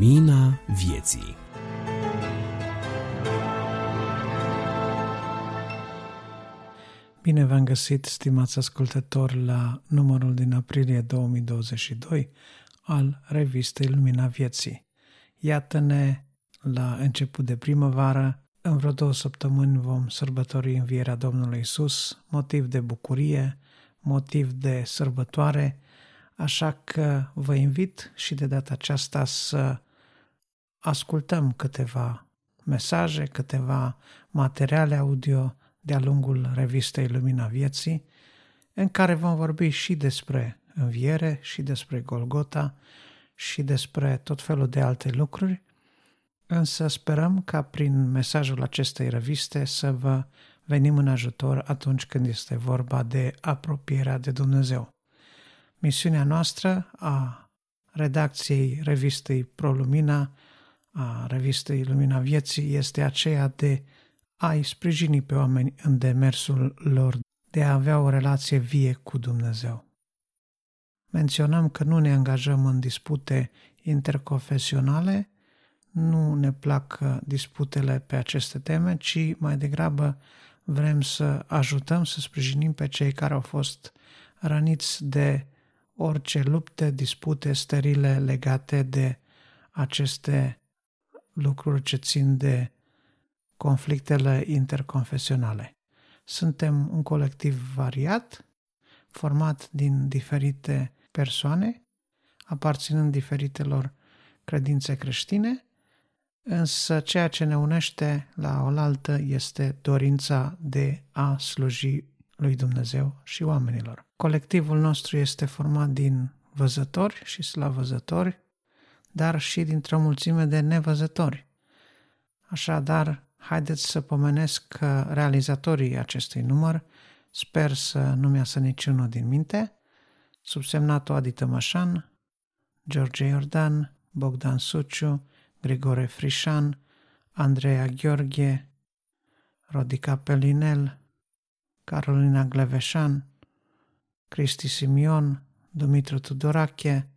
Lumina vieții Bine v-am găsit, stimați ascultători, la numărul din aprilie 2022 al revistei Lumina Vieții. Iată-ne la început de primăvară, în vreo două săptămâni vom sărbători învierea Domnului Isus, motiv de bucurie, motiv de sărbătoare, așa că vă invit și de data aceasta să ascultăm câteva mesaje, câteva materiale audio de-a lungul revistei Lumina Vieții, în care vom vorbi și despre înviere, și despre Golgota, și despre tot felul de alte lucruri, însă sperăm ca prin mesajul acestei reviste să vă venim în ajutor atunci când este vorba de apropierea de Dumnezeu. Misiunea noastră a redacției revistei ProLumina, a revistei Lumina Vieții, este aceea de a-i sprijini pe oameni în demersul lor de a avea o relație vie cu Dumnezeu. Menționăm că nu ne angajăm în dispute interconfesionale, nu ne plac disputele pe aceste teme, ci mai degrabă vrem să ajutăm, să sprijinim pe cei care au fost răniți de orice lupte, dispute sterile legate de aceste lucruri ce țin de conflictele interconfesionale. Suntem un colectiv variat, format din diferite persoane, aparținând diferitelor credințe creștine, însă ceea ce ne unește la oaltă este dorința de a sluji lui Dumnezeu și oamenilor. Colectivul nostru este format din văzători și slavăzători, dar și dintr-o mulțime de nevăzători. Așadar, haideți să pomenesc realizatorii acestui număr, sper să nu-mi iasă niciunul din minte, subsemnatul Adi Tămășan, George Iordan, Bogdan Suciu, Grigore Frișan, Andreea Gheorghe, Rodica Pelinel, Carolina Gleveșan, Cristi Simion, Dumitru Tudorache,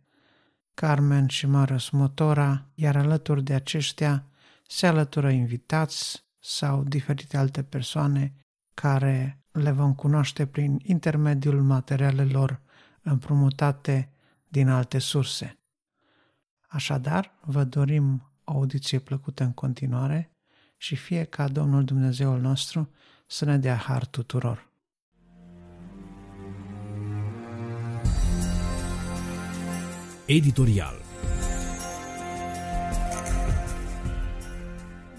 Carmen și Marius Motora, iar alături de aceștia se alătură invitați sau diferite alte persoane care le vom cunoaște prin intermediul materialelor împrumutate din alte surse. Așadar, vă dorim o audiție plăcută în continuare și fie ca Domnul Dumnezeul nostru să ne dea har tuturor. Editorial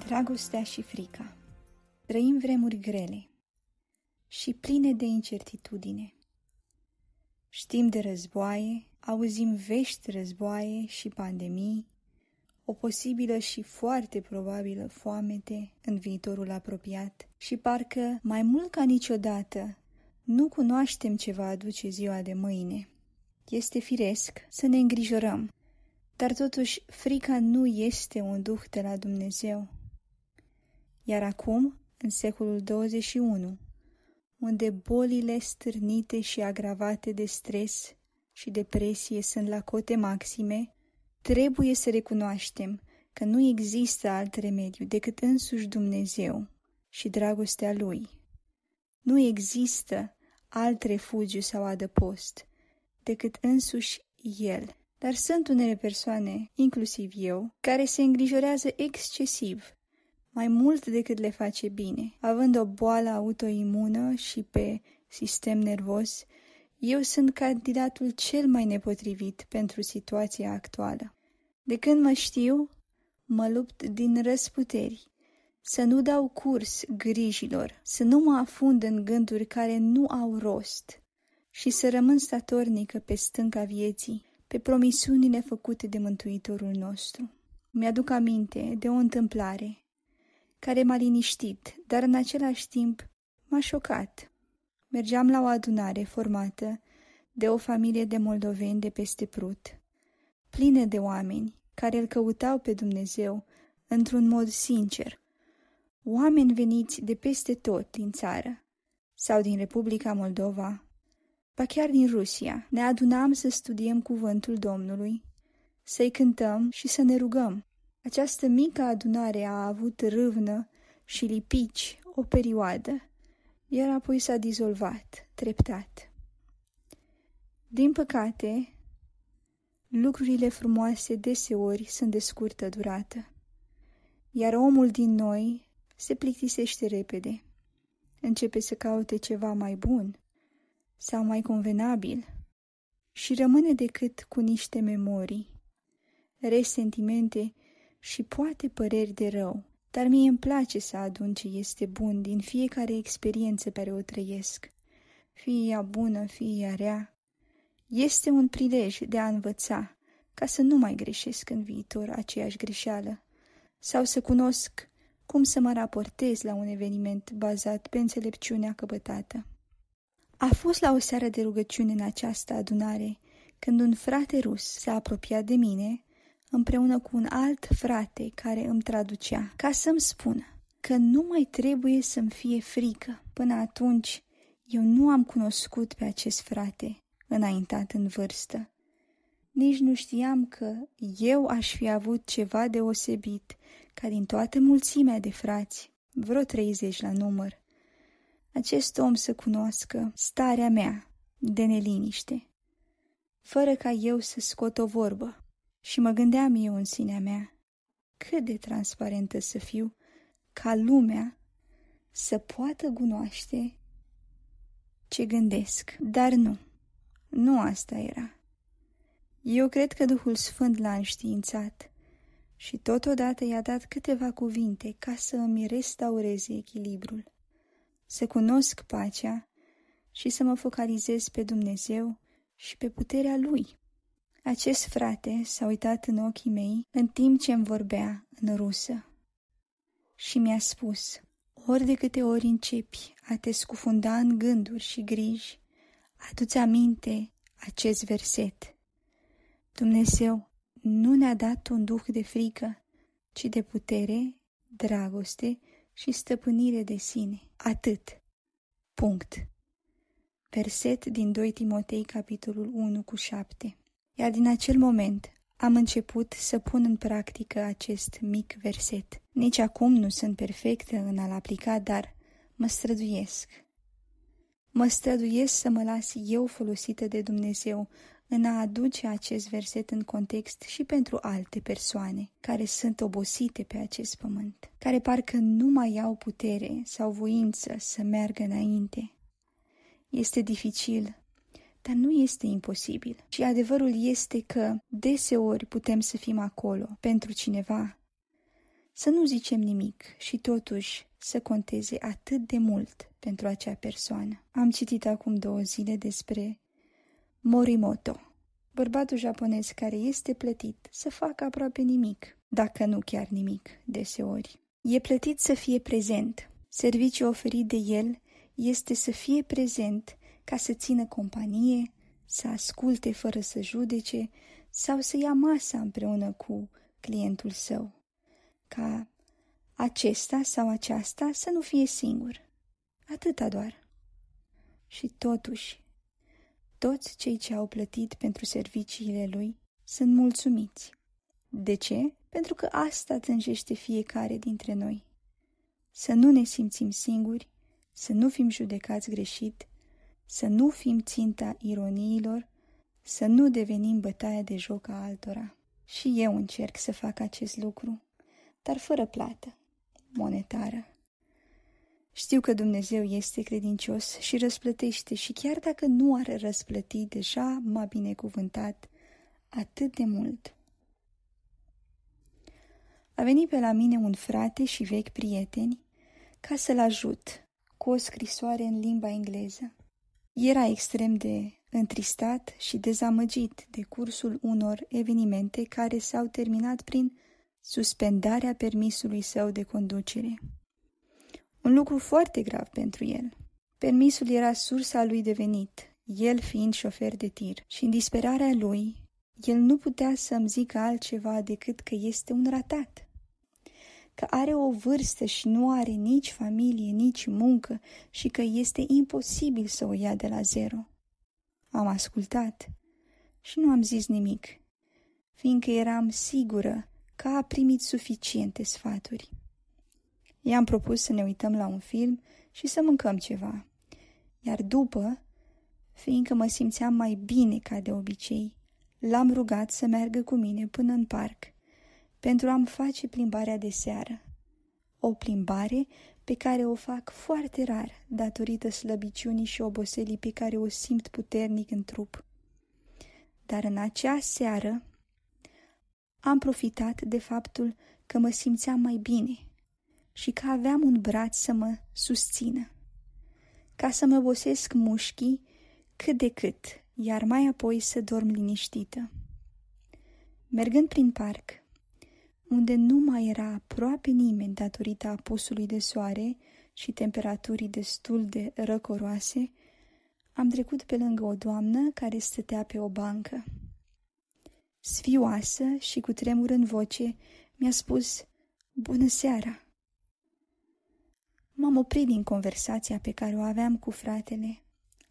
Dragostea și frica Trăim vremuri grele și pline de incertitudine. Știm de războaie, auzim vești războaie și pandemii, o posibilă și foarte probabilă foamete în viitorul apropiat și parcă mai mult ca niciodată nu cunoaștem ce va aduce ziua de mâine. Este firesc să ne îngrijorăm, dar totuși frica nu este un duh de la Dumnezeu. Iar acum, în secolul 21, unde bolile stârnite și agravate de stres și depresie sunt la cote maxime, trebuie să recunoaștem că nu există alt remediu decât însuși Dumnezeu și dragostea Lui. Nu există alt refugiu sau adăpost decât însuși El. Dar sunt unele persoane, inclusiv eu, care se îngrijorează excesiv mai mult decât le face bine. Având o boală autoimună și pe sistem nervos, eu sunt candidatul cel mai nepotrivit pentru situația actuală. De când mă știu, mă lupt din răsputeri, să nu dau curs grijilor, să nu mă afund în gânduri care nu au rost și să rămân statornică pe stânca vieții, pe promisiunile făcute de Mântuitorul nostru. Mi-aduc aminte de o întâmplare care m-a liniștit, dar în același timp m-a șocat. Mergeam la o adunare formată de o familie de moldoveni de peste Prut, pline de oameni care îl căutau pe Dumnezeu într-un mod sincer. Oameni veniți de peste tot din țară sau din Republica Moldova, ba chiar din Rusia, ne adunam să studiem cuvântul Domnului, să-i cântăm și să ne rugăm. Această mică adunare a avut râvnă și lipici o perioadă, iar apoi s-a dizolvat, treptat. Din păcate, lucrurile frumoase deseori sunt de scurtă durată, iar omul din noi se plictisește repede. Începe să caute ceva mai bun sau mai convenabil și rămâne decât cu niște memorii, resentimente și poate păreri de rău. Dar mie îmi place să adun ce este bun din fiecare experiență pe care o trăiesc. Fie ea bună, fie ea rea. Este un prilej de a învăța, ca să nu mai greșesc în viitor aceeași greșeală, sau să cunosc cum să mă raportez la un eveniment bazat pe înțelepciunea căpătată. A fost la o seară de rugăciune în această adunare, când un frate rus s-a apropiat de mine, împreună cu un alt frate care îmi traducea, ca să-mi spună că nu mai trebuie să-mi fie frică. Până atunci, eu nu am cunoscut pe acest frate, înaintat în vârstă. Nici nu știam că eu aș fi avut ceva deosebit, ca din toată mulțimea de frați, vreo treizeci la număr, acest om să cunoască starea mea de neliniște, fără ca eu să scot o vorbă. Și mă gândeam eu în sinea mea, cât de transparentă să fiu, ca lumea să poată cunoaște ce gândesc. Dar nu, nu asta era. Eu cred că Duhul Sfânt l-a înștiințat și totodată i-a dat câteva cuvinte ca să îmi restaureze echilibrul, să cunosc pacea și să mă focalizez pe Dumnezeu și pe puterea Lui. Acest frate s-a uitat în ochii mei în timp ce îmi vorbea în rusă și mi-a spus, ori de câte ori începi a te scufunda în gânduri și griji, adu-ți aminte acest verset. Dumnezeu nu ne-a dat un duh de frică, ci de putere, dragoste și stăpânire de sine. Atât. Punct. Verset din 2 Timotei, capitolul 1 cu 7. Iar din acel moment am început să pun în practică acest mic verset. Nici acum nu sunt perfectă în a-l aplica, dar mă străduiesc. Mă străduiesc să mă las eu folosită de Dumnezeu în a aduce acest verset în context și pentru alte persoane care sunt obosite pe acest pământ, care parcă nu mai au putere sau voință să meargă înainte. Este dificil, dar nu este imposibil. Și adevărul este că deseori putem să fim acolo pentru cineva, să nu zicem nimic și totuși să conteze atât de mult pentru acea persoană. Am citit acum două zile despre Morimoto, bărbatul japonez care este plătit să facă aproape nimic, dacă nu chiar nimic, deseori. E plătit să fie prezent. Serviciul oferit de el este să fie prezent ca să țină companie, să asculte fără să judece sau să ia masa împreună cu clientul său, ca acesta sau aceasta să nu fie singur. Atâta doar. Și totuși, toți cei ce au plătit pentru serviciile lui sunt mulțumiți. De ce? Pentru că asta tânjește fiecare dintre noi. Să nu ne simțim singuri, să nu fim judecați greșit, să nu fim ținta ironiilor, să nu devenim bătaia de joc a altora. Și eu încerc să fac acest lucru, dar fără plată, monetară. Știu că Dumnezeu este credincios și răsplătește și chiar dacă nu are răsplăti, deja m-a binecuvântat atât de mult. A venit pe la mine un frate și vechi prieteni ca să-l ajut cu o scrisoare în limba engleză. Era extrem de întristat și dezamăgit de cursul unor evenimente care s-au terminat prin suspendarea permisului său de conducere. Un lucru foarte grav pentru el. Permisul era sursa lui de venit, el fiind șofer de tir, și în disperarea lui, el nu putea să-mi zică altceva decât că este un ratat că are o vârstă și nu are nici familie, nici muncă și că este imposibil să o ia de la zero. Am ascultat și nu am zis nimic, fiindcă eram sigură că a primit suficiente sfaturi. I-am propus să ne uităm la un film și să mâncăm ceva, iar după, fiindcă mă simțeam mai bine ca de obicei, l-am rugat să meargă cu mine până în parc, pentru a-mi face plimbarea de seară. O plimbare pe care o fac foarte rar datorită slăbiciunii și oboselii pe care o simt puternic în trup. Dar în acea seară am profitat de faptul că mă simțeam mai bine și că aveam un braț să mă susțină, ca să mă bosesc mușchii cât de cât, iar mai apoi să dorm liniștită. Mergând prin parc, unde nu mai era aproape nimeni datorită apusului de soare și temperaturii destul de răcoroase, am trecut pe lângă o doamnă care stătea pe o bancă. Sfioasă și cu tremur în voce, mi-a spus, Bună seara! M-am oprit din conversația pe care o aveam cu fratele.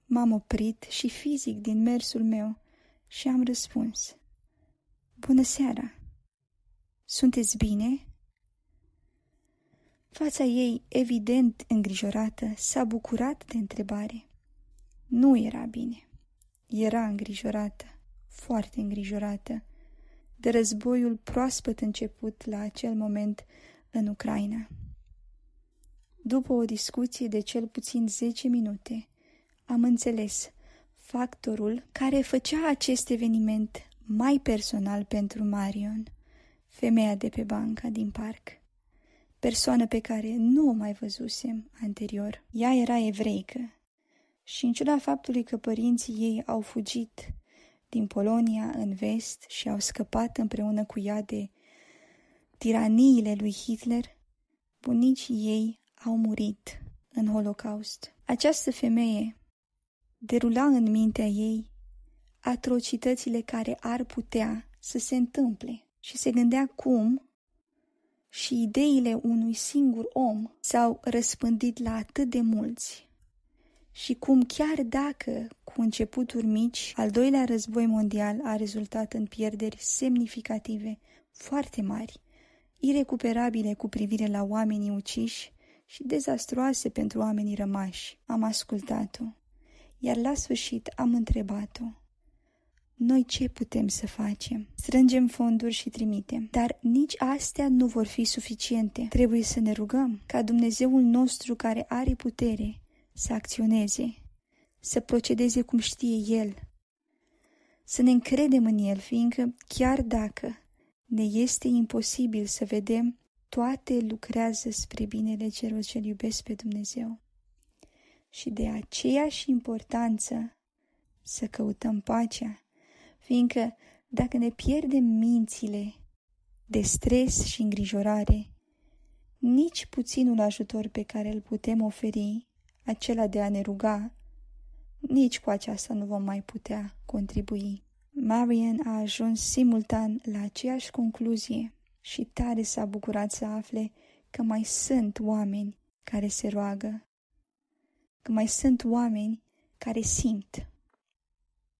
M-am oprit și fizic din mersul meu și am răspuns. Bună seara! Sunteți bine? Fața ei, evident îngrijorată, s-a bucurat de întrebare. Nu era bine. Era îngrijorată, foarte îngrijorată, de războiul proaspăt început la acel moment în Ucraina. După o discuție de cel puțin zece minute, am înțeles factorul care făcea acest eveniment mai personal pentru Marion, femeia de pe banca din parc, persoană pe care nu o mai văzusem anterior. Ea era evreică și în ciuda faptului că părinții ei au fugit din Polonia în vest și au scăpat împreună cu ea de tiraniile lui Hitler, bunicii ei au murit în Holocaust. Această femeie derula în mintea ei atrocitățile care ar putea să se întâmple și se gândea cum și ideile unui singur om s-au răspândit la atât de mulți și cum chiar dacă, cu începuturi mici, al doilea război mondial a rezultat în pierderi semnificative, foarte mari, irecuperabile cu privire la oamenii uciși și dezastroase pentru oamenii rămași. Am ascultat-o, iar la sfârșit am întrebat-o. Noi ce putem să facem? Strângem fonduri și trimitem, dar nici astea nu vor fi suficiente. Trebuie să ne rugăm ca Dumnezeul nostru care are putere să acționeze, să procedeze cum știe El, să ne încredem în El, fiindcă chiar dacă ne este imposibil să vedem, toate lucrează spre binele celor ce iubesc pe Dumnezeu. Și de aceeași importanță să căutăm pacea, fiindcă dacă ne pierdem mințile de stres și îngrijorare, nici puținul ajutor pe care îl putem oferi acela de a ne ruga, nici cu aceasta nu vom mai putea contribui. Marian a ajuns simultan la aceeași concluzie și tare s-a bucurat să afle că mai sunt oameni care se roagă, că mai sunt oameni care simt.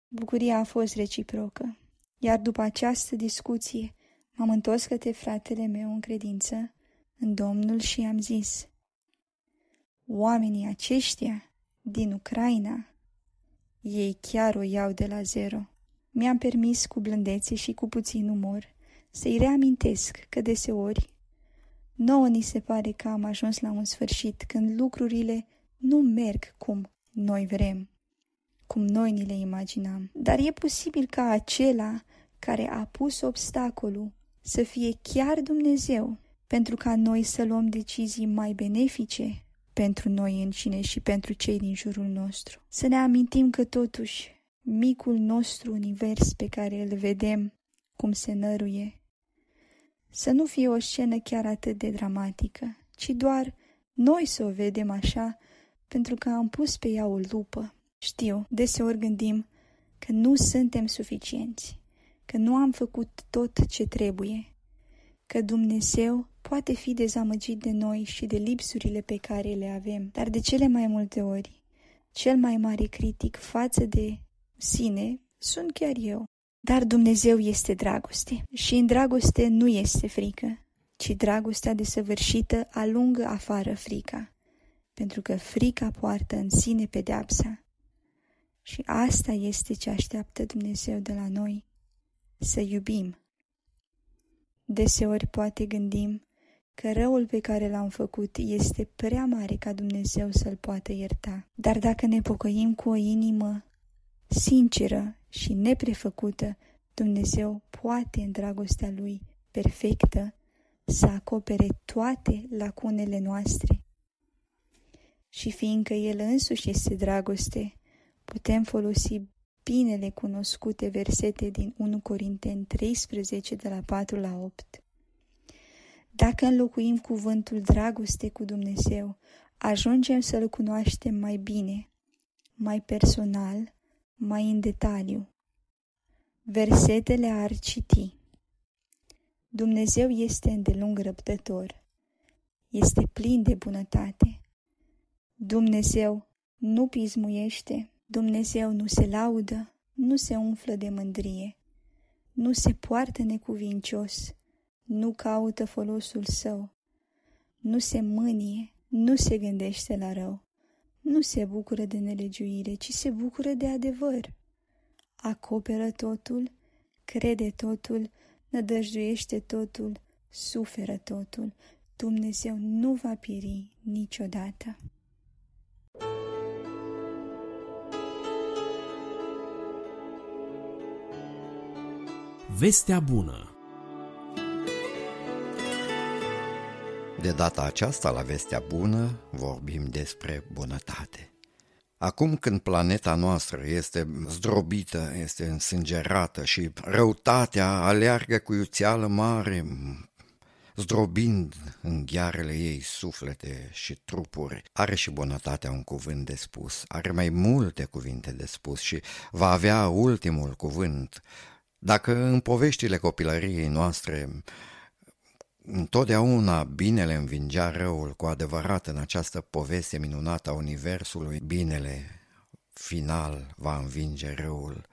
Bucuria a fost reciprocă, iar după această discuție m-am întors către fratele meu în credință, în Domnul și am zis – Oamenii aceștia din Ucraina, ei chiar o iau de la zero. Mi-am permis cu blândețe și cu puțin umor să-i reamintesc că deseori nouă ni se pare că am ajuns la un sfârșit când lucrurile nu merg cum noi vrem, cum noi ni le imaginam. Dar e posibil ca acela care a pus obstacolul să fie chiar Dumnezeu, pentru ca noi să luăm decizii mai benefice pentru noi înșine și pentru cei din jurul nostru. Să ne amintim că totuși micul nostru univers pe care îl vedem cum se năruie, să nu fie o scenă chiar atât de dramatică, ci doar noi să o vedem așa pentru că am pus pe ea o lupă. Știu, deseori gândim că nu suntem suficienți, că nu am făcut tot ce trebuie, că Dumnezeu poate fi dezamăgit de noi și de lipsurile pe care le avem, dar de cele mai multe ori, cel mai mare critic față de sine sunt chiar eu. Dar Dumnezeu este dragoste și în dragoste nu este frică, ci dragostea desăvârșită alungă afară frica, pentru că frica poartă în sine pedeapsa. Și asta este ce așteaptă Dumnezeu de la noi, să iubim. Deseori poate gândim că răul pe care l-am făcut este prea mare ca Dumnezeu să-l poată ierta. Dar dacă ne pocăim cu o inimă sinceră și neprefăcută, Dumnezeu poate în dragostea Lui perfectă să acopere toate lacunele noastre. Și fiindcă El însuși este dragoste, putem folosi binele cunoscute versete din 1 Corinteni 13 de la 4 la 8. Dacă înlocuim cuvântul dragoste cu Dumnezeu, ajungem să-L cunoaștem mai bine, mai personal, mai în detaliu. Versetele ar citi. Dumnezeu este îndelung răbdător, este plin de bunătate. Dumnezeu nu pismuiește, Dumnezeu nu se laudă, nu se umflă de mândrie, nu se poartă necuvincios, nu caută folosul său, nu se mânie, nu se gândește la rău, nu se bucură de nelegiuire, ci se bucură de adevăr. Acoperă totul, crede totul, nădăjduiește totul, suferă totul. Dumnezeu nu va pieri niciodată. Vestea bună De data aceasta, la Vestea Bună, vorbim despre bunătate. Acum când planeta noastră este zdrobită, este însângerată și răutatea aleargă cu iuțeală mare, zdrobind în ghearele ei suflete și trupuri, are și bunătatea un cuvânt de spus, are mai multe cuvinte de spus și va avea ultimul cuvânt. Dacă în poveștile copilăriei noastre Întotdeauna binele învingea răul cu adevărat în această poveste minunată a Universului. Binele final va învinge răul,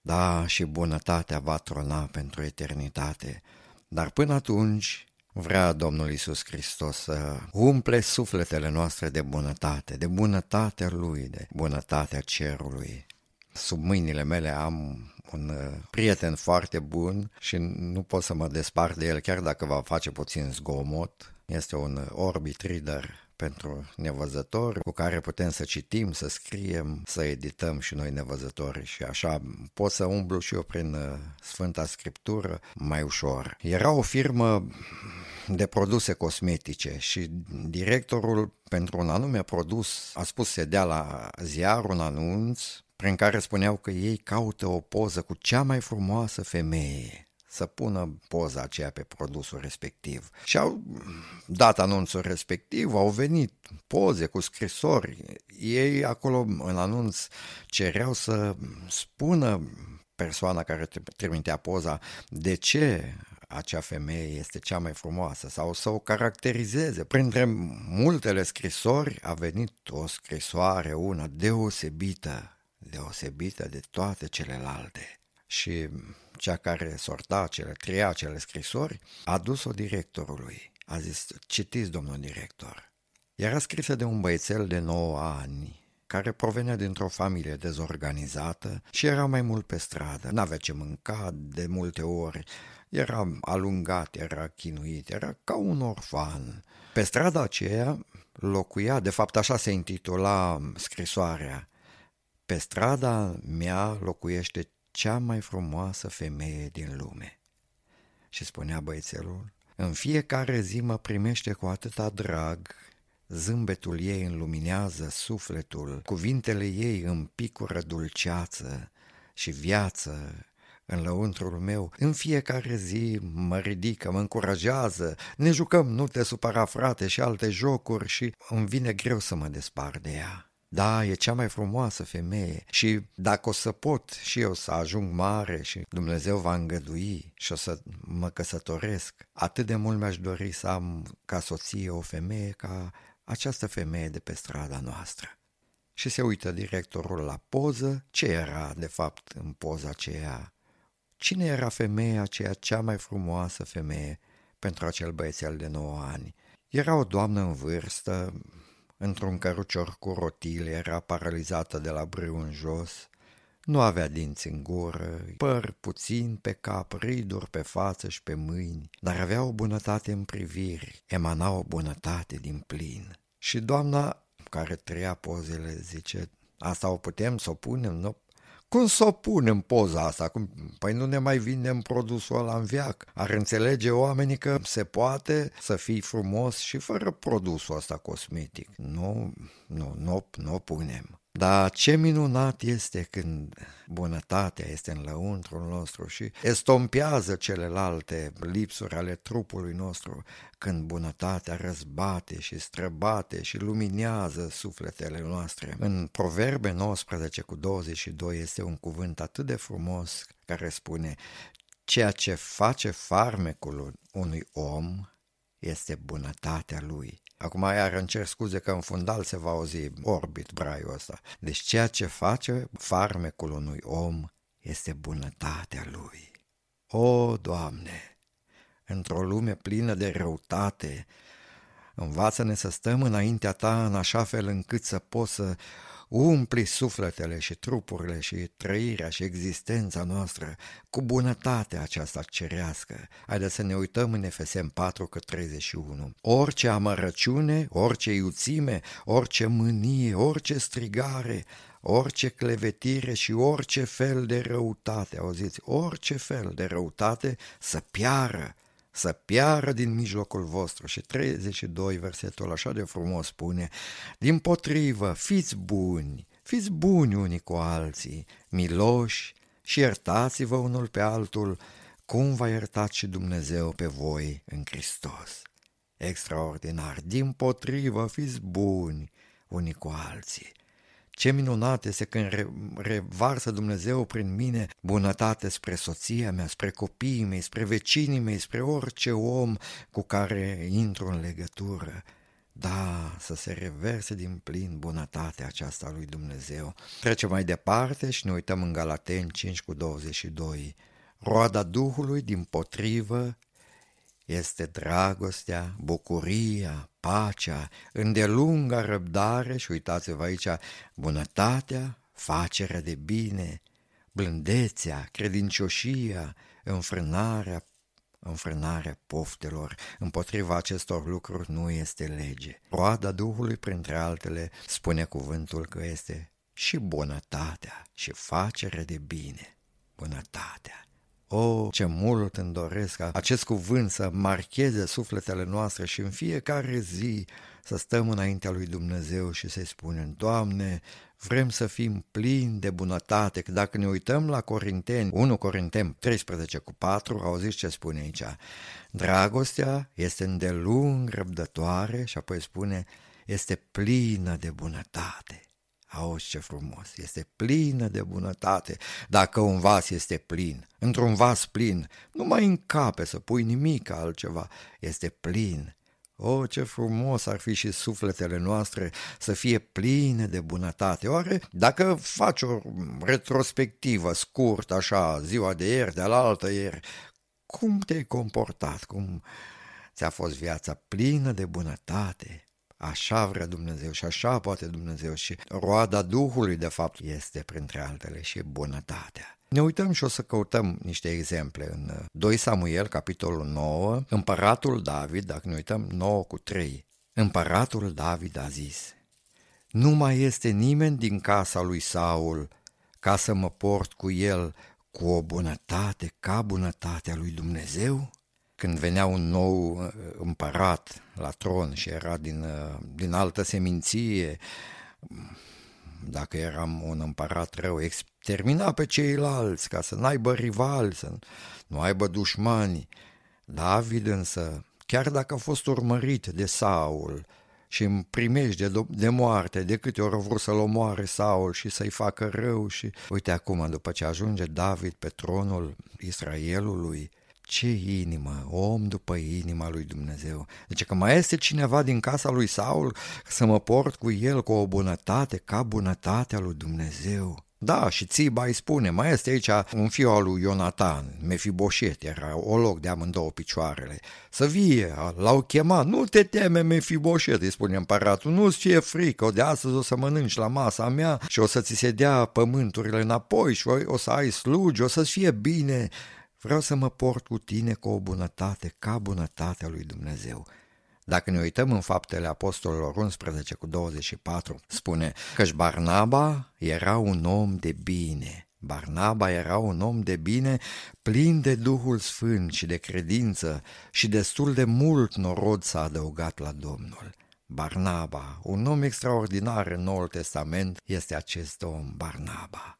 da, și bunătatea va trona pentru eternitate. Dar până atunci vrea Domnul Isus Hristos să umple sufletele noastre de bunătate, de bunătatea Lui, de bunătatea cerului. Sub mâinile mele am un uh, prieten foarte bun și nu pot să mă despart de el chiar dacă va face puțin zgomot. Este un uh, Orbit Reader pentru nevăzători cu care putem să citim, să scriem, să edităm și noi nevăzători și așa pot să umblu și eu prin uh, Sfânta Scriptură mai ușor. Era o firmă de produse cosmetice și directorul pentru un anume produs a spus să dea la ziar un anunț prin care spuneau că ei caută o poză cu cea mai frumoasă femeie să pună poza aceea pe produsul respectiv. Și au dat anunțul respectiv, au venit poze cu scrisori. Ei acolo în anunț cereau să spună persoana care trimitea poza de ce acea femeie este cea mai frumoasă sau să o caracterizeze. Printre multele scrisori a venit o scrisoare, una deosebită deosebită de toate celelalte. Și cea care sorta cele, treia cele scrisori, a dus-o directorului. A zis, citiți, domnul director. Era scrisă de un băiețel de 9 ani, care provenea dintr-o familie dezorganizată și era mai mult pe stradă. N-avea ce mânca de multe ori, era alungat, era chinuit, era ca un orfan. Pe strada aceea locuia, de fapt așa se intitula scrisoarea, pe strada mea locuiește cea mai frumoasă femeie din lume. Și spunea băiețelul, în fiecare zi mă primește cu atâta drag, zâmbetul ei înluminează sufletul, cuvintele ei împicură dulceață și viață în lăuntrul meu. În fiecare zi mă ridică, mă încurajează, ne jucăm, nu te supăra frate și alte jocuri și îmi vine greu să mă despar de ea. Da, e cea mai frumoasă femeie și dacă o să pot și eu să ajung mare și Dumnezeu va îngădui și o să mă căsătoresc, atât de mult mi-aș dori să am ca soție o femeie ca această femeie de pe strada noastră. Și se uită directorul la poză, ce era de fapt în poza aceea? cine era femeia aceea cea mai frumoasă femeie pentru acel băiețel de 9 ani? Era o doamnă în vârstă, într-un cărucior cu rotile, era paralizată de la brâu în jos, nu avea dinți în gură, păr puțin pe cap, riduri pe față și pe mâini, dar avea o bunătate în priviri, emana o bunătate din plin. Și doamna care trăia pozele zice, asta o putem să o punem, nu? Cum să o punem poza asta? Cum? Păi nu ne mai vindem produsul ăla în viac. Ar înțelege oamenii că se poate să fii frumos și fără produsul ăsta cosmetic. Nu, nu, nu, nu o punem. Dar ce minunat este când bunătatea este în lăuntrul nostru și estompează celelalte lipsuri ale trupului nostru, când bunătatea răzbate și străbate și luminează sufletele noastre. În Proverbe 19 cu 22 este un cuvânt atât de frumos care spune Ceea ce face farmecul unui om este bunătatea lui. Acum iar îmi cer scuze că în fundal se va auzi orbit braiul ăsta. Deci ceea ce face farmecul unui om este bunătatea lui. O, Doamne, într-o lume plină de răutate, învață-ne să stăm înaintea Ta în așa fel încât să poți să umpli sufletele și trupurile și trăirea și existența noastră cu bunătatea aceasta cerească. Haideți să ne uităm în Efesem 4 că 31. Orice amărăciune, orice iuțime, orice mânie, orice strigare, orice clevetire și orice fel de răutate, auziți, orice fel de răutate să piară să piară din mijlocul vostru. Și 32, versetul așa de frumos spune, din potrivă, fiți buni, fiți buni unii cu alții, miloși și iertați-vă unul pe altul, cum v-a iertat și Dumnezeu pe voi în Hristos. Extraordinar, din potrivă, fiți buni unii cu alții. Ce minunat este când revarsă Dumnezeu prin mine bunătate spre soția mea, spre copiii mei, spre vecinii mei, spre orice om cu care intru în legătură. Da, să se reverse din plin bunătatea aceasta lui Dumnezeu. Trecem mai departe și ne uităm în Galaten 5 cu 22. Roada Duhului, din potrivă, este dragostea, bucuria, pacea, îndelunga răbdare și uitați-vă aici, bunătatea, facerea de bine, blândețea, credincioșia, înfrânarea, înfrânarea poftelor. Împotriva acestor lucruri nu este lege. Roada Duhului, printre altele, spune cuvântul că este și bunătatea și facerea de bine. Bunătatea. O, ce mult îmi doresc ca acest cuvânt să marcheze sufletele noastre și în fiecare zi să stăm înaintea lui Dumnezeu și să-i spunem, Doamne, vrem să fim plini de bunătate, că dacă ne uităm la Corinteni, 1 Corinteni 13 cu 4, auziți ce spune aici, dragostea este îndelung răbdătoare și apoi spune, este plină de bunătate. Auzi ce frumos, este plină de bunătate. Dacă un vas este plin, într-un vas plin, nu mai încape să pui nimic altceva, este plin. O, ce frumos ar fi și sufletele noastre să fie pline de bunătate. Oare, dacă faci o retrospectivă scurt, așa, ziua de ieri, de alaltă ieri, cum te-ai comportat, cum ți-a fost viața plină de bunătate, Așa vrea Dumnezeu și așa poate Dumnezeu și roada Duhului, de fapt, este printre altele și bunătatea. Ne uităm și o să căutăm niște exemple în 2 Samuel, capitolul 9, împăratul David, dacă ne uităm 9 cu 3. Împăratul David a zis, Nu mai este nimeni din casa lui Saul ca să mă port cu el cu o bunătate ca bunătatea lui Dumnezeu? Când venea un nou uh, împărat la tron și era din, uh, din altă seminție, dacă eram un împărat rău, extermina pe ceilalți ca să n-aibă rivali, să nu aibă dușmani. David însă, chiar dacă a fost urmărit de Saul și în primești de, de moarte, de câte ori a vrut să-l omoare Saul și să-i facă rău și uite acum, după ce ajunge David pe tronul Israelului, ce inimă, om după inima lui Dumnezeu. Deci că mai este cineva din casa lui Saul să mă port cu el cu o bunătate ca bunătatea lui Dumnezeu. Da, și Țiba îi spune, mai este aici un fiu al lui Ionatan, Mefiboșet, era o loc de amândouă picioarele. Să vie, l-au chemat, nu te teme Mefiboșet, îi spune împăratul, nu-ți fie frică, de astăzi o să mănânci la masa mea și o să ți se dea pământurile înapoi și o să ai slugi, o să-ți fie bine. Vreau să mă port cu tine cu o bunătate ca bunătatea lui Dumnezeu. Dacă ne uităm în faptele apostolilor 11 cu 24, spune că Barnaba era un om de bine. Barnaba era un om de bine, plin de Duhul Sfânt și de credință și destul de mult norod s-a adăugat la Domnul. Barnaba, un om extraordinar în Noul Testament, este acest om, Barnaba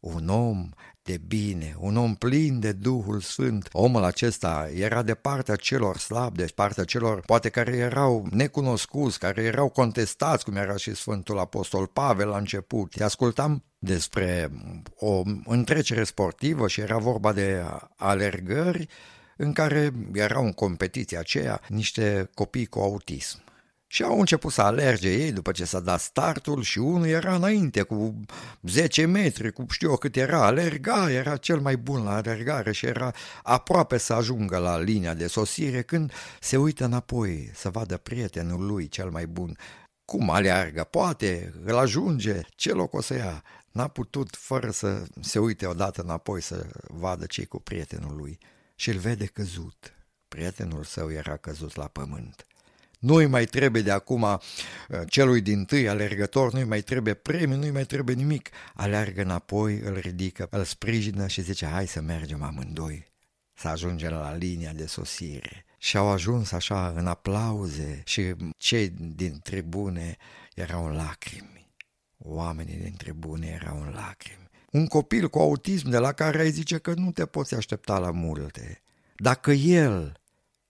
un om de bine, un om plin de Duhul Sfânt. Omul acesta era de partea celor slabi, de partea celor poate care erau necunoscuți, care erau contestați, cum era și Sfântul Apostol Pavel la început. Te ascultam despre o întrecere sportivă și era vorba de alergări în care erau în competiția aceea niște copii cu autism. Și au început să alerge ei după ce s-a dat startul și unul era înainte cu 10 metri, cu știu eu cât era, alerga, era cel mai bun la alergare și era aproape să ajungă la linia de sosire când se uită înapoi să vadă prietenul lui cel mai bun. Cum aleargă? Poate, îl ajunge, ce loc o să ia? N-a putut fără să se uite odată înapoi să vadă ce cu prietenul lui și îl vede căzut. Prietenul său era căzut la pământ. Nu-i mai trebuie de acum uh, celui din tâi alergător, nu-i mai trebuie premiu, nu-i mai trebuie nimic. Alergă înapoi, îl ridică, îl sprijină și zice, hai să mergem amândoi, să ajungem la linia de sosire. Și au ajuns așa în aplauze și cei din tribune erau în lacrimi. Oamenii din tribune erau în lacrimi. Un copil cu autism de la care ai zice că nu te poți aștepta la multe. Dacă el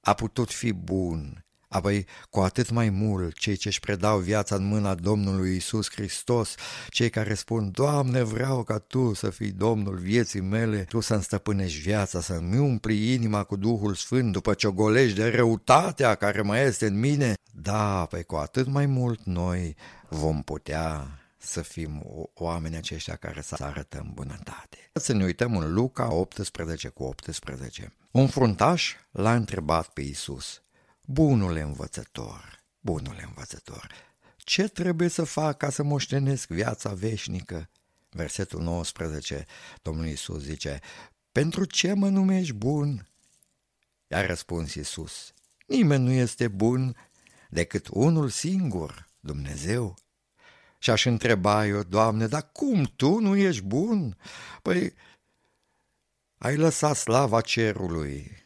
a putut fi bun, Apoi, cu atât mai mult, cei ce își predau viața în mâna Domnului Isus Hristos, cei care spun, Doamne, vreau ca Tu să fii Domnul vieții mele, Tu să-mi stăpânești viața, să-mi umpli inima cu Duhul Sfânt după ce o golești de răutatea care mai este în mine, da, păi cu atât mai mult noi vom putea să fim oameni aceștia care să arătăm bunătate. Să ne uităm în Luca 18 cu 18. Un fruntaș l-a întrebat pe Isus, Bunule învățător, bunule învățător, ce trebuie să fac ca să moștenesc viața veșnică? Versetul 19, Domnul Iisus zice, pentru ce mă numești bun? I-a răspuns Iisus, nimeni nu este bun decât unul singur, Dumnezeu. Și aș întreba eu, Doamne, dar cum tu nu ești bun? Păi, ai lăsat slava cerului,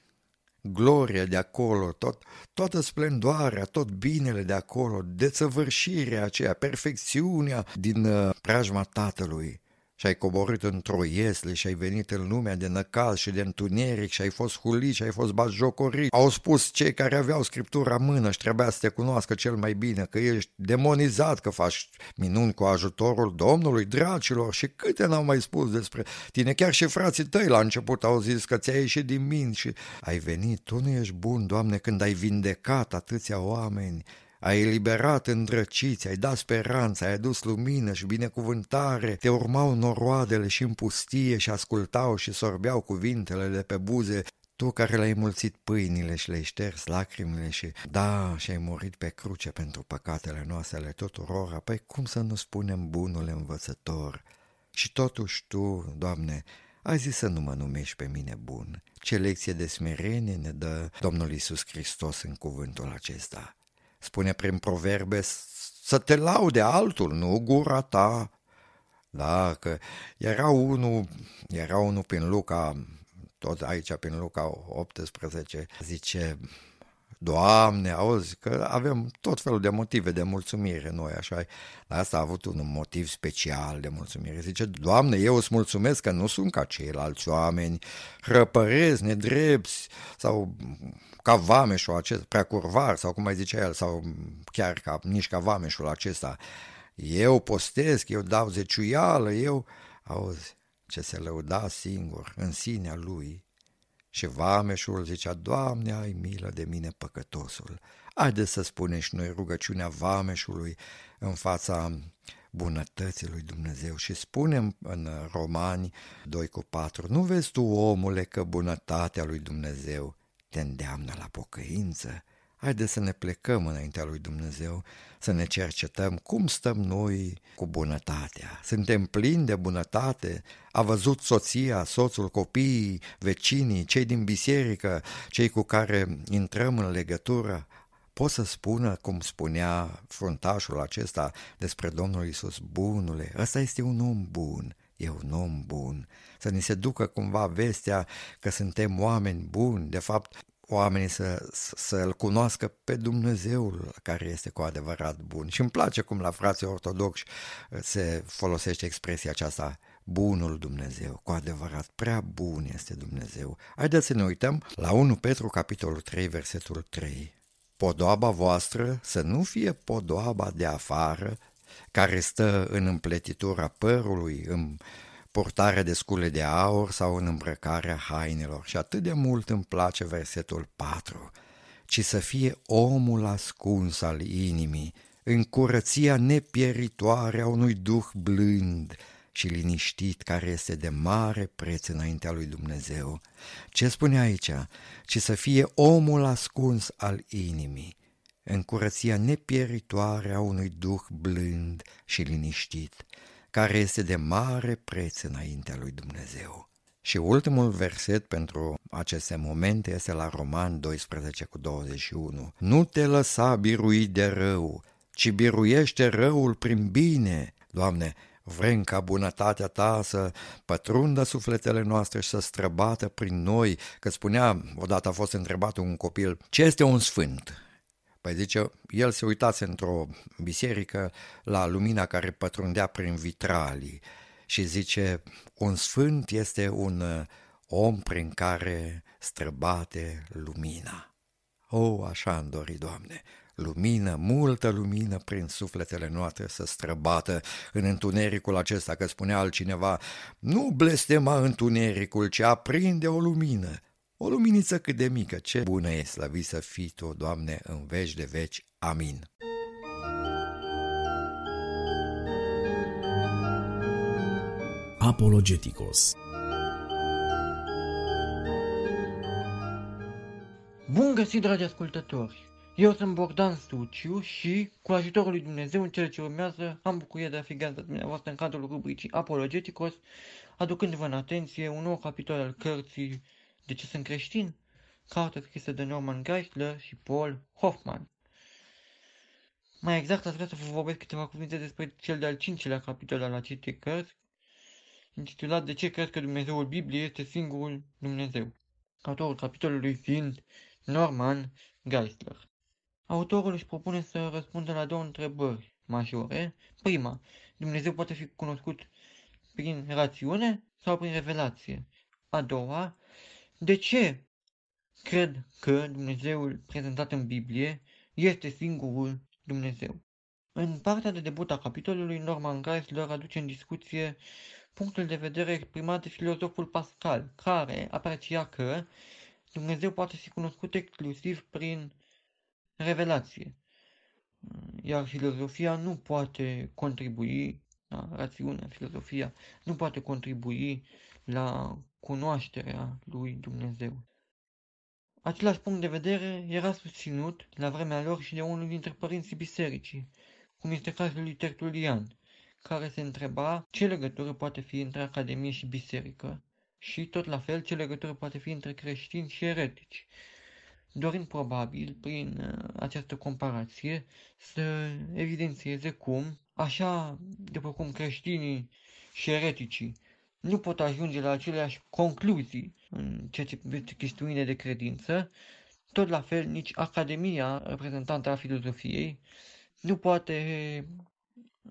gloria de acolo, tot, toată splendoarea, tot binele de acolo, desăvârșirea aceea, perfecțiunea din uh, preajma Tatălui și ai coborât într-o iesle și ai venit în lumea de năcal și de întuneric și ai fost hulit și ai fost batjocorit. Au spus cei care aveau scriptura în mână și trebuia să te cunoască cel mai bine, că ești demonizat, că faci minuni cu ajutorul Domnului, dracilor și câte n-au mai spus despre tine. Chiar și frații tăi la început au zis că ți-ai ieșit din minți și ai venit. Tu nu ești bun, Doamne, când ai vindecat atâția oameni ai eliberat îndrăciți, ai dat speranță, ai adus lumină și binecuvântare, te urmau noroadele și în pustie și ascultau și sorbeau cuvintele de pe buze, tu care le-ai mulțit pâinile și le-ai șters lacrimile și, da, și ai murit pe cruce pentru păcatele noastre ale tuturora, păi cum să nu spunem bunul învățător? Și totuși tu, Doamne, ai zis să nu mă numești pe mine bun. Ce lecție de smerenie ne dă Domnul Isus Hristos în cuvântul acesta spune prin proverbe, să te laude altul, nu gura ta. Da, că era unul, era unul prin Luca, tot aici prin Luca 18, zice, Doamne, auzi, că avem tot felul de motive de mulțumire noi, așa, dar asta a avut un motiv special de mulțumire. Zice, Doamne, eu îți mulțumesc că nu sunt ca ceilalți oameni, răpărezi, nedrepți, sau ca vameșul acesta, prea curvar, sau cum mai zicea el, sau chiar ca, nici ca vameșul acesta. Eu postesc, eu dau zeciuială, eu... Auzi, ce se lăuda singur, în sinea lui, și vameșul zicea, Doamne, ai milă de mine păcătosul. Haide să spunem și noi rugăciunea vameșului în fața bunătății lui Dumnezeu și spunem în Romani 2 cu 4, nu vezi tu, omule, că bunătatea lui Dumnezeu te îndeamnă la pocăință? Haide să ne plecăm înaintea lui Dumnezeu, să ne cercetăm cum stăm noi cu bunătatea. Suntem plini de bunătate? A văzut soția, soțul, copiii, vecinii, cei din biserică, cei cu care intrăm în legătură? Pot să spună, cum spunea fruntașul acesta despre Domnul Isus, bunule, ăsta este un om bun, e un om bun, să ni se ducă cumva vestea că suntem oameni buni, de fapt oamenii să, să-L cunoască pe Dumnezeul care este cu adevărat bun. Și îmi place cum la frații ortodoxi se folosește expresia aceasta, bunul Dumnezeu, cu adevărat, prea bun este Dumnezeu. Haideți să ne uităm la 1 Petru, capitolul 3, versetul 3. Podoaba voastră să nu fie podoaba de afară, care stă în împletitura părului, în portarea de scule de aur sau în îmbrăcarea hainelor. Și atât de mult îmi place versetul 4, ci să fie omul ascuns al inimii, în curăția nepieritoare a unui duh blând și liniștit care este de mare preț înaintea lui Dumnezeu. Ce spune aici? Ci să fie omul ascuns al inimii, în curăția nepieritoare a unui duh blând și liniștit care este de mare preț înaintea lui Dumnezeu. Și ultimul verset pentru aceste momente este la Roman 12 cu 21. Nu te lăsa birui de rău, ci biruiește răul prin bine. Doamne, vrem ca bunătatea ta să pătrundă sufletele noastre și să străbată prin noi, că spunea, odată a fost întrebat un copil, ce este un sfânt? Păi zice, el se uitase într-o biserică la lumina care pătrundea prin vitralii și zice, un sfânt este un uh, om prin care străbate lumina. O, oh, așa îmi dori, Doamne, lumină, multă lumină prin sufletele noastre să străbată în întunericul acesta, că spunea altcineva, nu blestema întunericul, ci aprinde o lumină o luminiță cât de mică, ce bună e, slăvit să fii Tu, Doamne, în veci de veci. Amin. Apologeticos Bun găsit, dragi ascultători! Eu sunt Bogdan Stuciu și, cu ajutorul lui Dumnezeu, în cele ce urmează, am bucuria de a fi gazda dumneavoastră în cadrul rubricii Apologeticos, aducându-vă în atenție un nou capitol al cărții de ce sunt creștin? Carte scrisă de Norman Geisler și Paul Hoffman. Mai exact, aș vrea să vă vorbesc câteva cuvinte despre cel de-al cincilea capitol al acestei cărți, intitulat De ce crezi că Dumnezeul Bibliei este singurul Dumnezeu? Autorul capitolului fiind Norman Geisler. Autorul își propune să răspundă la două întrebări majore. Prima, Dumnezeu poate fi cunoscut prin rațiune sau prin revelație? A doua, de ce cred că Dumnezeul prezentat în Biblie este singurul Dumnezeu? În partea de debut a capitolului, Norman Geisler aduce în discuție punctul de vedere exprimat de filozoful Pascal, care aprecia că Dumnezeu poate fi cunoscut exclusiv prin revelație, iar filozofia nu poate contribui, la rațiunea, filozofia nu poate contribui la cunoașterea lui Dumnezeu. Același punct de vedere era susținut la vremea lor și de unul dintre părinții bisericii, cum este cazul lui Tertulian, care se întreba ce legătură poate fi între Academie și biserică și tot la fel ce legătură poate fi între creștini și eretici, dorind probabil prin uh, această comparație să evidențieze cum, așa după cum creștinii și ereticii nu pot ajunge la aceleași concluzii în ceea ce privește chestiunile de credință, tot la fel nici Academia reprezentantă a filozofiei nu poate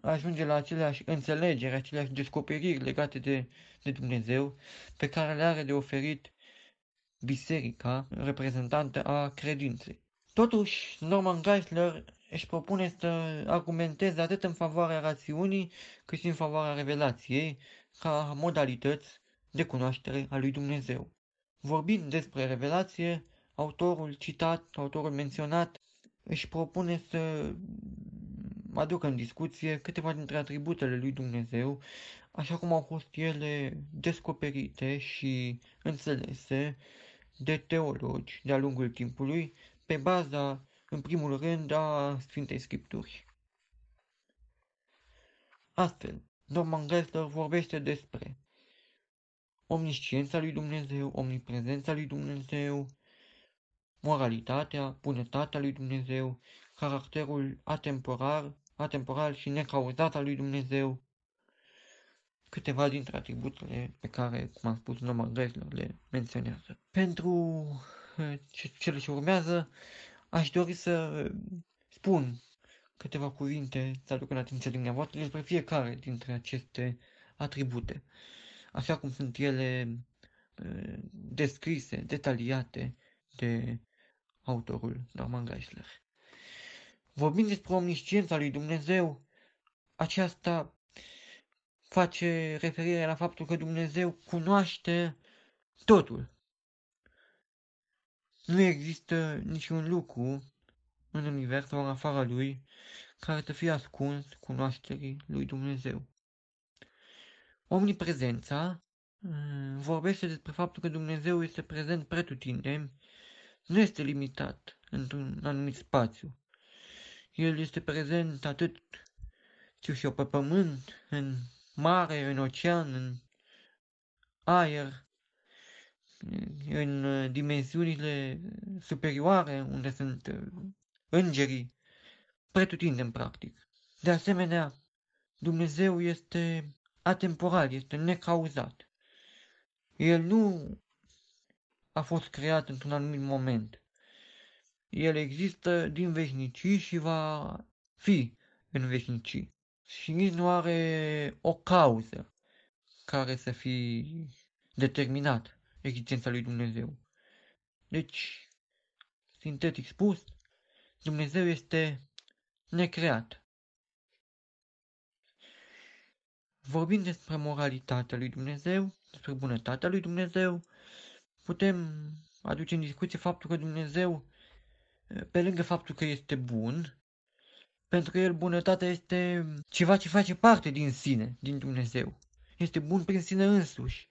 ajunge la aceleași înțelegeri, aceleași descoperiri legate de, de Dumnezeu pe care le are de oferit biserica reprezentantă a credinței. Totuși, Norman Geisler își propune să argumenteze atât în favoarea rațiunii cât și în favoarea revelației, ca modalități de cunoaștere a lui Dumnezeu. Vorbind despre revelație, autorul citat, autorul menționat, își propune să aducă în discuție câteva dintre atributele lui Dumnezeu, așa cum au fost ele descoperite și înțelese de teologi de-a lungul timpului, pe baza, în primul rând, a Sfintei Scripturi. Astfel, Norman Geisler vorbește despre omnisciența lui Dumnezeu, omniprezența lui Dumnezeu, moralitatea, bunătatea lui Dumnezeu, caracterul atemporal, atemporal și necauzat al lui Dumnezeu, câteva dintre atributele pe care, cum am spus, Norman Geisler le menționează. Pentru eh, cele ce urmează, aș dori să spun câteva cuvinte să aduc în atenția dumneavoastră despre fiecare dintre aceste atribute, așa cum sunt ele uh, descrise, detaliate de autorul Norman Geisler. Vorbind despre omnisciența lui Dumnezeu, aceasta face referire la faptul că Dumnezeu cunoaște totul. Nu există niciun lucru în univers sau în afara lui care să fie ascuns cunoașterii lui Dumnezeu. Omniprezența mm, vorbește despre faptul că Dumnezeu este prezent pretutindeni, nu este limitat într-un anumit spațiu. El este prezent atât, știu și eu, pe pământ, în mare, în ocean, în aer, în dimensiunile superioare, unde sunt îngerii, pretutindem practic. De asemenea, Dumnezeu este atemporal, este necauzat. El nu a fost creat într-un anumit moment. El există din veșnicii și va fi în veșnicii. Și nici nu are o cauză care să fi determinat existența lui Dumnezeu. Deci, sintetic spus, Dumnezeu este necreat. Vorbind despre moralitatea lui Dumnezeu, despre bunătatea lui Dumnezeu, putem aduce în discuție faptul că Dumnezeu, pe lângă faptul că este bun, pentru că el bunătatea este ceva ce face parte din sine, din Dumnezeu. Este bun prin sine însuși.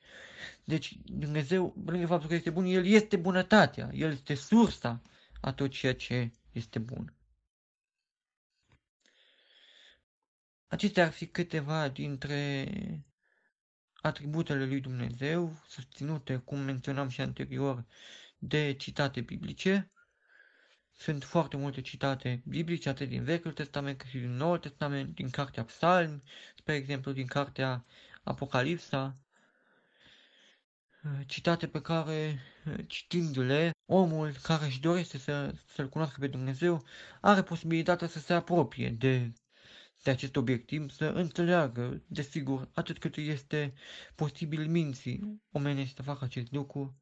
Deci Dumnezeu, pe lângă faptul că este bun, El este bunătatea, El este sursa a tot ceea ce este bun. Acestea ar fi câteva dintre atributele lui Dumnezeu, susținute, cum menționam și anterior, de citate biblice. Sunt foarte multe citate biblice, atât din Vechiul Testament cât și din Noul Testament, din Cartea Psalmi, spre exemplu din Cartea Apocalipsa, citate pe care, citindu-le, omul care își dorește să, să-L cunoască pe Dumnezeu, are posibilitatea să se apropie de de acest obiectiv să înțeleagă, desigur, atât cât este posibil minții omenești să facă acest lucru,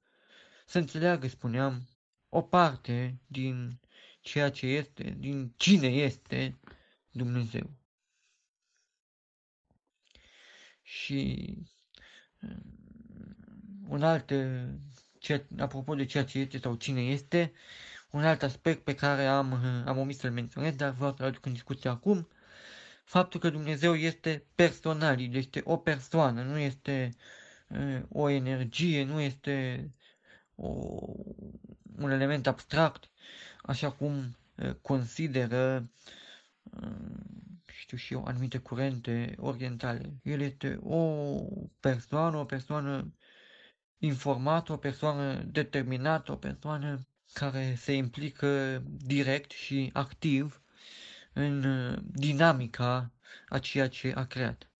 să înțeleagă, spuneam, o parte din ceea ce este, din cine este Dumnezeu. Și um, un alt, ce, apropo de ceea ce este sau cine este, un alt aspect pe care am, am omis să-l menționez, dar vreau să-l aduc în discuție acum, faptul că Dumnezeu este personal, este o persoană, nu este uh, o energie, nu este o, un element abstract, așa cum uh, consideră, uh, știu și eu, anumite curente orientale. El este o persoană, o persoană informată, o persoană determinată, o persoană care se implică direct și activ în uh, dinamica a ceea ce a creat,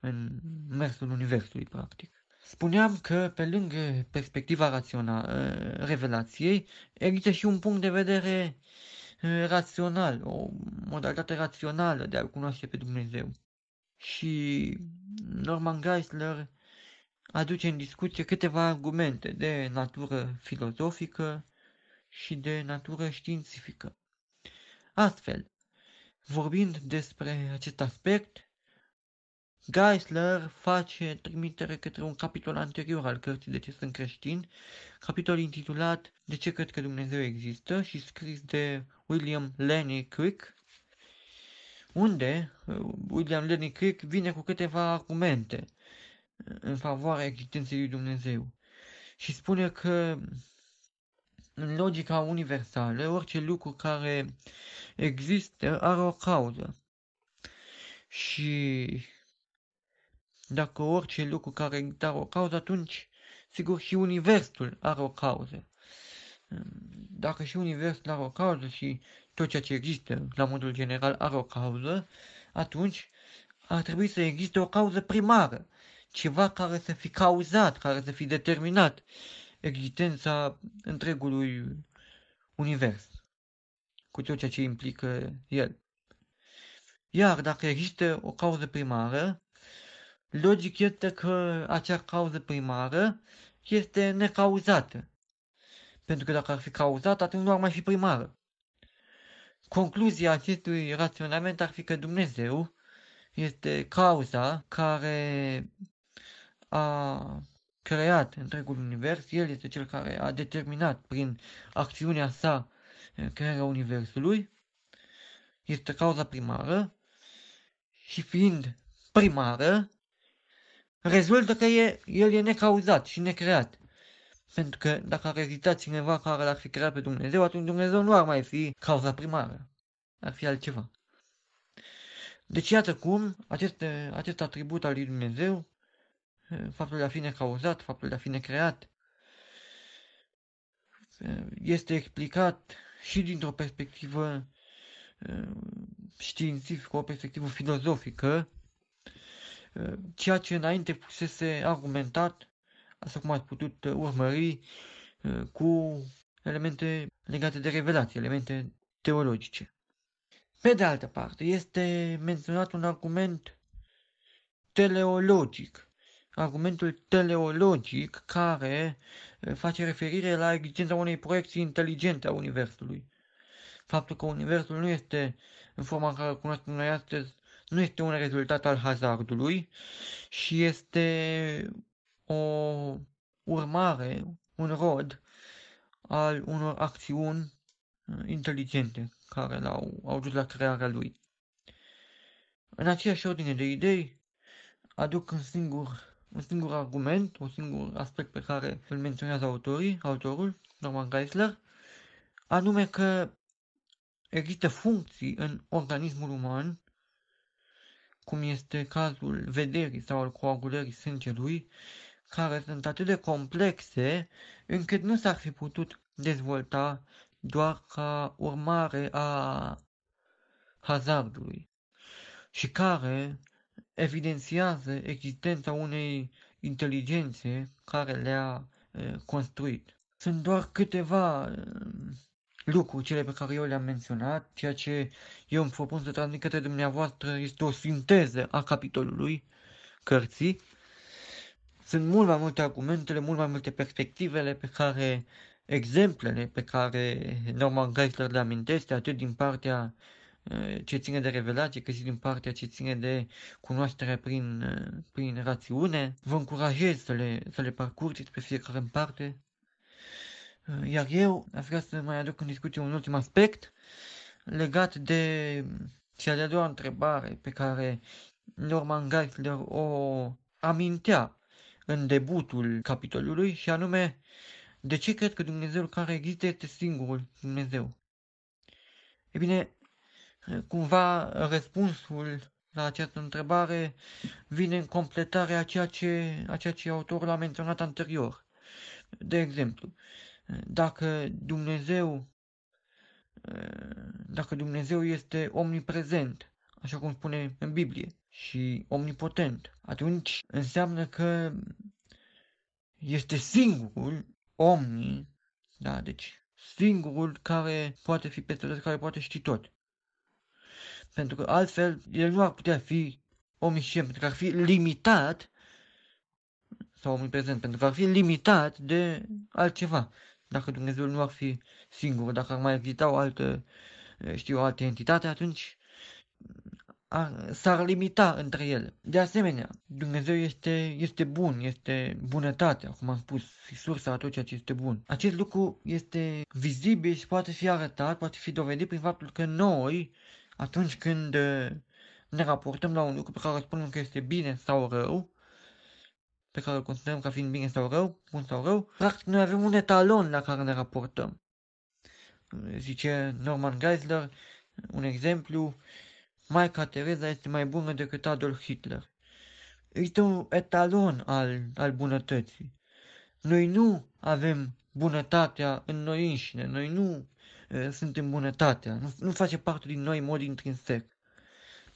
în mersul Universului, practic. Spuneam că, pe lângă perspectiva rațională, uh, revelației, există și un punct de vedere uh, rațional, o modalitate rațională de a-L cunoaște pe Dumnezeu. Și Norman Geisler aduce în discuție câteva argumente de natură filozofică și de natură științifică. Astfel, Vorbind despre acest aspect, Geisler face trimitere către un capitol anterior al cărții De ce sunt creștin, capitol intitulat De ce cred că Dumnezeu există și scris de William Lenny Quick, unde uh, William Lane Craig vine cu câteva argumente uh, în favoarea existenței lui Dumnezeu și spune că în logica universală, orice lucru care există are o cauză. Și dacă orice lucru care există are o cauză, atunci, sigur, și universul are o cauză. Dacă și universul are o cauză și tot ceea ce există, la modul general, are o cauză, atunci ar trebui să existe o cauză primară, ceva care să fi cauzat, care să fi determinat existența întregului univers, cu tot ceea ce implică el. Iar dacă există o cauză primară, logic este că acea cauză primară este necauzată. Pentru că dacă ar fi cauzată, atunci nu ar mai fi primară. Concluzia acestui raționament ar fi că Dumnezeu este cauza care a creat întregul univers, El este cel care a determinat prin acțiunea sa eh, crearea universului, este cauza primară și fiind primară, rezultă că e, El e necauzat și necreat. Pentru că dacă ar exista cineva care l-ar fi creat pe Dumnezeu, atunci Dumnezeu nu ar mai fi cauza primară. Ar fi altceva. Deci iată cum acest, acest atribut al lui Dumnezeu faptul de a fi necauzat, faptul de a fi necreat, este explicat și dintr-o perspectivă științifică, o perspectivă filozofică, ceea ce înainte fusese argumentat, așa cum ați putut urmări, cu elemente legate de revelație, elemente teologice. Pe de altă parte, este menționat un argument teleologic, argumentul teleologic care face referire la existența unei proiecții inteligente a Universului. Faptul că Universul nu este în forma în care îl cunoaștem noi astăzi, nu este un rezultat al hazardului și este o urmare, un rod al unor acțiuni inteligente care l-au au dus la crearea lui. În aceeași ordine de idei, aduc un singur un singur argument, un singur aspect pe care îl menționează autorii, autorul, Norman Geisler, anume că există funcții în organismul uman, cum este cazul vederii sau al coagulării sângelui, care sunt atât de complexe încât nu s-ar fi putut dezvolta doar ca urmare a hazardului și care evidențiază existența unei inteligențe care le-a construit. Sunt doar câteva lucruri, cele pe care eu le-am menționat, ceea ce eu îmi propun să transmit către dumneavoastră este o sinteză a capitolului cărții. Sunt mult mai multe argumentele, mult mai multe perspectivele pe care, exemplele pe care Norman Geisler le amintește, atât din partea Eh, ce ține de revelație, cât și din partea ce ține de cunoaștere prin, eh, prin rațiune. Vă încurajez să le, să le parcurgeți pe fiecare în parte. Eh, iar eu aș vrea să mai aduc în discuție un ultim aspect legat de cea de-a doua întrebare pe care Norman Geisler o amintea în debutul capitolului și anume de ce cred că Dumnezeul care există este singurul Dumnezeu? E bine, cumva răspunsul la această întrebare vine în completarea a ceea ce, a ceea ce autorul a menționat anterior. De exemplu, dacă Dumnezeu dacă Dumnezeu este omniprezent, așa cum spune în Biblie, și omnipotent, atunci înseamnă că este singurul omni, da, deci singurul care poate fi peste tot, care poate ști tot. Pentru că altfel el nu ar putea fi omniscient, pentru că ar fi limitat sau omniprezent, pentru că ar fi limitat de altceva. Dacă Dumnezeu nu ar fi singur, dacă ar mai exista o altă, știu, o altă entitate, atunci ar, s-ar limita între ele. De asemenea, Dumnezeu este, este bun, este bunătate, cum am spus, și sursa a tot ceea ce este bun. Acest lucru este vizibil și poate fi arătat, poate fi dovedit prin faptul că noi atunci când uh, ne raportăm la un lucru pe care spunem că este bine sau rău, pe care îl considerăm ca fiind bine sau rău, bun sau rău, practic noi avem un etalon la care ne raportăm. Zice Norman Geisler, un exemplu, Maica Tereza este mai bună decât Adolf Hitler. Este un etalon al, al bunătății. Noi nu avem bunătatea în noi înșine, noi nu uh, suntem bunătatea, nu, nu face parte din noi în mod intrinsec.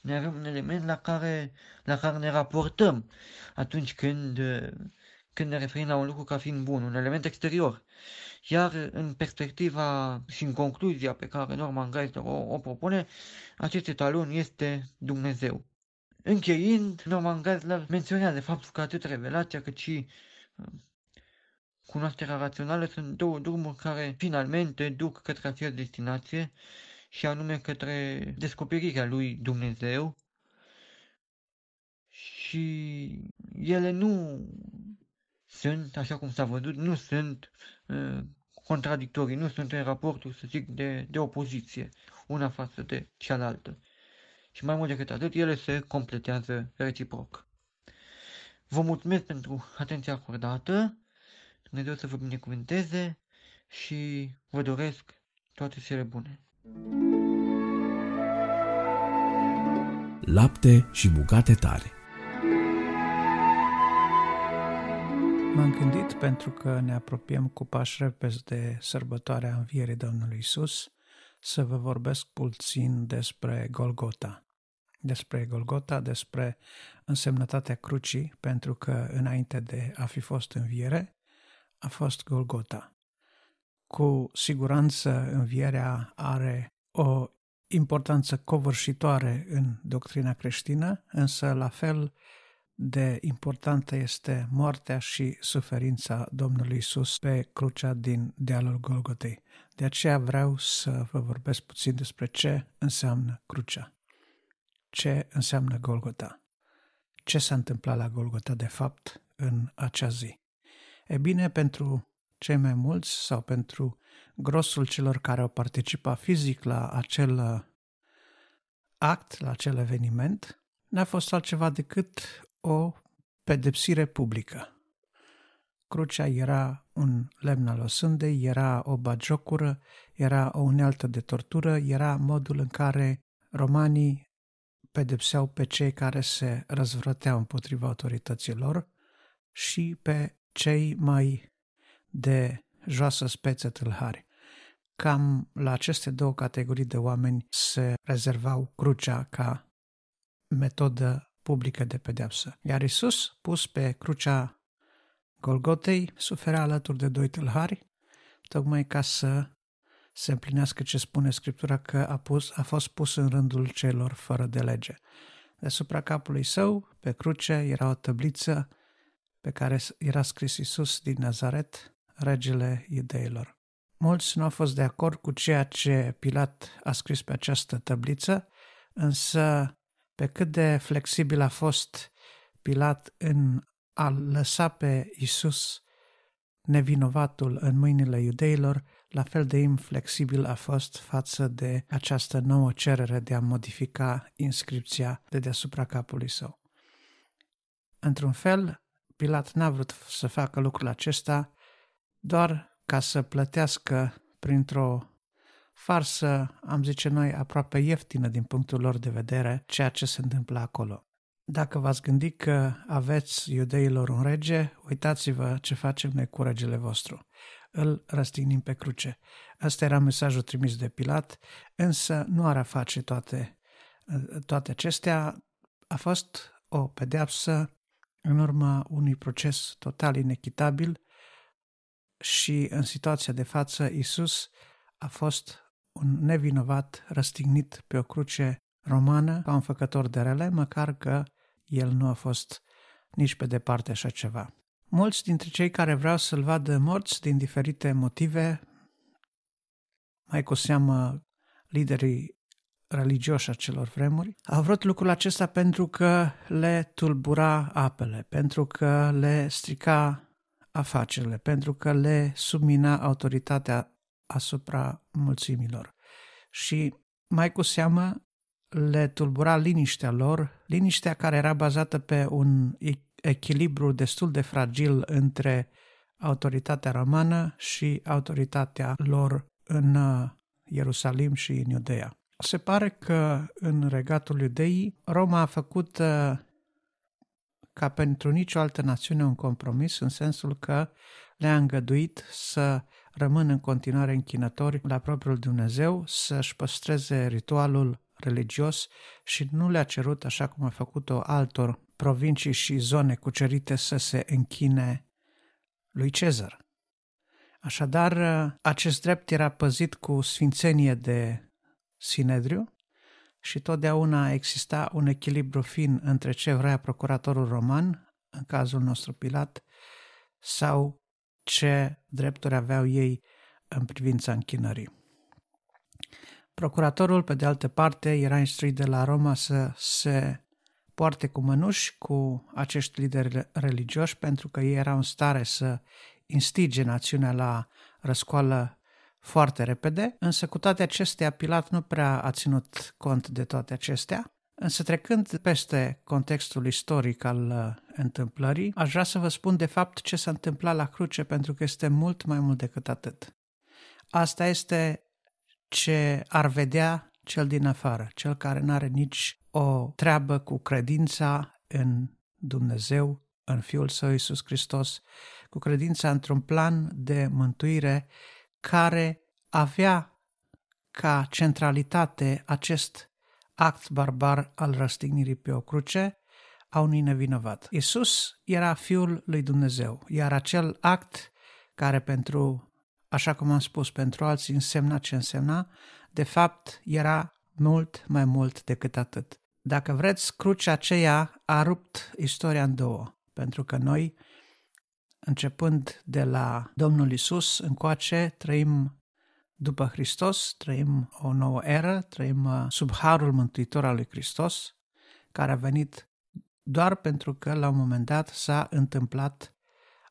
Noi avem un element la care, la care ne raportăm atunci când, uh, când ne referim la un lucru ca fiind bun, un element exterior. Iar în perspectiva și în concluzia pe care Norman Geisler o, o propune, acest etalon este Dumnezeu. Încheiind, Norman Geisler menționează faptul că atât revelația cât și uh, cunoașterea rațională sunt două drumuri care finalmente duc către aceeași destinație și anume către descoperirea lui Dumnezeu și ele nu sunt, așa cum s-a văzut, nu sunt uh, contradictorii, nu sunt în raportul, să zic, de, de opoziție, una față de cealaltă. Și mai mult decât atât, ele se completează reciproc. Vă mulțumesc pentru atenția acordată, Dumnezeu să vă binecuvânteze și vă doresc toate cele bune. Lapte și bucate tare M-am gândit pentru că ne apropiem cu pași repezi de sărbătoarea învierii Domnului Isus să vă vorbesc puțin despre Golgota. Despre Golgota, despre însemnătatea crucii, pentru că înainte de a fi fost înviere, a fost Golgota. Cu siguranță învierea are o importanță covârșitoare în doctrina creștină, însă la fel de importantă este moartea și suferința Domnului Isus pe crucea din dealul Golgotei. De aceea vreau să vă vorbesc puțin despre ce înseamnă crucea. Ce înseamnă Golgota? Ce s-a întâmplat la Golgota de fapt în acea zi? E bine, pentru cei mai mulți sau pentru grosul celor care au participat fizic la acel act, la acel eveniment, n-a fost altceva decât o pedepsire publică. Crucea era un lemn al osândei, era o bagiocură, era o unealtă de tortură, era modul în care romanii pedepseau pe cei care se răzvrăteau împotriva autorităților și pe cei mai de joasă speță tâlhari. Cam la aceste două categorii de oameni se rezervau crucea ca metodă publică de pedeapsă. Iar Isus, pus pe crucea Golgotei, suferea alături de doi tâlhari, tocmai ca să se împlinească ce spune Scriptura că a, pus, a fost pus în rândul celor fără de lege. Deasupra capului său, pe cruce, era o tăbliță pe care era scris Isus din Nazaret, regele iudeilor. Mulți nu au fost de acord cu ceea ce Pilat a scris pe această tabliță, însă pe cât de flexibil a fost Pilat în a lăsa pe Isus nevinovatul în mâinile iudeilor, la fel de inflexibil a fost față de această nouă cerere de a modifica inscripția de deasupra capului său. Într-un fel, Pilat n-a vrut să facă lucrul acesta doar ca să plătească printr-o farsă, am zice noi, aproape ieftină din punctul lor de vedere, ceea ce se întâmplă acolo. Dacă v-ați gândit că aveți iudeilor un rege, uitați-vă ce facem noi cu regele vostru. Îl răstignim pe cruce. Ăsta era mesajul trimis de Pilat, însă nu are a face toate, toate acestea. A fost o pedeapsă în urma unui proces total inechitabil și în situația de față Isus a fost un nevinovat răstignit pe o cruce romană ca un făcător de rele, măcar că el nu a fost nici pe departe așa ceva. Mulți dintre cei care vreau să-l vadă morți din diferite motive, mai cu seamă liderii religioși acelor vremuri, au vrut lucrul acesta pentru că le tulbura apele, pentru că le strica afacerile, pentru că le submina autoritatea asupra mulțimilor. Și mai cu seamă le tulbura liniștea lor, liniștea care era bazată pe un echilibru destul de fragil între autoritatea romană și autoritatea lor în uh, Ierusalim și în Iudeea. Se pare că în regatul iudeii Roma a făcut uh, ca pentru nicio altă națiune un compromis în sensul că le-a îngăduit să rămână în continuare închinători la propriul Dumnezeu, să-și păstreze ritualul religios și nu le-a cerut, așa cum a făcut-o altor provincii și zone cucerite, să se închine lui Cezar. Așadar, acest drept era păzit cu sfințenie de Sinedriu și totdeauna exista un echilibru fin între ce vrea procuratorul roman, în cazul nostru Pilat, sau ce drepturi aveau ei în privința închinării. Procuratorul, pe de altă parte, era instruit de la Roma să se poarte cu mănuși cu acești lideri religioși pentru că ei erau în stare să instige națiunea la răscoală foarte repede, însă cu toate acestea Pilat nu prea a ținut cont de toate acestea. Însă trecând peste contextul istoric al uh, întâmplării, aș vrea să vă spun de fapt ce s-a întâmplat la cruce pentru că este mult mai mult decât atât. Asta este ce ar vedea cel din afară, cel care nu are nici o treabă cu credința în Dumnezeu, în Fiul Său Iisus Hristos, cu credința într-un plan de mântuire care avea ca centralitate acest act barbar al răstignirii pe o cruce a unui nevinovat. Iisus era Fiul lui Dumnezeu, iar acel act care pentru, așa cum am spus, pentru alții însemna ce însemna, de fapt era mult mai mult decât atât. Dacă vreți, crucea aceea a rupt istoria în două, pentru că noi, începând de la Domnul Isus, încoace trăim după Hristos, trăim o nouă eră, trăim uh, sub harul mântuitor al lui Hristos, care a venit doar pentru că la un moment dat s-a întâmplat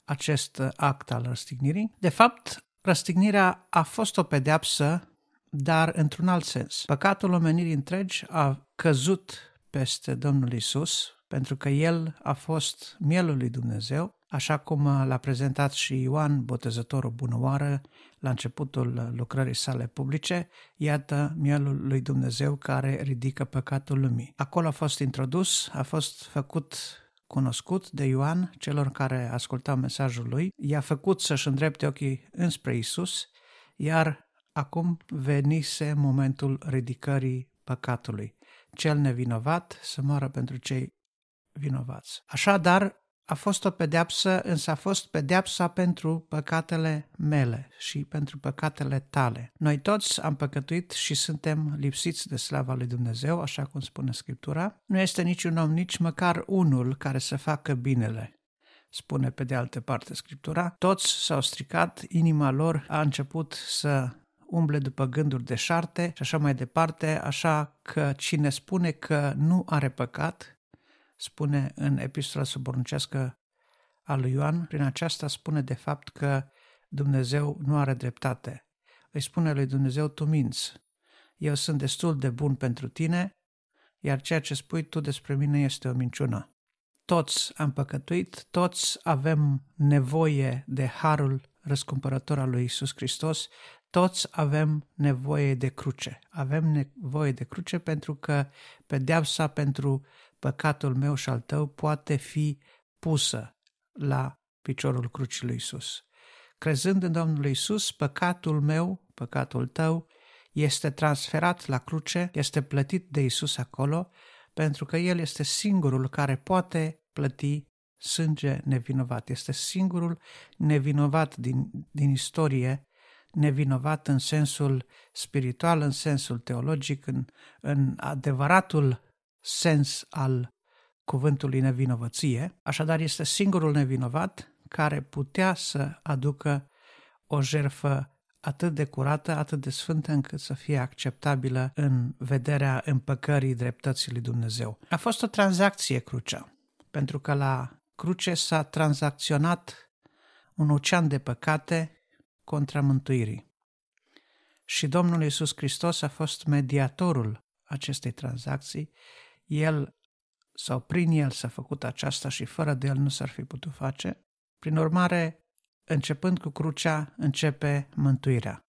acest act al răstignirii. De fapt, răstignirea a fost o pedeapsă dar într-un alt sens. Păcatul omenirii întregi a căzut peste Domnul Isus, pentru că El a fost mielul lui Dumnezeu, așa cum l-a prezentat și Ioan, botezătorul bunăoară, la începutul lucrării sale publice, iată mielul lui Dumnezeu care ridică păcatul lumii. Acolo a fost introdus, a fost făcut cunoscut de Ioan celor care ascultau mesajul lui, i-a făcut să-și îndrepte ochii înspre Isus, iar acum venise momentul ridicării păcatului. Cel nevinovat să moară pentru cei vinovați. Așadar, a fost o pedeapsă, însă a fost pedeapsa pentru păcatele mele și pentru păcatele tale. Noi toți am păcătuit și suntem lipsiți de slava lui Dumnezeu, așa cum spune Scriptura. Nu este niciun om, nici măcar unul care să facă binele spune pe de altă parte Scriptura. Toți s-au stricat, inima lor a început să umble după gânduri de șarte și așa mai departe, așa că cine spune că nu are păcat, spune în epistola suboruncească a lui Ioan, prin aceasta spune de fapt că Dumnezeu nu are dreptate. Îi spune lui Dumnezeu, tu minți. Eu sunt destul de bun pentru tine, iar ceea ce spui tu despre mine este o minciună. Toți am păcătuit, toți avem nevoie de harul răscumpărător al lui Isus Hristos, toți avem nevoie de cruce. Avem nevoie de cruce pentru că pedeapsa pentru păcatul meu și al tău poate fi pusă la piciorul crucii lui Isus. Crezând în Domnul Isus, păcatul meu, păcatul tău, este transferat la cruce, este plătit de Isus acolo, pentru că El este singurul care poate plăti sânge nevinovat. Este singurul nevinovat din, din istorie nevinovat în sensul spiritual, în sensul teologic, în, în adevăratul sens al cuvântului nevinovăție. Așadar, este singurul nevinovat care putea să aducă o jerfă atât de curată, atât de sfântă încât să fie acceptabilă în vederea împăcării dreptății lui Dumnezeu. A fost o tranzacție crucea, pentru că la cruce s-a tranzacționat un ocean de păcate contra mântuirii. Și Domnul Iisus Hristos a fost mediatorul acestei tranzacții, el sau prin el s-a făcut aceasta și fără de el nu s-ar fi putut face. Prin urmare, începând cu crucea, începe mântuirea.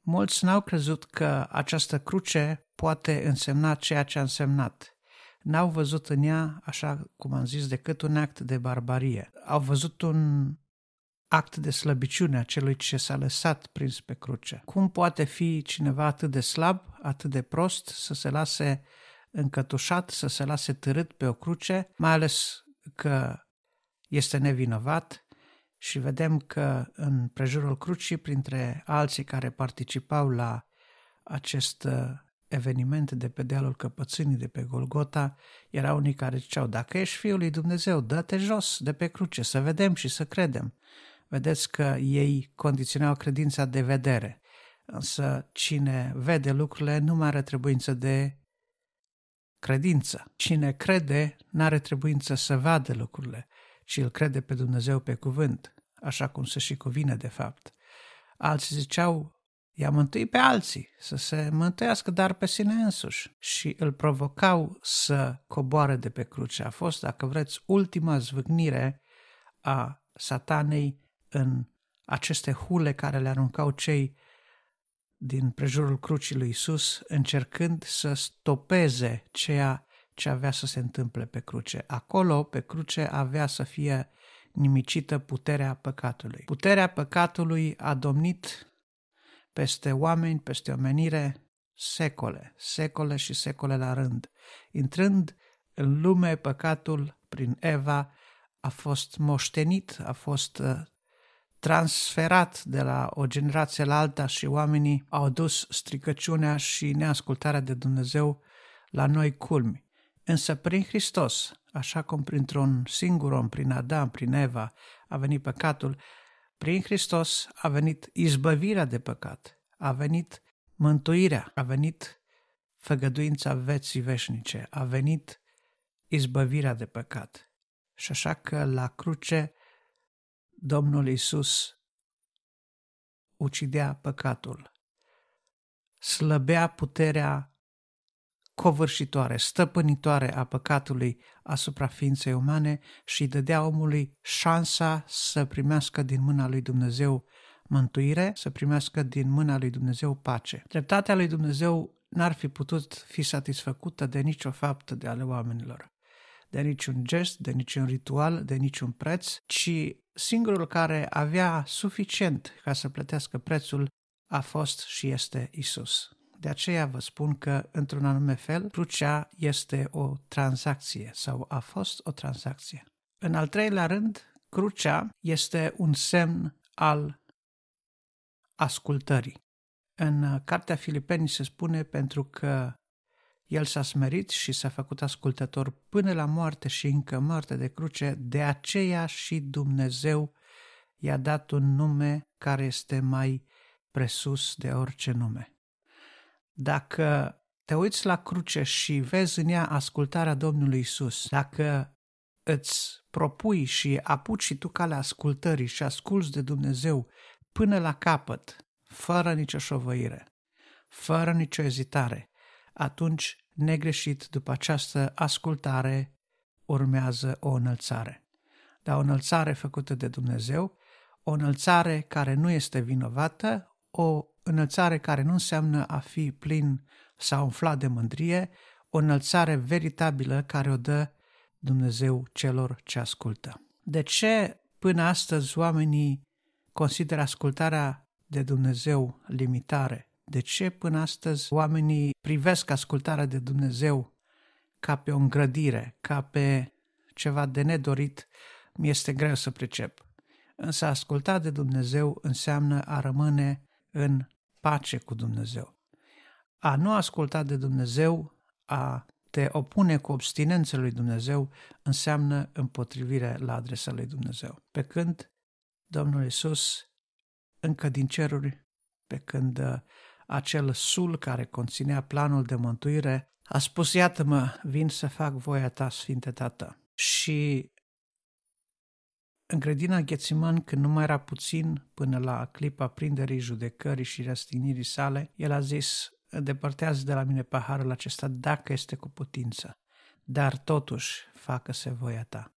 Mulți n-au crezut că această cruce poate însemna ceea ce a însemnat. N-au văzut în ea, așa cum am zis, decât un act de barbarie. Au văzut un act de slăbiciune a celui ce s-a lăsat prins pe cruce. Cum poate fi cineva atât de slab, atât de prost, să se lase încătușat, să se lase târât pe o cruce, mai ales că este nevinovat și vedem că în prejurul crucii, printre alții care participau la acest uh, eveniment de pe dealul căpățânii de pe Golgota, erau unii care ziceau, dacă ești Fiul lui Dumnezeu, dă-te jos de pe cruce, să vedem și să credem. Vedeți că ei condiționau credința de vedere, însă cine vede lucrurile nu mai are trebuință de credință. Cine crede n-are trebuință să vadă lucrurile, ci îl crede pe Dumnezeu pe cuvânt, așa cum se și cuvine de fapt. Alții ziceau, i-a mântuit pe alții, să se mântuiască, dar pe sine însuși. Și îl provocau să coboare de pe cruce. A fost, dacă vreți, ultima zvâgnire a satanei în aceste hule care le aruncau cei din prejurul crucii lui Isus, încercând să stopeze ceea ce avea să se întâmple pe cruce. Acolo, pe cruce, avea să fie nimicită puterea păcatului. Puterea păcatului a domnit peste oameni, peste omenire, secole, secole și secole la rând. Intrând în lume, păcatul prin Eva a fost moștenit, a fost uh, transferat de la o generație la alta și oamenii au dus stricăciunea și neascultarea de Dumnezeu la noi culmi. Însă prin Hristos, așa cum printr-un singur om, prin Adam, prin Eva, a venit păcatul, prin Hristos a venit izbăvirea de păcat, a venit mântuirea, a venit făgăduința veții veșnice, a venit izbăvirea de păcat. Și așa că la cruce Domnul Isus ucidea păcatul, slăbea puterea covârșitoare, stăpânitoare a păcatului asupra ființei umane și dădea omului șansa să primească din mâna lui Dumnezeu mântuire, să primească din mâna lui Dumnezeu pace. Dreptatea lui Dumnezeu n-ar fi putut fi satisfăcută de nicio faptă de ale oamenilor, de niciun gest, de niciun ritual, de niciun preț, ci singurul care avea suficient ca să plătească prețul a fost și este Isus. De aceea vă spun că, într-un anume fel, crucea este o tranzacție sau a fost o tranzacție. În al treilea rând, crucea este un semn al ascultării. În Cartea Filipeni se spune pentru că el s-a smerit și s-a făcut ascultător până la moarte și încă moarte de cruce, de aceea și Dumnezeu i-a dat un nume care este mai presus de orice nume. Dacă te uiți la cruce și vezi în ea ascultarea Domnului Isus, dacă îți propui și apuci și tu calea ascultării și asculți de Dumnezeu până la capăt, fără nicio șovăire, fără nicio ezitare, atunci, negreșit după această ascultare, urmează o înălțare. Dar o înălțare făcută de Dumnezeu, o înălțare care nu este vinovată, o înălțare care nu înseamnă a fi plin sau umflat de mândrie, o înălțare veritabilă care o dă Dumnezeu celor ce ascultă. De ce până astăzi oamenii consideră ascultarea de Dumnezeu limitare? De ce până astăzi oamenii privesc ascultarea de Dumnezeu ca pe o îngrădire, ca pe ceva de nedorit, mi este greu să pricep. Însă asculta de Dumnezeu înseamnă a rămâne în pace cu Dumnezeu. A nu asculta de Dumnezeu, a te opune cu obstinență lui Dumnezeu, înseamnă împotrivire la adresa lui Dumnezeu. Pe când Domnul Isus, încă din ceruri, pe când uh, acel sul care conținea planul de mântuire, a spus, iată-mă, vin să fac voia ta, Sfinte Tată. Și în grădina Ghețiman, când nu mai era puțin până la clipa prinderii, judecării și răstignirii sale, el a zis, depărtează de la mine paharul acesta dacă este cu putință, dar totuși facă-se voia ta.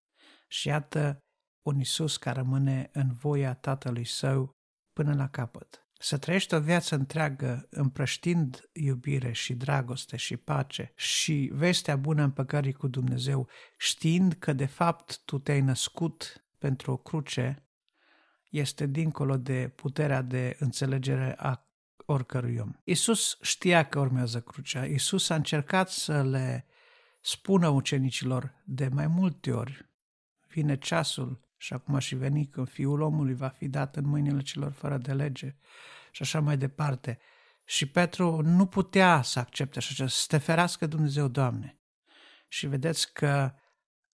Și iată un Isus care rămâne în voia Tatălui Său până la capăt. Să trăiești o viață întreagă împrăștind iubire și dragoste și pace și vestea bună împăcării cu Dumnezeu, știind că de fapt tu te-ai născut pentru o cruce, este dincolo de puterea de înțelegere a oricărui om. Isus știa că urmează crucea. Isus a încercat să le spună ucenicilor de mai multe ori, vine ceasul și acum și veni când fiul omului va fi dat în mâinile celor fără de lege și așa mai departe. Și Petru nu putea să accepte așa ceva, să te ferească Dumnezeu, Doamne. Și vedeți că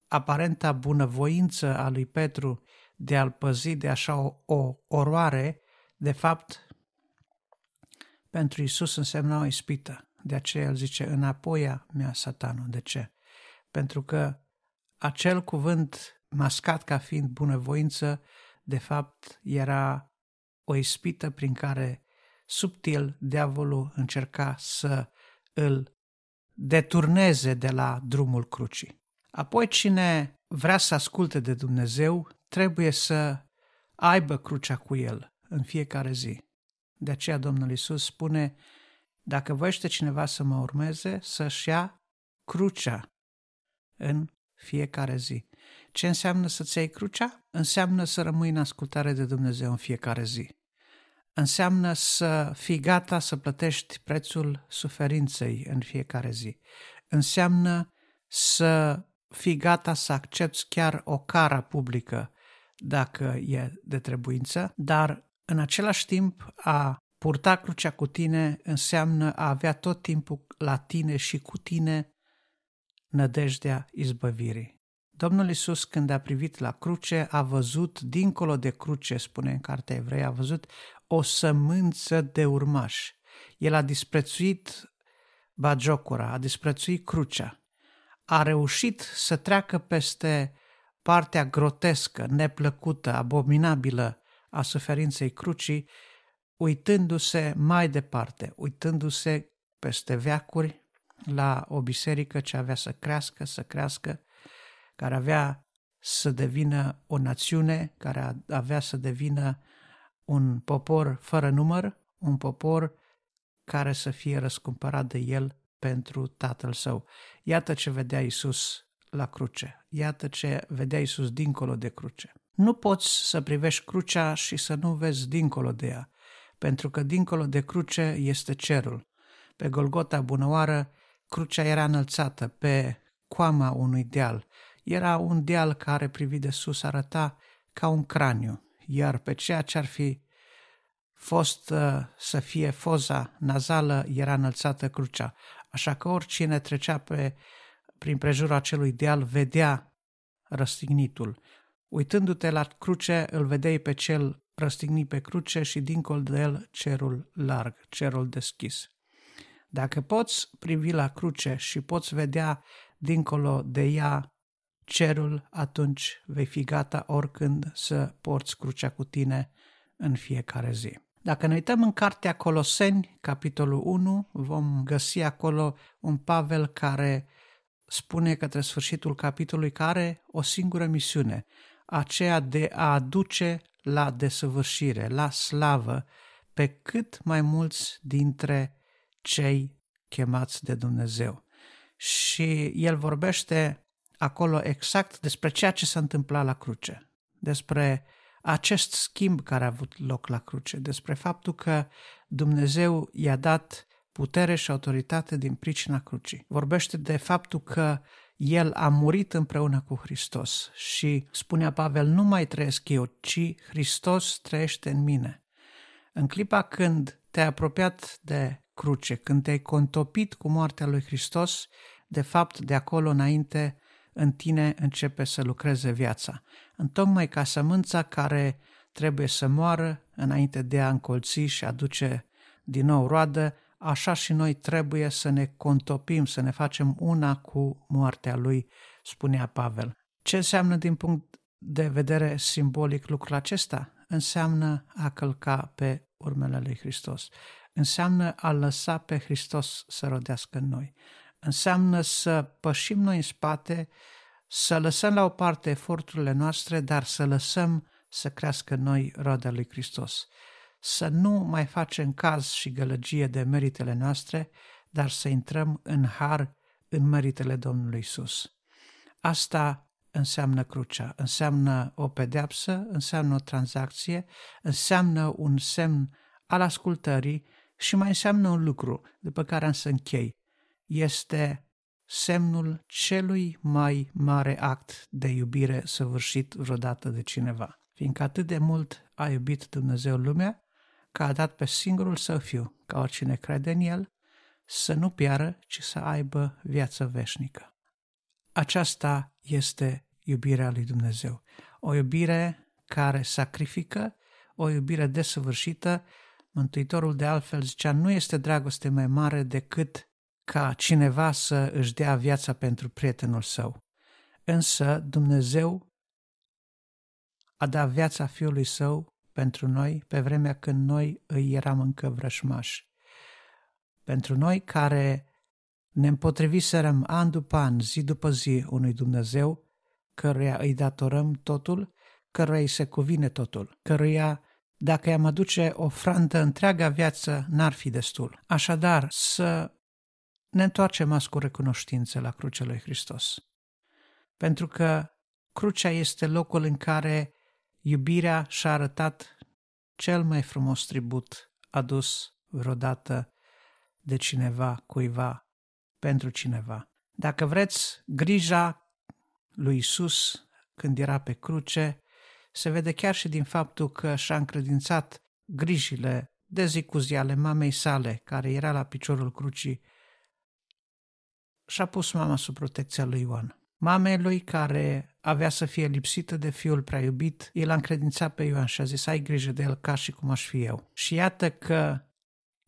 aparenta bunăvoință a lui Petru de a-l păzi de așa o, o oroare, de fapt, pentru Isus însemna o ispită. De aceea el zice, înapoi mea satanul. De ce? Pentru că acel cuvânt mascat ca fiind bunăvoință, de fapt era o ispită prin care subtil diavolul încerca să îl deturneze de la drumul crucii. Apoi cine vrea să asculte de Dumnezeu trebuie să aibă crucea cu el în fiecare zi. De aceea Domnul Isus spune, dacă voiește cineva să mă urmeze, să-și ia crucea în fiecare zi. Ce înseamnă să-ți iei crucea? Înseamnă să rămâi în ascultare de Dumnezeu în fiecare zi. Înseamnă să fii gata să plătești prețul suferinței în fiecare zi. Înseamnă să fii gata să accepti chiar o cara publică dacă e de trebuință, dar în același timp a purta crucea cu tine înseamnă a avea tot timpul la tine și cu tine nădejdea izbăvirii. Domnul Isus, când a privit la cruce, a văzut, dincolo de cruce, spune în Cartea Evrei, a văzut o sămânță de urmași. El a disprețuit bagiocura, a disprețuit crucea. A reușit să treacă peste partea grotescă, neplăcută, abominabilă a suferinței crucii, uitându-se mai departe, uitându-se peste veacuri la o biserică ce avea să crească, să crească, care avea să devină o națiune, care avea să devină un popor fără număr, un popor care să fie răscumpărat de el pentru tatăl său. Iată ce vedea Isus la cruce. Iată ce vedea Isus dincolo de cruce. Nu poți să privești crucea și să nu vezi dincolo de ea, pentru că dincolo de cruce este cerul. Pe Golgota Bunăoară, crucea era înălțată pe coama unui deal. Era un deal care, privit de sus, arăta ca un craniu, iar pe ceea ce ar fi fost uh, să fie foza nazală era înălțată crucea. Așa că oricine trecea pe, prin prejurul acelui deal vedea răstignitul. Uitându-te la cruce, îl vedeai pe cel răstignit pe cruce și dincolo de el cerul larg, cerul deschis. Dacă poți privi la cruce și poți vedea dincolo de ea cerul, atunci vei fi gata oricând să porți crucea cu tine în fiecare zi. Dacă ne uităm în cartea Coloseni, capitolul 1, vom găsi acolo un Pavel care spune către sfârșitul capitolului care o singură misiune, aceea de a aduce la desăvârșire, la slavă, pe cât mai mulți dintre cei chemați de Dumnezeu. Și el vorbește acolo exact despre ceea ce s-a întâmplat la cruce, despre acest schimb care a avut loc la cruce, despre faptul că Dumnezeu i-a dat putere și autoritate din pricina crucii. Vorbește de faptul că el a murit împreună cu Hristos și spunea Pavel, nu mai trăiesc eu, ci Hristos trăiește în mine. În clipa când te-ai apropiat de cruce, când te-ai contopit cu moartea lui Hristos, de fapt de acolo înainte în tine începe să lucreze viața. Întocmai ca sămânța care trebuie să moară înainte de a încolți și aduce din nou roadă, așa și noi trebuie să ne contopim, să ne facem una cu moartea lui, spunea Pavel. Ce înseamnă din punct de vedere simbolic lucrul acesta? Înseamnă a călca pe urmele lui Hristos. Înseamnă a lăsa pe Hristos să rodească în noi. Înseamnă să pășim noi în spate, să lăsăm la o parte eforturile noastre, dar să lăsăm să crească noi roada lui Hristos. Să nu mai facem caz și gălăgie de meritele noastre, dar să intrăm în har în meritele Domnului Isus. Asta înseamnă crucea, înseamnă o pedeapsă, înseamnă o tranzacție, înseamnă un semn al ascultării și mai înseamnă un lucru, după care am să închei. Este semnul celui mai mare act de iubire săvârșit vreodată de cineva. Fiindcă atât de mult a iubit Dumnezeu lumea, că a dat pe singurul său fiu, ca oricine crede în el, să nu piară, ci să aibă viață veșnică. Aceasta este iubirea lui Dumnezeu. O iubire care sacrifică, o iubire desăvârșită. Mântuitorul de altfel zicea, nu este dragoste mai mare decât ca cineva să își dea viața pentru prietenul său. Însă Dumnezeu a dat viața Fiului Său pentru noi pe vremea când noi îi eram încă vrășmași. Pentru noi care ne împotriviserăm an după an, zi după zi unui Dumnezeu, căruia îi datorăm totul, căruia îi se cuvine totul, căruia dacă i-am aduce ofrandă întreaga viață, n-ar fi destul. Așadar, să ne întoarcem azi cu recunoștință la crucea lui Hristos. Pentru că crucea este locul în care iubirea și-a arătat cel mai frumos tribut adus vreodată de cineva, cuiva, pentru cineva. Dacă vreți, grija lui Isus când era pe cruce se vede chiar și din faptul că și-a încredințat grijile de zi cu zi ale mamei sale, care era la piciorul crucii, și-a pus mama sub protecția lui Ioan. Mamei lui care avea să fie lipsită de fiul prea iubit, el a încredințat pe Ioan și a zis, ai grijă de el ca și cum aș fi eu. Și iată că,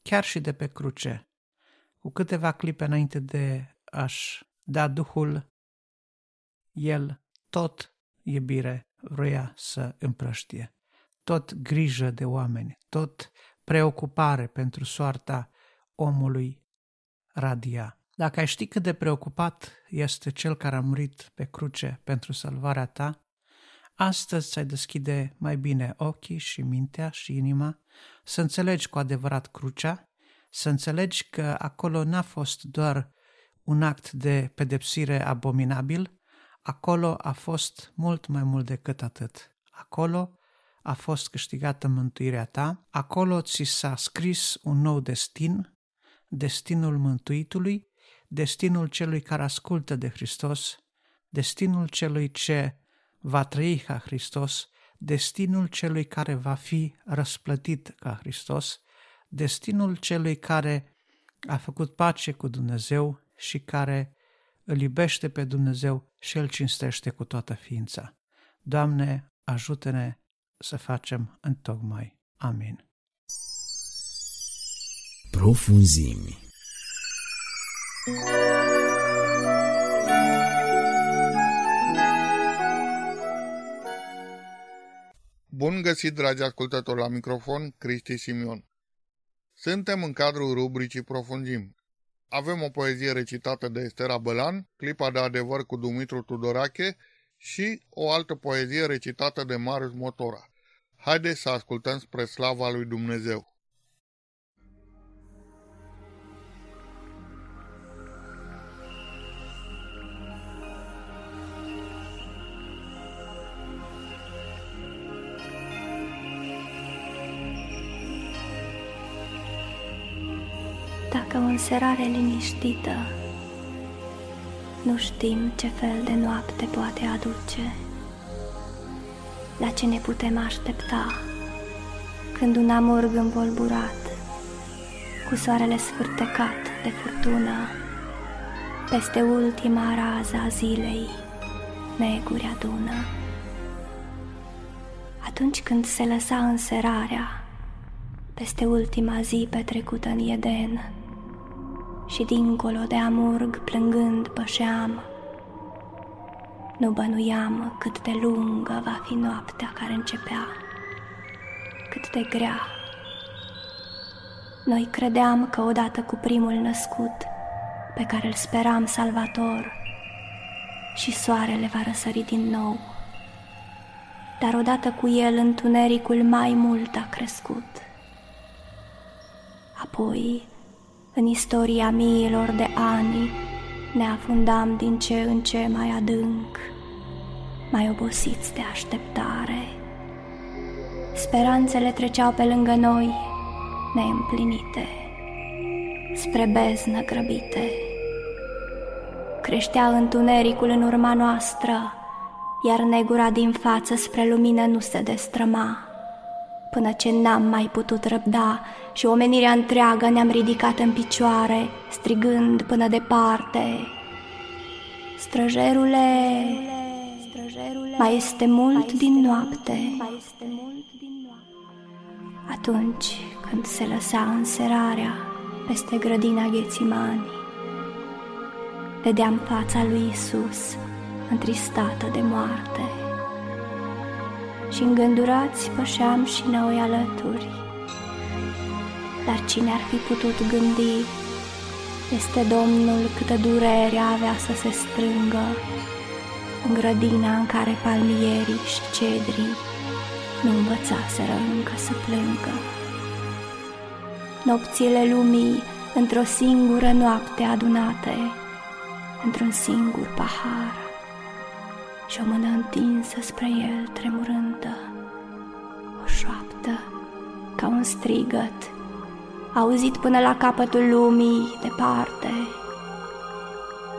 chiar și de pe cruce, cu câteva clipe înainte de a-și da Duhul, el tot iubire vroia să împrăștie, tot grijă de oameni, tot preocupare pentru soarta omului radia. Dacă ai ști cât de preocupat este cel care a murit pe cruce pentru salvarea ta, astăzi ți-ai deschide mai bine ochii și mintea și inima să înțelegi cu adevărat crucea, să înțelegi că acolo n-a fost doar un act de pedepsire abominabil, acolo a fost mult mai mult decât atât. Acolo a fost câștigată mântuirea ta, acolo ți s-a scris un nou destin, destinul mântuitului, destinul celui care ascultă de Hristos, destinul celui ce va trăi ca Hristos, destinul celui care va fi răsplătit ca Hristos, destinul celui care a făcut pace cu Dumnezeu și care îl iubește pe Dumnezeu și îl cinstește cu toată ființa. Doamne, ajută-ne să facem întocmai. Amin. Profunzimi Bun găsit, dragi ascultători, la microfon, Cristi Simion. Suntem în cadrul rubricii Profunzim. Avem o poezie recitată de Estera Bălan, clipa de adevăr cu Dumitru Tudorache și o altă poezie recitată de Marius Motora. Haideți să ascultăm spre slava lui Dumnezeu. Dacă o înserare liniștită, nu știm ce fel de noapte poate aduce, la ce ne putem aștepta când un amurg învolburat, cu soarele sfârtecat de furtună, peste ultima rază a zilei, neguri adună. Atunci când se lăsa înserarea, peste ultima zi petrecută în Eden, și dincolo de amurg plângând pășeam. Nu bănuiam cât de lungă va fi noaptea care începea, cât de grea. Noi credeam că odată cu primul născut, pe care îl speram salvator, și soarele va răsări din nou. Dar odată cu el întunericul mai mult a crescut. Apoi, în istoria miilor de ani, ne afundam din ce în ce mai adânc, mai obosiți de așteptare. Speranțele treceau pe lângă noi, neîmplinite, spre beznă grăbite. Creștea întunericul în urma noastră, iar negura din față spre lumină nu se destrăma. Până ce n-am mai putut răbda și omenirea întreagă ne-am ridicat în picioare, strigând până departe. Străjerule, mai este mult din noapte. Atunci când se lăsa înserarea peste grădina Ghețimani, vedeam fața lui Isus întristată de moarte. Și îngândurați pășeam și noi alături. Dar cine ar fi putut gândi este Domnul câtă durere avea să se strângă în grădina în care palmierii și cedrii nu învățaseră încă să plângă. Nopțile lumii într-o singură noapte adunate, într-un singur pahar și o mână întinsă spre el tremurândă, o șoaptă ca un strigăt, auzit până la capătul lumii departe.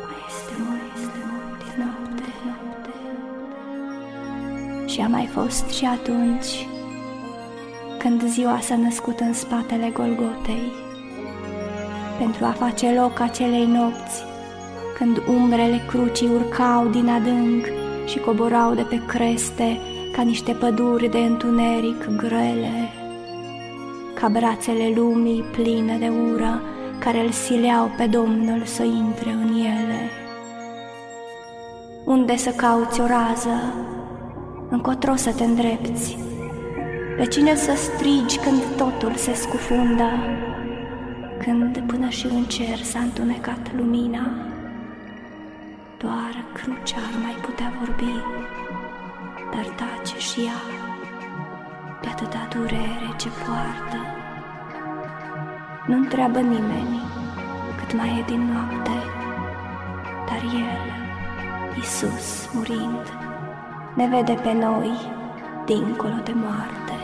Mai este mult, este mult din noapte, noapte. Și a mai fost și atunci, când ziua s-a născut în spatele Golgotei, pentru a face loc acelei nopți, când umbrele crucii urcau din adânc și coborau de pe creste ca niște păduri de întuneric grele, ca brațele lumii pline de ură care îl sileau pe Domnul să intre în ele. Unde să cauți o rază? Încotro să te îndrepți? Pe cine să strigi când totul se scufundă? Când până și în cer s-a întunecat lumina? Doar crucea ar mai putea vorbi, dar tace și ea de atâta durere ce poartă. Nu întreabă nimeni cât mai e din noapte, dar El, Isus, murind, ne vede pe noi dincolo de moarte.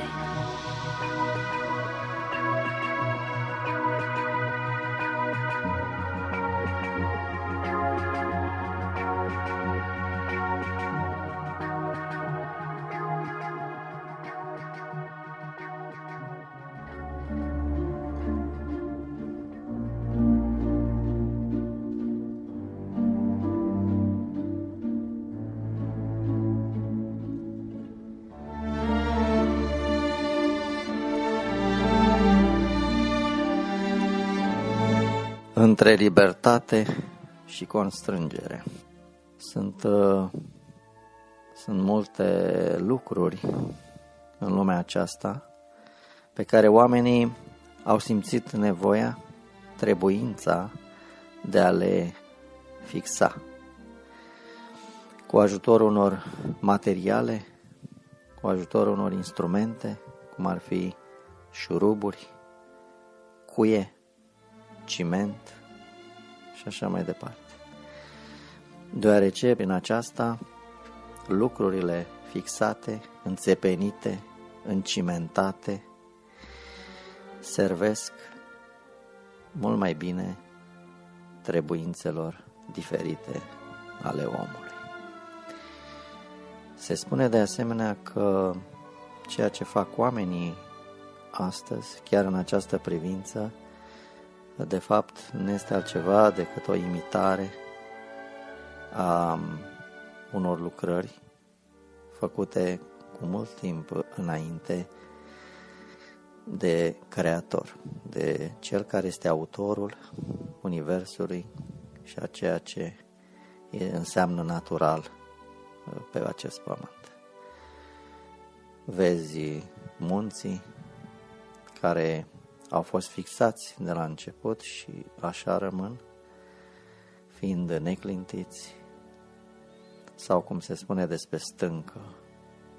Între libertate și constrângere. Sunt, uh, sunt multe lucruri în lumea aceasta pe care oamenii au simțit nevoia, trebuința de a le fixa. Cu ajutorul unor materiale, cu ajutorul unor instrumente, cum ar fi șuruburi, cuie, ciment și așa mai departe. Deoarece prin aceasta lucrurile fixate, înțepenite, încimentate, servesc mult mai bine trebuințelor diferite ale omului. Se spune de asemenea că ceea ce fac oamenii astăzi, chiar în această privință, de fapt nu este altceva decât o imitare a unor lucrări făcute cu mult timp înainte de creator, de cel care este autorul universului și a ceea ce înseamnă natural uh, pe acest pământ. Vezi munții care au fost fixați de la început și așa rămân, fiind neclintiți, sau cum se spune despre stâncă,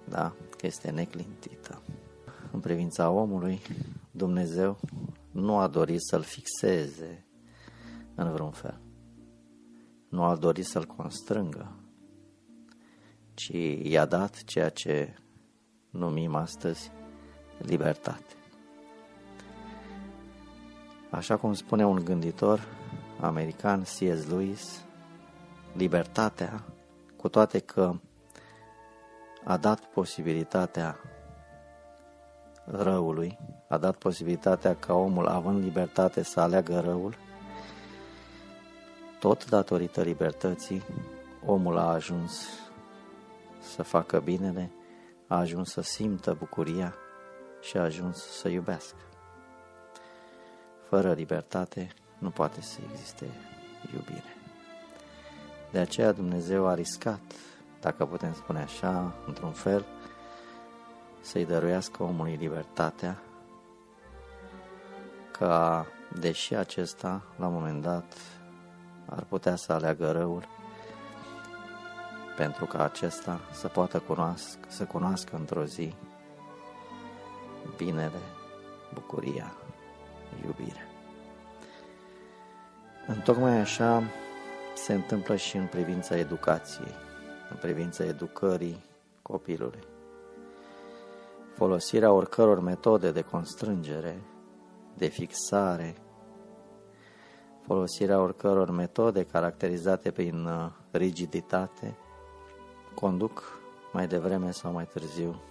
da, că este neclintită. În privința omului, Dumnezeu nu a dorit să-l fixeze în vreun fel. Nu a dorit să-l constrângă, ci i-a dat ceea ce numim astăzi libertate. Așa cum spune un gânditor american, C.S. Lewis, libertatea, cu toate că a dat posibilitatea răului, a dat posibilitatea ca omul, având libertate, să aleagă răul, tot datorită libertății, omul a ajuns să facă binele, a ajuns să simtă bucuria și a ajuns să iubească. Fără libertate nu poate să existe iubire. De aceea Dumnezeu a riscat, dacă putem spune așa, într-un fel, să-i dăruiască omului libertatea, ca, deși acesta, la un moment dat, ar putea să aleagă răul, pentru ca acesta să poată cunoască, să cunoască într-o zi binele, bucuria, iubirea. Întocmai așa se întâmplă și în privința educației, în privința educării copilului. Folosirea oricăror metode de constrângere, de fixare, folosirea oricăror metode caracterizate prin uh, rigiditate, conduc mai devreme sau mai târziu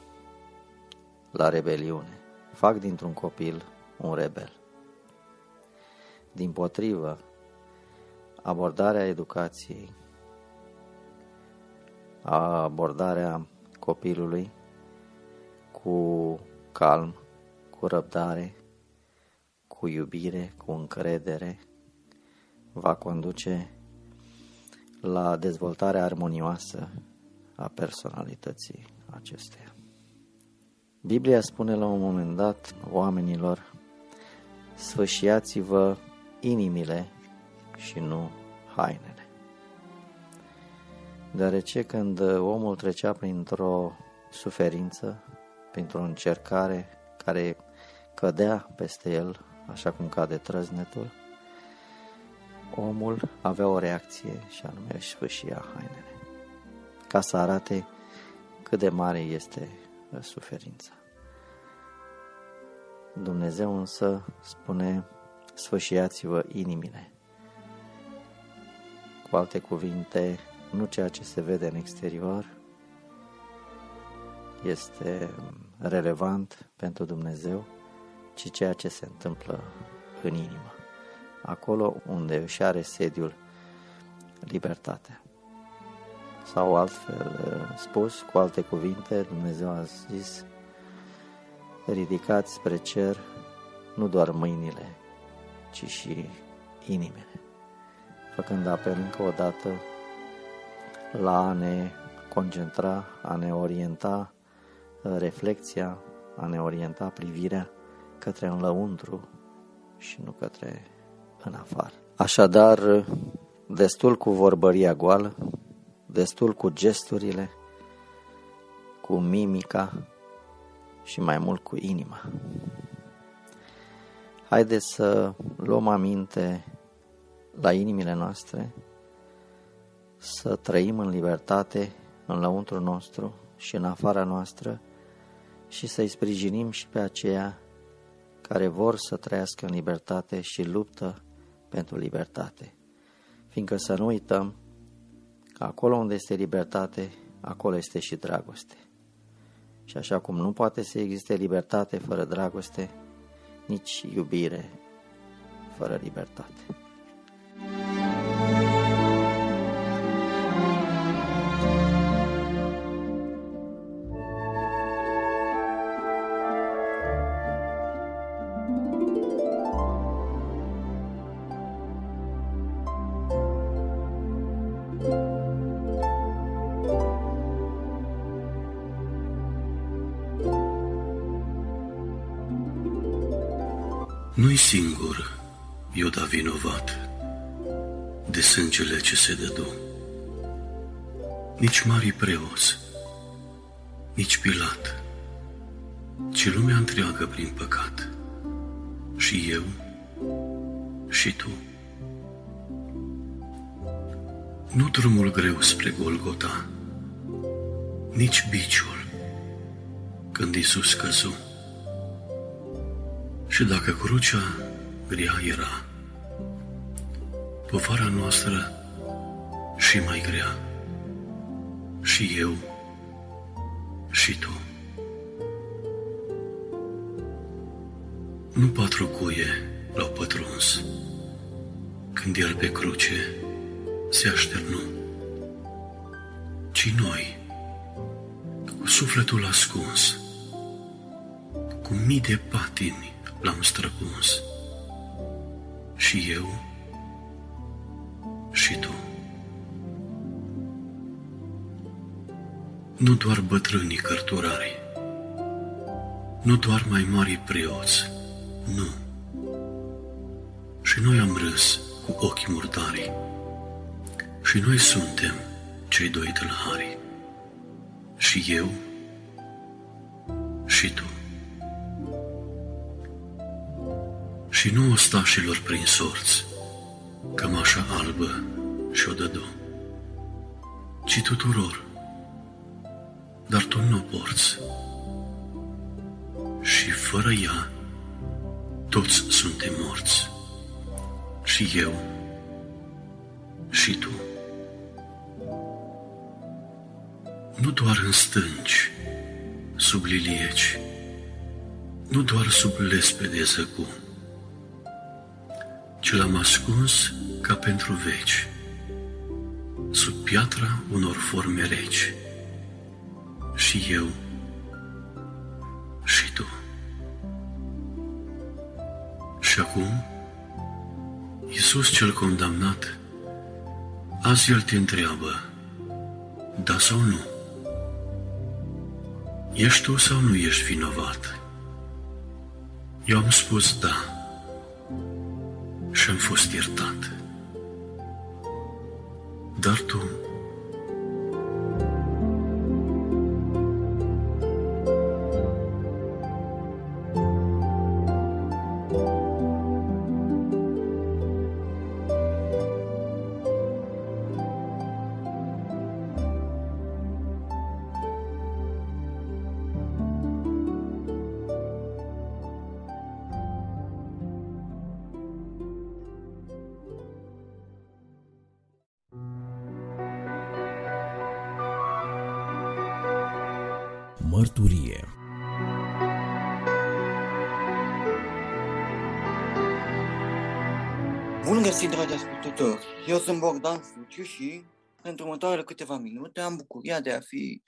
la rebeliune. Fac dintr-un copil un rebel. Din potrivă, abordarea educației, abordarea copilului cu calm, cu răbdare, cu iubire, cu încredere, va conduce la dezvoltarea armonioasă a personalității acesteia. Biblia spune la un moment dat oamenilor, sfâșiați-vă inimile și nu hainele. Deoarece când omul trecea printr-o suferință, printr-o încercare care cădea peste el, așa cum cade trăznetul, omul avea o reacție și anume își sfâșia hainele, ca să arate cât de mare este suferința. Dumnezeu însă spune, sfâșiați-vă inimile. Cu alte cuvinte, nu ceea ce se vede în exterior este relevant pentru Dumnezeu, ci ceea ce se întâmplă în inimă, acolo unde își are sediul libertatea. Sau altfel spus, cu alte cuvinte, Dumnezeu a zis, ridicați spre cer nu doar mâinile, ci și inimile, făcând apel încă o dată la a ne concentra, a ne orienta reflexia, a ne orienta privirea către în lăuntru și nu către în afară. Așadar, destul cu vorbăria goală, destul cu gesturile, cu mimica și mai mult cu inima. Haideți să luăm aminte la inimile noastre, să trăim în libertate în lăuntru nostru și în afara noastră și să-i sprijinim și pe aceia care vor să trăiască în libertate și luptă pentru libertate. Fiindcă să nu uităm că acolo unde este libertate, acolo este și dragoste. Și așa cum nu poate să existe libertate fără dragoste, nici iubire fără libertate. Ce se dădu. Nici mari preoți, nici Pilat, ci lumea întreagă prin păcat. Și eu, și tu. Nu drumul greu spre Golgota, nici biciul, când Iisus căzu. Și dacă crucea grea era, povara noastră și mai grea, și eu, și tu. Nu patru cuie l-au pătruns, când el pe cruce se așternu, ci noi, cu sufletul ascuns, cu mii de patini l-am străpuns. Și eu, și tu. Nu doar bătrânii cărturari, nu doar mai mari preoți, nu. Și noi am râs cu ochii murdari. Și noi suntem cei doi tâlhari. Și eu și tu. Și nu ostașilor prin sorți, cămașa albă și-o dădu, ci tuturor, dar tu nu o porți. Și fără ea, toți suntem morți. Și eu, și tu. Nu doar în stânci, sub lilieci, nu doar sub lespede zăcu, ci l-am ascuns ca pentru veci, sub piatra unor forme reci. Și eu, și tu. Și acum, Iisus cel condamnat, azi El te întreabă, da sau nu? Ești tu sau nu ești vinovat? Eu am spus da și am fost iertat. Dar tu Eu sunt Bogdan Suciu și pentru următoarele câteva minute am bucuria de a fi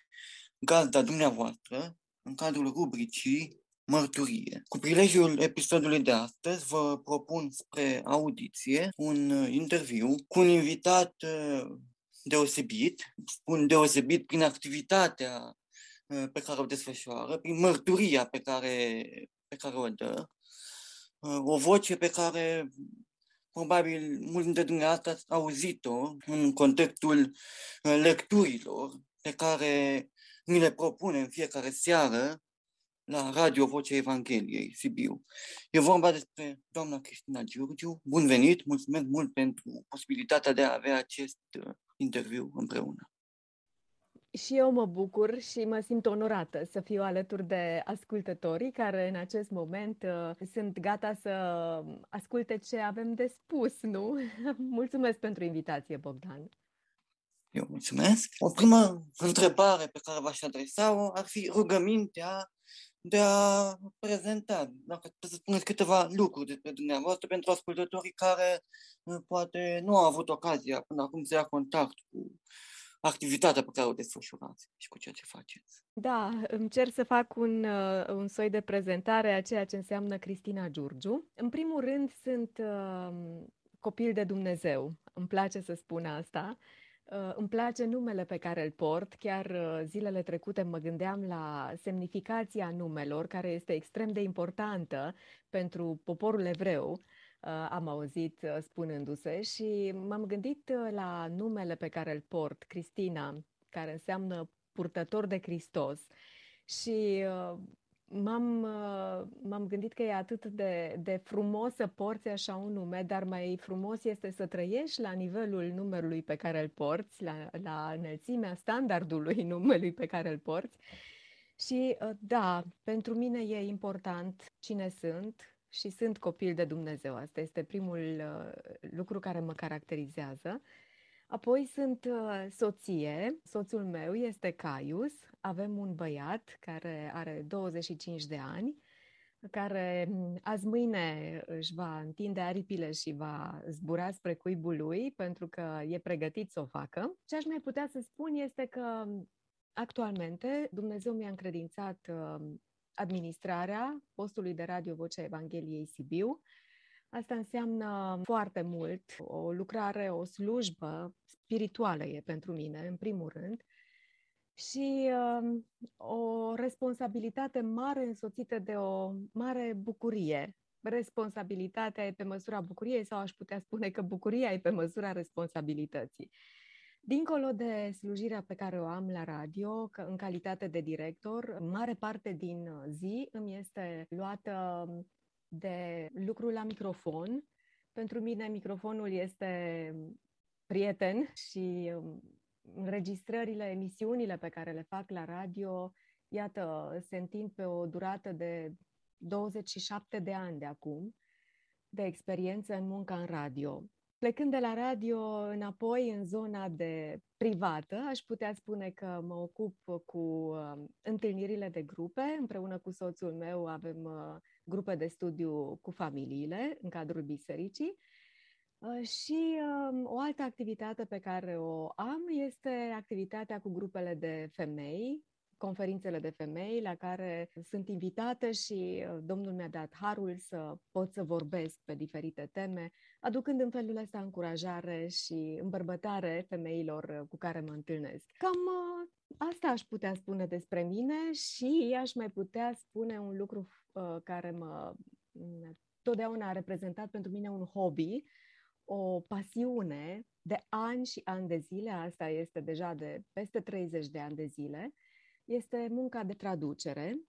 gazda dumneavoastră în cadrul rubricii Mărturie. Cu prilejul episodului de astăzi vă propun spre audiție un uh, interviu cu un invitat uh, deosebit, spun deosebit prin activitatea uh, pe care o desfășoară, prin mărturia pe care, pe care o dă, o voce pe care probabil mulți dintre dumneavoastră ați auzit-o în contextul uh, lecturilor pe care mi le propune în fiecare seară la Radio Vocea Evangheliei, Sibiu. E vorba despre doamna Cristina Giurgiu. Bun venit, mulțumesc mult pentru posibilitatea de a avea acest uh, interviu împreună. Și eu mă bucur și mă simt onorată să fiu alături de ascultătorii care în acest moment uh, sunt gata să asculte ce avem de spus, nu? Mulțumesc pentru invitație, Bogdan. Eu mulțumesc. O primă întrebare pe care v-aș adresa-o ar fi rugămintea de a prezenta, dacă să spuneți câteva lucruri despre dumneavoastră pentru ascultătorii care uh, poate nu au avut ocazia până acum să ia contact cu activitatea pe care o desfășurați și cu ceea ce faceți. Da, îmi cer să fac un, uh, un soi de prezentare a ceea ce înseamnă Cristina Giurgiu. În primul rând, sunt uh, copil de Dumnezeu. Îmi place să spun asta. Uh, îmi place numele pe care îl port. Chiar uh, zilele trecute mă gândeam la semnificația numelor, care este extrem de importantă pentru poporul evreu, uh, am auzit spunându-se, și m-am gândit la numele pe care îl port, Cristina, care înseamnă purtător de Hristos. Și m-am, uh, m-am gândit că e atât de, de frumos să porți așa un nume, dar mai frumos este să trăiești la nivelul numerului pe care îl porți, la, la înălțimea standardului numelui pe care îl porți. Și uh, da, pentru mine e important cine sunt și sunt copil de Dumnezeu. Asta este primul uh, lucru care mă caracterizează. Apoi sunt uh, soție, soțul meu este Caius, avem un băiat care are 25 de ani, care mm, azi mâine își va întinde aripile și va zbura spre cuibul lui pentru că e pregătit să o facă. Ce aș mai putea să spun este că mm, actualmente Dumnezeu mi-a încredințat uh, administrarea postului de radio Vocea Evangheliei Sibiu, Asta înseamnă foarte mult, o lucrare, o slujbă spirituală e pentru mine, în primul rând, și uh, o responsabilitate mare însoțită de o mare bucurie. Responsabilitatea e pe măsura bucuriei sau aș putea spune că bucuria e pe măsura responsabilității. Dincolo de slujirea pe care o am la radio, în calitate de director, mare parte din zi îmi este luată de lucru la microfon. Pentru mine microfonul este prieten și um, înregistrările, emisiunile pe care le fac la radio, iată, se întind pe o durată de 27 de ani de acum, de experiență în munca în radio. Plecând de la radio înapoi în zona de privată, aș putea spune că mă ocup cu uh, întâlnirile de grupe. Împreună cu soțul meu avem uh, grupe de studiu cu familiile în cadrul bisericii. Uh, și uh, o altă activitate pe care o am este activitatea cu grupele de femei, conferințele de femei la care sunt invitată și uh, Domnul mi-a dat harul să pot să vorbesc pe diferite teme, aducând în felul ăsta încurajare și îmbărbătare femeilor cu care mă întâlnesc. Cam asta aș putea spune despre mine și aș mai putea spune un lucru care mă totdeauna a reprezentat pentru mine un hobby, o pasiune de ani și ani de zile, asta este deja de peste 30 de ani de zile, este munca de traducere.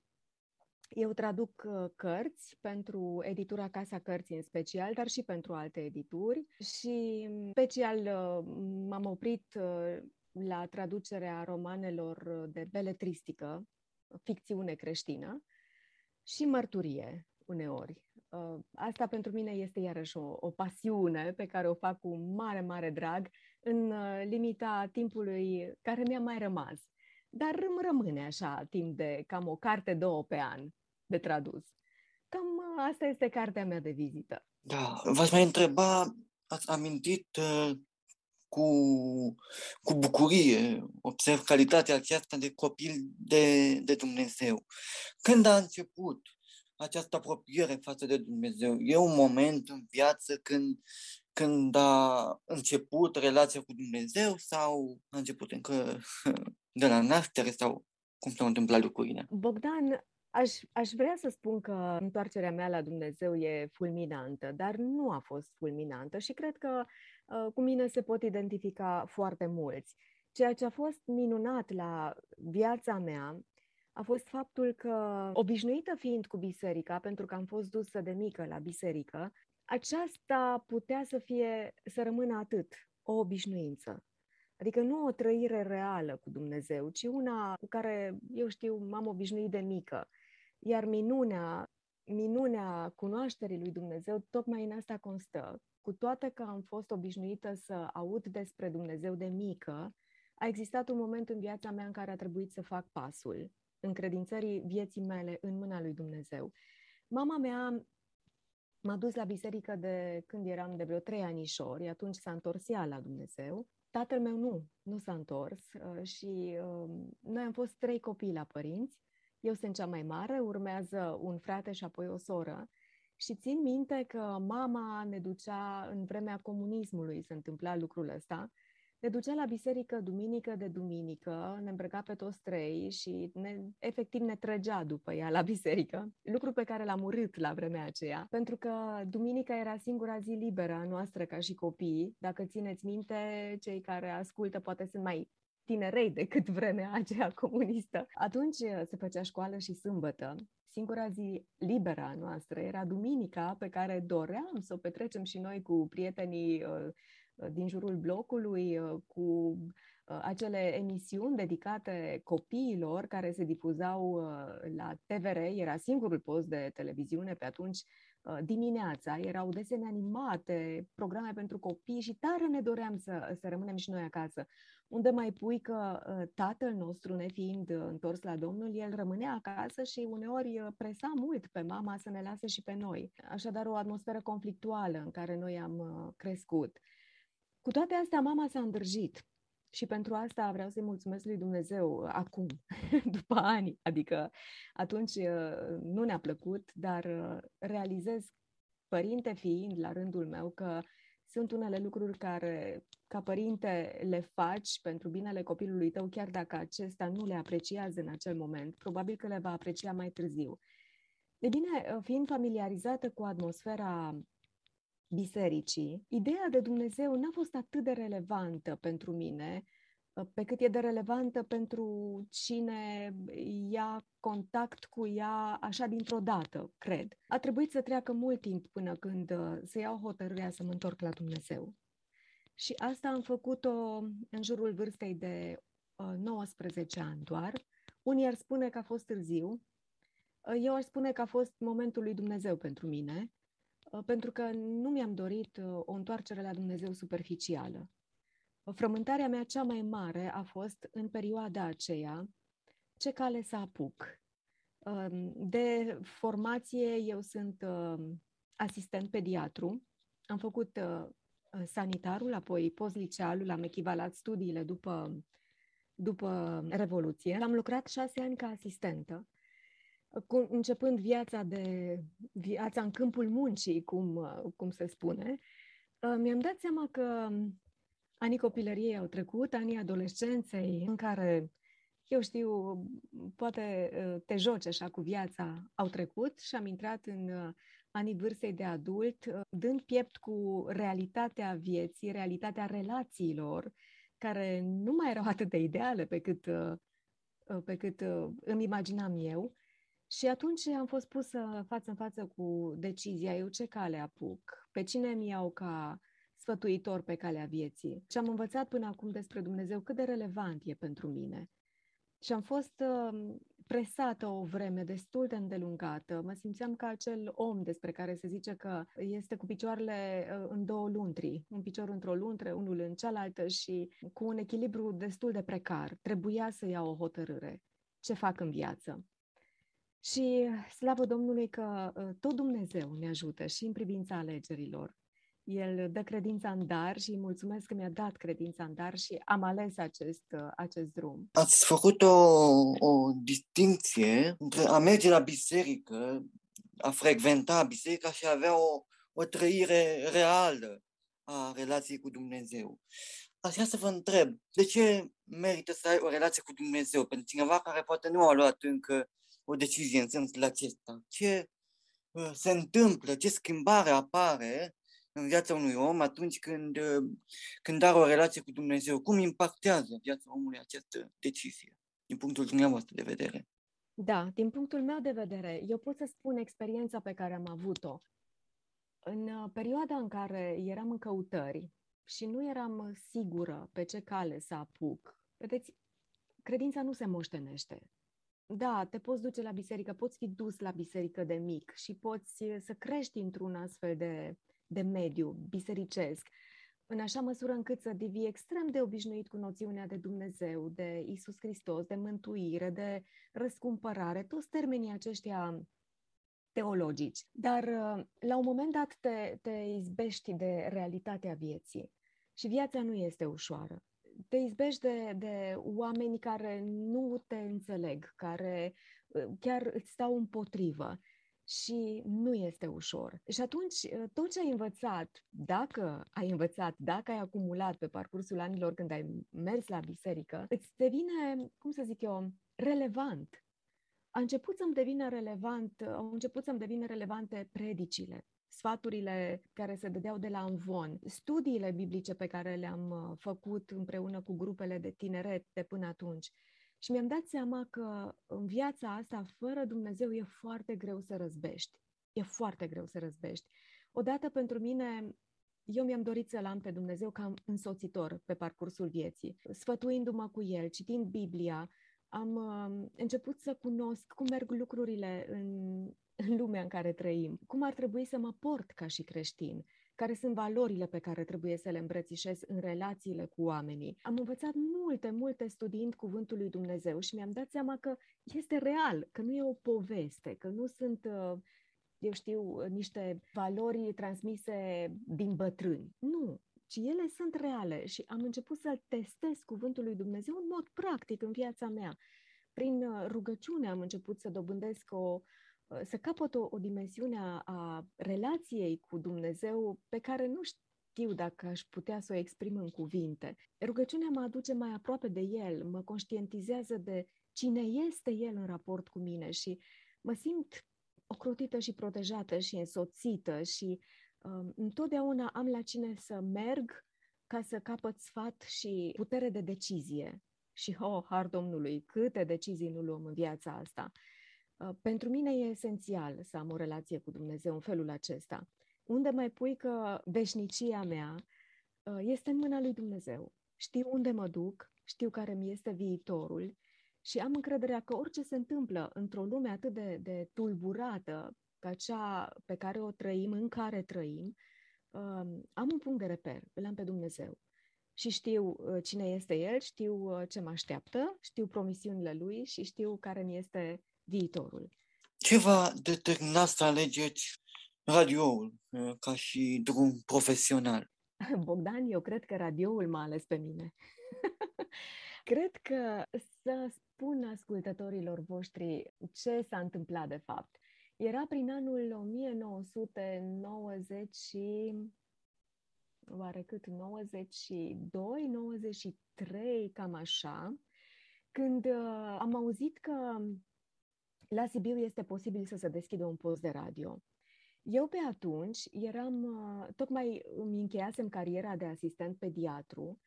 Eu traduc uh, cărți pentru editura Casa Cărții în special, dar și pentru alte edituri și mm, special uh, m-am oprit uh, la traducerea romanelor de beletristică, ficțiune creștină și mărturie uneori. Uh, asta pentru mine este iarăși o, o pasiune pe care o fac cu mare, mare drag în uh, limita timpului care mi-a mai rămas. Dar îmi rămâne așa timp de cam o carte, două pe an de tradus. Cam uh, asta este cartea mea de vizită. Da, v-aș mai întreba, ați amintit uh, cu, cu bucurie, observ calitatea aceasta de copil de, de Dumnezeu. Când a început această apropiere față de Dumnezeu. E un moment în viață când, când a început relația cu Dumnezeu sau a început încă de la naștere sau cum s-au întâmplat lucrurile? Bogdan, Aș, aș vrea să spun că întoarcerea mea la Dumnezeu e fulminantă, dar nu a fost fulminantă și cred că uh, cu mine se pot identifica foarte mulți. Ceea ce a fost minunat la viața mea a fost faptul că, obișnuită fiind cu biserica, pentru că am fost dusă de mică la biserică, aceasta putea să fie, să rămână atât, o obișnuință. Adică nu o trăire reală cu Dumnezeu, ci una cu care, eu știu, m-am obișnuit de mică. Iar minunea, minunea cunoașterii lui Dumnezeu tocmai în asta constă. Cu toate că am fost obișnuită să aud despre Dumnezeu de mică, a existat un moment în viața mea în care a trebuit să fac pasul încredințării vieții mele în mâna lui Dumnezeu. Mama mea m-a dus la biserică de când eram de vreo trei anișori, atunci s-a întors ea la Dumnezeu. Tatăl meu nu, nu s-a întors uh, și uh, noi am fost trei copii la părinți. Eu sunt cea mai mare, urmează un frate și apoi o soră. Și țin minte că mama ne ducea în vremea comunismului, se întâmpla lucrul ăsta, ne ducea la biserică duminică de duminică, ne îmbrăca pe toți trei și ne, efectiv ne trăgea după ea la biserică, lucru pe care l-am urât la vremea aceea, pentru că duminica era singura zi liberă a noastră ca și copii. Dacă țineți minte, cei care ascultă poate sunt mai tinerei decât vremea aceea comunistă. Atunci se făcea școală și sâmbătă. Singura zi liberă a noastră era duminica pe care doream să o petrecem și noi cu prietenii uh, din jurul blocului uh, cu uh, acele emisiuni dedicate copiilor care se difuzau uh, la TVR, era singurul post de televiziune pe atunci, dimineața, erau desene animate, programe pentru copii și tare ne doream să, să rămânem și noi acasă. Unde mai pui că tatăl nostru, nefiind întors la Domnul, el rămânea acasă și uneori presa mult pe mama să ne lasă și pe noi. Așadar, o atmosferă conflictuală în care noi am crescut. Cu toate astea, mama s-a îndrăjit și pentru asta vreau să-i mulțumesc lui Dumnezeu acum, după ani. Adică atunci uh, nu ne-a plăcut, dar uh, realizez, părinte fiind la rândul meu, că sunt unele lucruri care, ca părinte, le faci pentru binele copilului tău, chiar dacă acesta nu le apreciază în acel moment. Probabil că le va aprecia mai târziu. De bine, uh, fiind familiarizată cu atmosfera bisericii, ideea de Dumnezeu n-a fost atât de relevantă pentru mine, uh, pe cât e de relevantă pentru cine ia contact cu ea așa dintr-o dată, cred. A trebuit să treacă mult timp până când uh, să iau hotărârea să mă întorc la Dumnezeu. Și asta am făcut-o în jurul vârstei de 19 uh, ani doar. Unii ar spune că a fost târziu, eu aș spune că a fost momentul lui Dumnezeu pentru mine, Uh, pentru că nu mi-am dorit uh, o întoarcere la Dumnezeu superficială. Frământarea mea cea mai mare a fost în perioada aceea ce cale să apuc. Um, de formație eu sunt um, asistent pediatru, am făcut uh, sanitarul, apoi postlicealul, am echivalat studiile după, după Revoluție. Am lucrat șase ani ca asistentă cu, începând viața de viața în câmpul muncii, cum, cum se spune, uh, mi-am dat seama că anii copilăriei au trecut, anii adolescenței în care, eu știu, poate uh, te joci așa cu viața, au trecut și am intrat în uh, anii vârstei de adult, dând piept cu realitatea vieții, realitatea relațiilor, care nu mai erau atât de ideale pe cât, pe cât îmi imaginam eu. Și atunci am fost pusă față în față cu decizia, eu ce cale apuc, pe cine mi iau ca sfătuitor pe calea vieții. Și am învățat până acum despre Dumnezeu cât de relevant e pentru mine. Și am fost uh, presată o vreme destul de îndelungată. Mă simțeam ca acel om despre care se zice că este cu picioarele uh, în două luntri, un picior într-o luntre, unul în cealaltă și cu un echilibru destul de precar. Trebuia să iau o hotărâre. Ce fac în viață? Și slavă Domnului că ă, tot Dumnezeu ne ajută și în privința alegerilor. El dă credința în dar și îi mulțumesc că mi-a dat credința în dar și am ales acest, ă, acest drum. Ați făcut o, o distinție între a merge la biserică, a frecventa biserica și a avea o, o trăire reală a relației cu Dumnezeu. Aș vrea să vă întreb, de ce merită să ai o relație cu Dumnezeu? Pentru cineva care poate nu a luat încă o decizie în sensul acesta. Ce uh, se întâmplă, ce schimbare apare în viața unui om atunci când, uh, când are o relație cu Dumnezeu? Cum impactează viața omului această decizie, din punctul dumneavoastră de vedere? Da, din punctul meu de vedere, eu pot să spun experiența pe care am avut-o. În uh, perioada în care eram în căutări și nu eram sigură pe ce cale să apuc, vedeți, credința nu se moștenește. Da, te poți duce la biserică, poți fi dus la biserică de mic și poți eh, să crești într-un astfel de, de mediu bisericesc, în așa măsură încât să devii extrem de obișnuit cu noțiunea de Dumnezeu, de Isus Hristos, de mântuire, de răscumpărare, toți termenii aceștia teologici. Dar eh, la un moment dat te, te izbești de realitatea vieții și viața nu este ușoară te izbești de, de oameni care nu te înțeleg, care uh, chiar îți stau împotrivă. și nu este ușor. Și atunci, uh, tot ce ai învățat, dacă ai învățat, dacă ai acumulat pe parcursul anilor când ai mers la biserică, îți devine, cum să zic eu, relevant. A început să-mi devină relevant, au început să-mi devină relevante predicile, sfaturile care se dădeau de la învon, studiile biblice pe care le-am uh, făcut împreună cu grupele de tineret de până atunci. Și mi-am dat seama că în viața asta, fără Dumnezeu, e foarte greu să răzbești. E foarte greu să răzbești. Odată pentru mine, eu mi-am dorit să-L am pe Dumnezeu ca însoțitor pe parcursul vieții, sfătuindu-mă cu El, citind Biblia, am uh, început să cunosc cum merg lucrurile în, în lumea în care trăim, cum ar trebui să mă port ca și creștin, care sunt valorile pe care trebuie să le îmbrățișez în relațiile cu oamenii. Am învățat multe, multe studiind Cuvântul lui Dumnezeu și mi-am dat seama că este real, că nu e o poveste, că nu sunt, uh, eu știu, niște valori transmise din bătrâni. Nu, ci ele sunt reale și am început să testez Cuvântul lui Dumnezeu în mod practic în viața mea. Prin uh, rugăciune am început să dobândesc o, Uh, să capăt o, o dimensiune a, a relației cu Dumnezeu pe care nu știu dacă aș putea să o exprim în cuvinte. Rugăciunea mă aduce mai aproape de El, mă conștientizează de cine este El în raport cu mine și mă simt ocrotită și protejată și însoțită și um, întotdeauna am la cine să merg ca să capăt sfat și putere de decizie. Și, oh, har Domnului, câte decizii nu luăm în viața asta. Uh, pentru mine e esențial să am o relație cu Dumnezeu în felul acesta. Unde mai pui că veșnicia mea uh, este în mâna lui Dumnezeu. Știu unde mă duc, știu care mi este viitorul și am încrederea că orice se întâmplă într-o lume atât de, de tulburată ca cea pe care o trăim, în care trăim, um, am un punct de reper, îl am pe Dumnezeu. Și știu uh, cine este El, știu ce mă așteaptă, știu promisiunile Lui și știu care mi este viitorul. Ce va determina să alegeți radioul uh, ca și drum profesional? Bogdan, eu cred că radioul m-a ales pe mine. cred că să spun ascultătorilor voștri ce s-a întâmplat de fapt. Era prin anul 1990 și oare cât 92, 93, cam așa, când uh, am auzit că la Sibiu este posibil să se deschidă un post de radio. Eu pe atunci eram, uh, tocmai îmi încheiasem cariera de asistent pediatru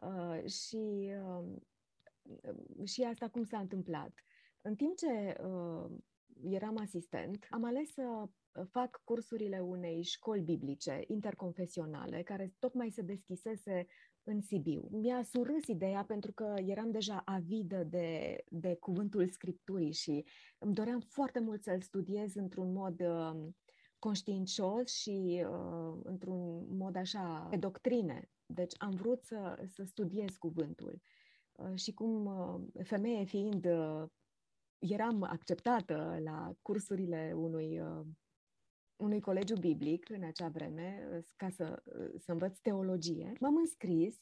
uh, și, uh, și asta cum s-a întâmplat. În timp ce eram asistent, am ales să fac cursurile unei școli biblice interconfesionale, care tocmai se deschisese în Sibiu. Mi-a surâs ideea pentru că eram deja avidă de, de cuvântul Scripturii și îmi doream foarte mult să-l studiez într-un mod uh, conștiincios și uh, într-un mod așa pe doctrine. Deci am vrut să, să studiez cuvântul. Uh, și cum uh, femeie fiind, uh, eram acceptată la cursurile unui uh, unui colegiu biblic în acea vreme ca să, să învăț teologie. M-am înscris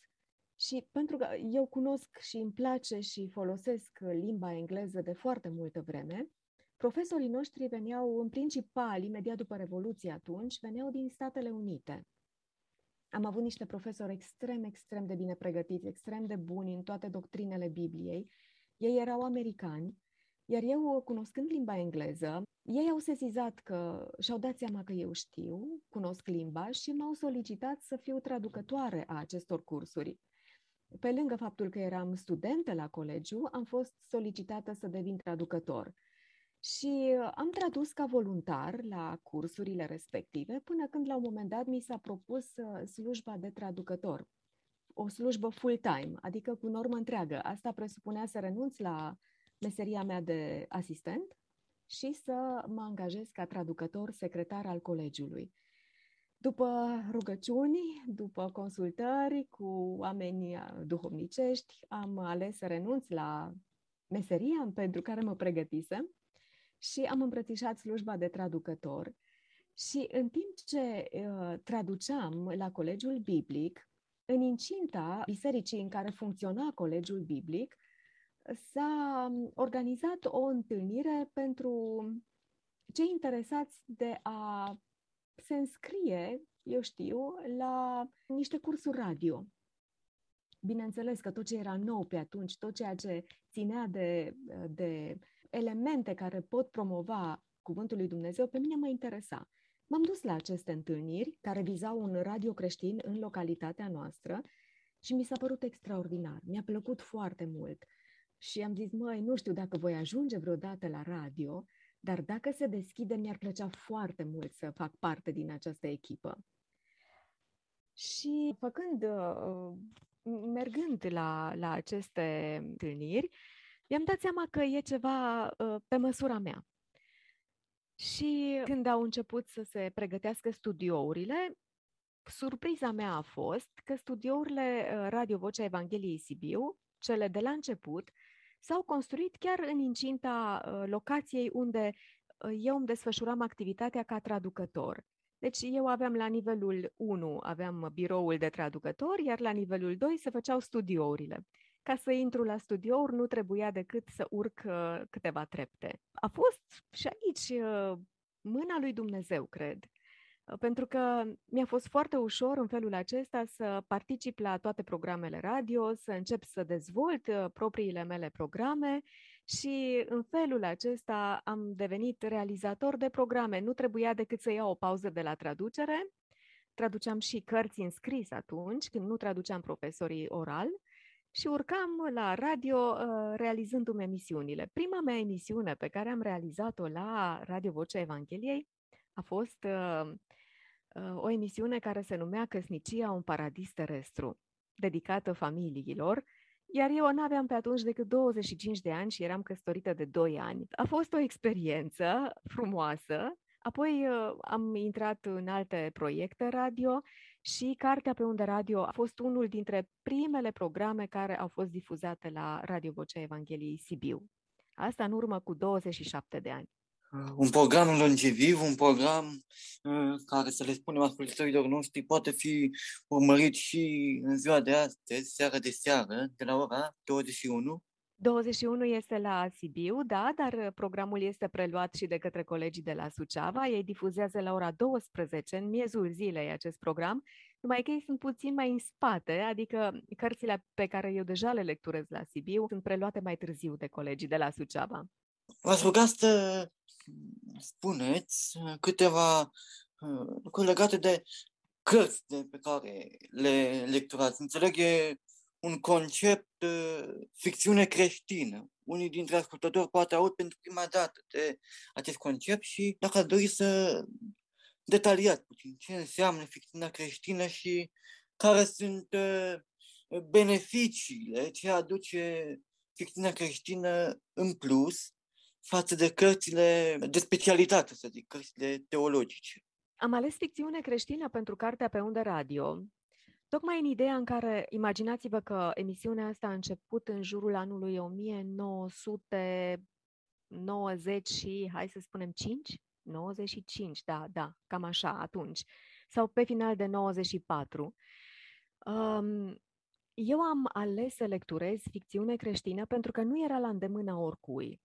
și pentru că eu cunosc și îmi place și folosesc limba engleză de foarte multă vreme, profesorii noștri veneau în principal, imediat după Revoluție atunci, veneau din Statele Unite. Am avut niște profesori extrem, extrem de bine pregătiți, extrem de buni în toate doctrinele Bibliei. Ei erau americani iar eu, cunoscând limba engleză, ei au sesizat că și-au dat seama că eu știu, cunosc limba și m-au solicitat să fiu traducătoare a acestor cursuri. Pe lângă faptul că eram studentă la colegiu, am fost solicitată să devin traducător. Și am tradus ca voluntar la cursurile respective, până când la un moment dat mi s-a propus uh, slujba de traducător. O slujbă full-time, adică cu normă întreagă. Asta presupunea să renunț la meseria mea de asistent și să mă angajez ca traducător secretar al colegiului. După rugăciuni, după consultări cu oameni duhovnicești, am ales să renunț la meseria pentru care mă pregătisem și am îmbrățișat slujba de traducător. Și în timp ce uh, traduceam la colegiul biblic, în incinta bisericii în care funcționa colegiul biblic, s-a organizat o întâlnire pentru cei interesați de a se înscrie, eu știu, la niște cursuri radio. Bineînțeles că tot ce era nou pe atunci, tot ceea ce ținea de, de elemente care pot promova Cuvântul lui Dumnezeu, pe mine mă interesa. M-am dus la aceste întâlniri care vizau un radio creștin în localitatea noastră și mi s-a părut extraordinar. Mi-a plăcut foarte mult. Și am zis, măi, nu știu dacă voi ajunge vreodată la radio, dar dacă se deschide, mi-ar plăcea foarte mult să fac parte din această echipă. Și făcând, uh, mergând la, la aceste întâlniri, mi-am dat seama că e ceva uh, pe măsura mea. Și când au început să se pregătească studiourile, surpriza mea a fost că studiourile uh, Radio Vocea Evangheliei Sibiu, cele de la început, s-au construit chiar în incinta uh, locației unde uh, eu îmi desfășuram activitatea ca traducător. Deci eu aveam la nivelul 1, aveam biroul de traducător, iar la nivelul 2 se făceau studiourile. Ca să intru la studiouri nu trebuia decât să urc uh, câteva trepte. A fost și aici mâna lui Dumnezeu, cred. Pentru că mi-a fost foarte ușor în felul acesta să particip la toate programele radio, să încep să dezvolt uh, propriile mele programe și în felul acesta am devenit realizator de programe. Nu trebuia decât să iau o pauză de la traducere. Traduceam și cărți în scris atunci, când nu traduceam profesorii oral și urcam la radio uh, realizându-mi emisiunile. Prima mea emisiune pe care am realizat-o la Radio Vocea Evangheliei a fost uh, o emisiune care se numea Căsnicia, un paradis terestru, dedicată familiilor, iar eu nu aveam pe atunci decât 25 de ani și eram căsătorită de 2 ani. A fost o experiență frumoasă, apoi uh, am intrat în alte proiecte radio și Cartea pe unde radio a fost unul dintre primele programe care au fost difuzate la Radio Vocea Evangheliei Sibiu. Asta în urmă cu 27 de ani un program longeviv, un program uh, care, să le spunem ascultătorilor noștri, poate fi urmărit și în ziua de astăzi, seara de seară, de la ora 21. 21 este la Sibiu, da, dar programul este preluat și de către colegii de la Suceava. Ei difuzează la ora 12, în miezul zilei, acest program, numai că ei sunt puțin mai în spate, adică cărțile pe care eu deja le lecturez la Sibiu sunt preluate mai târziu de colegii de la Suceava. V-aș ruga să spuneți câteva uh, lucruri legate de cărți de pe care le lecturați. Înțeleg, e un concept uh, ficțiune creștină. Unii dintre ascultători poate aud pentru prima dată de acest concept și dacă ar dori să detaliați puțin ce înseamnă ficțiunea creștină și care sunt uh, beneficiile ce aduce ficțiunea creștină în plus față de cărțile de specialitate, să zic, cărțile teologice. Am ales ficțiune creștină pentru cartea pe undă radio, tocmai în ideea în care, imaginați-vă că emisiunea asta a început în jurul anului 1990 și, hai să spunem, 5? 95, da, da, cam așa, atunci. Sau pe final de 94. Um, eu am ales să lecturez ficțiune creștină pentru că nu era la îndemâna oricui.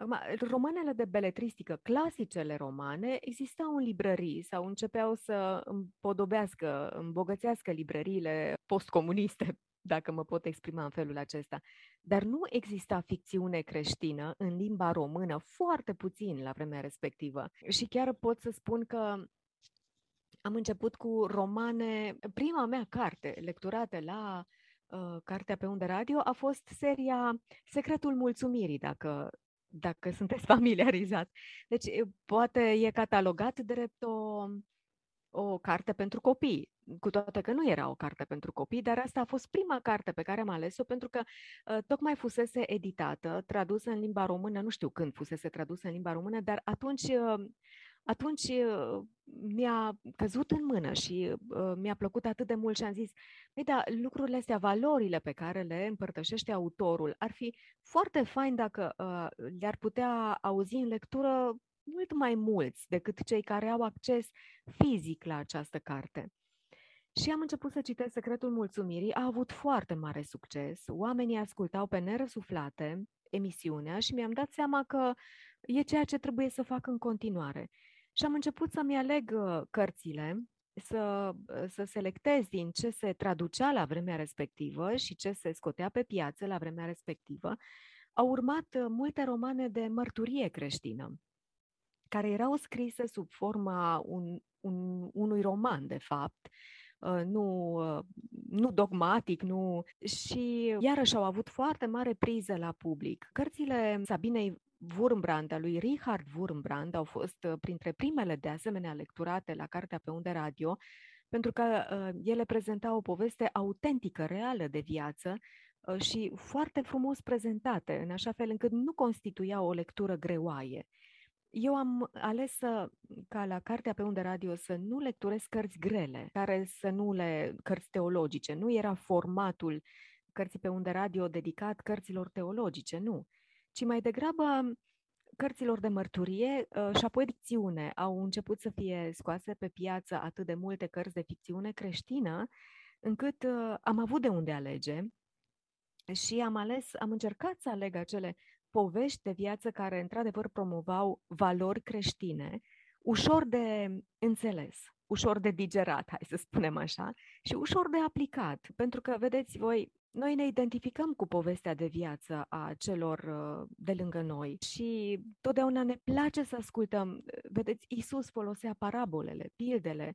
Acum, romanele de beletristică, clasicele romane, existau în librării sau începeau să împodobească, îmbogățească librăriile postcomuniste, dacă mă pot exprima în felul acesta. Dar nu exista ficțiune creștină în limba română, foarte puțin la vremea respectivă. Și chiar pot să spun că am început cu romane. Prima mea carte lecturată la uh, Cartea pe unde radio a fost seria Secretul Mulțumirii, dacă dacă sunteți familiarizat. Deci, poate e catalogat drept o, o carte pentru copii, cu toate că nu era o carte pentru copii, dar asta a fost prima carte pe care am ales-o pentru că uh, tocmai fusese editată, tradusă în limba română, nu știu când fusese tradusă în limba română, dar atunci uh, atunci uh, mi-a căzut în mână și uh, mi-a plăcut atât de mult și am zis, păi da, lucrurile astea, valorile pe care le împărtășește autorul, ar fi foarte fain dacă uh, le-ar putea auzi în lectură mult mai mulți decât cei care au acces fizic la această carte. Și am început să citesc Secretul Mulțumirii, a avut foarte mare succes, oamenii ascultau pe nerăsuflate emisiunea și mi-am dat seama că e ceea ce trebuie să fac în continuare. Și am început să-mi aleg uh, cărțile, să, uh, să selectez din ce se traducea la vremea respectivă și ce se scotea pe piață la vremea respectivă. Au urmat uh, multe romane de mărturie creștină, care erau scrise sub forma un, un, unui roman, de fapt, nu, nu dogmatic, nu... și iarăși au avut foarte mare priză la public. Cărțile Sabinei Wurmbrand, a lui Richard Wurmbrand, au fost uh, printre primele de asemenea lecturate la Cartea pe unde radio, pentru că uh, ele prezentau o poveste autentică, reală de viață uh, și foarte frumos prezentate, în așa fel încât nu constituia o lectură greoaie. Eu am ales să, ca la Cartea pe unde radio să nu lecturez cărți grele, care să nu le, cărți teologice. Nu era formatul cărții pe unde radio dedicat cărților teologice, nu ci mai degrabă cărților de mărturie uh, și apoi ficțiune. Au început să fie scoase pe piață atât de multe cărți de ficțiune creștină, încât uh, am avut de unde alege și am ales, am încercat să aleg acele povești de viață care într-adevăr promovau valori creștine, ușor de înțeles, ușor de digerat, hai să spunem așa, și ușor de aplicat. Pentru că, vedeți voi, noi ne identificăm cu povestea de viață a celor uh, de lângă noi și totdeauna ne place să ascultăm. Vedeți, Isus folosea parabolele, pildele,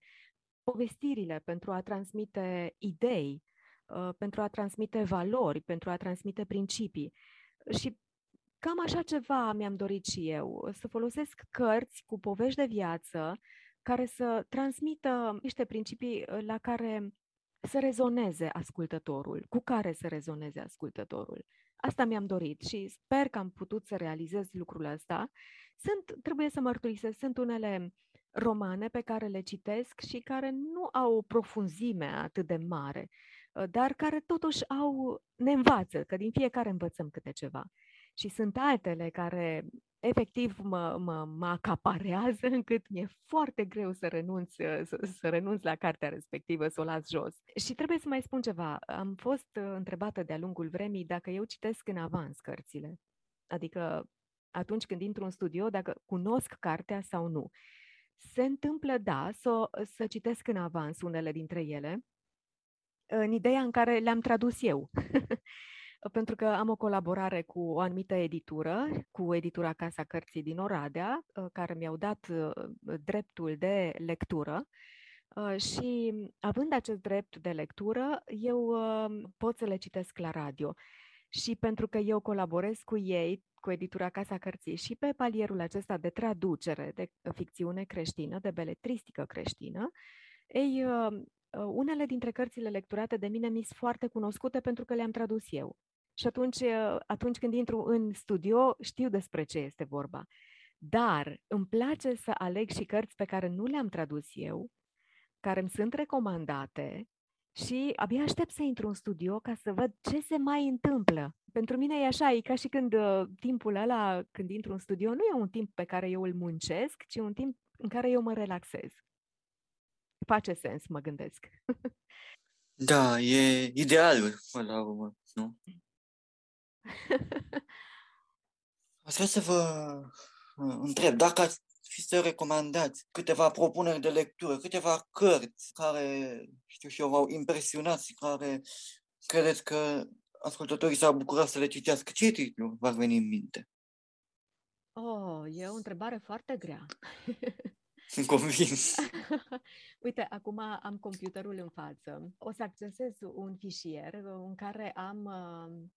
povestirile pentru a transmite idei, uh, pentru a transmite valori, pentru a transmite principii. Și cam așa ceva mi-am dorit și eu, să folosesc cărți cu povești de viață care să transmită niște principii uh, la care să rezoneze ascultătorul, cu care să rezoneze ascultătorul. Asta mi-am dorit și sper că am putut să realizez lucrul ăsta. Sunt, trebuie să mărturisesc, sunt unele romane pe care le citesc și care nu au o profunzime atât de mare, dar care totuși au, ne învață, că din fiecare învățăm câte ceva. Și sunt altele care efectiv mă, mă, mă acaparează încât mi-e foarte greu să renunț, să, să renunț la cartea respectivă, să o las jos. Și trebuie să mai spun ceva. Am fost uh, întrebată de-a lungul vremii dacă eu citesc în avans cărțile. Adică atunci când intru în studio, dacă cunosc cartea sau nu. Se întâmplă, da, să, să citesc în avans unele dintre ele, în ideea în care le-am tradus eu. pentru că am o colaborare cu o anumită editură, cu editura Casa Cărții din Oradea, ă, care mi-au dat ă, dreptul de lectură ă, și având acest drept de lectură, eu pot să le citesc la radio. Și pentru că eu colaborez cu ei, cu editura Casa Cărții și pe palierul acesta de traducere de ficțiune creștină, de beletristică creștină, ei, unele dintre cărțile lecturate de mine mi sunt foarte cunoscute pentru că le-am tradus eu. Și atunci, uh, atunci când intru în studio, știu despre ce este vorba. Dar îmi place să aleg și cărți pe care nu le-am tradus eu, care îmi sunt recomandate și abia aștept să intru în studio ca să văd ce se mai întâmplă. Pentru mine e așa, e ca și când uh, timpul ăla, când intru în studio, nu e un timp pe care eu îl muncesc, ci un timp în care eu mă relaxez. Face sens, mă gândesc. da, e idealul, până la urmă, nu? Aș vrea să vă uh, întreb dacă ați fi să recomandați câteva propuneri de lectură, câteva cărți care, știu și eu, v-au impresionat și care credeți că ascultătorii s-au bucurat să le citească. Ce titlu v-ar veni în minte? Oh, e o întrebare foarte grea. Sunt convins. Uite, acum am computerul în față. O să accesez un fișier în care am uh,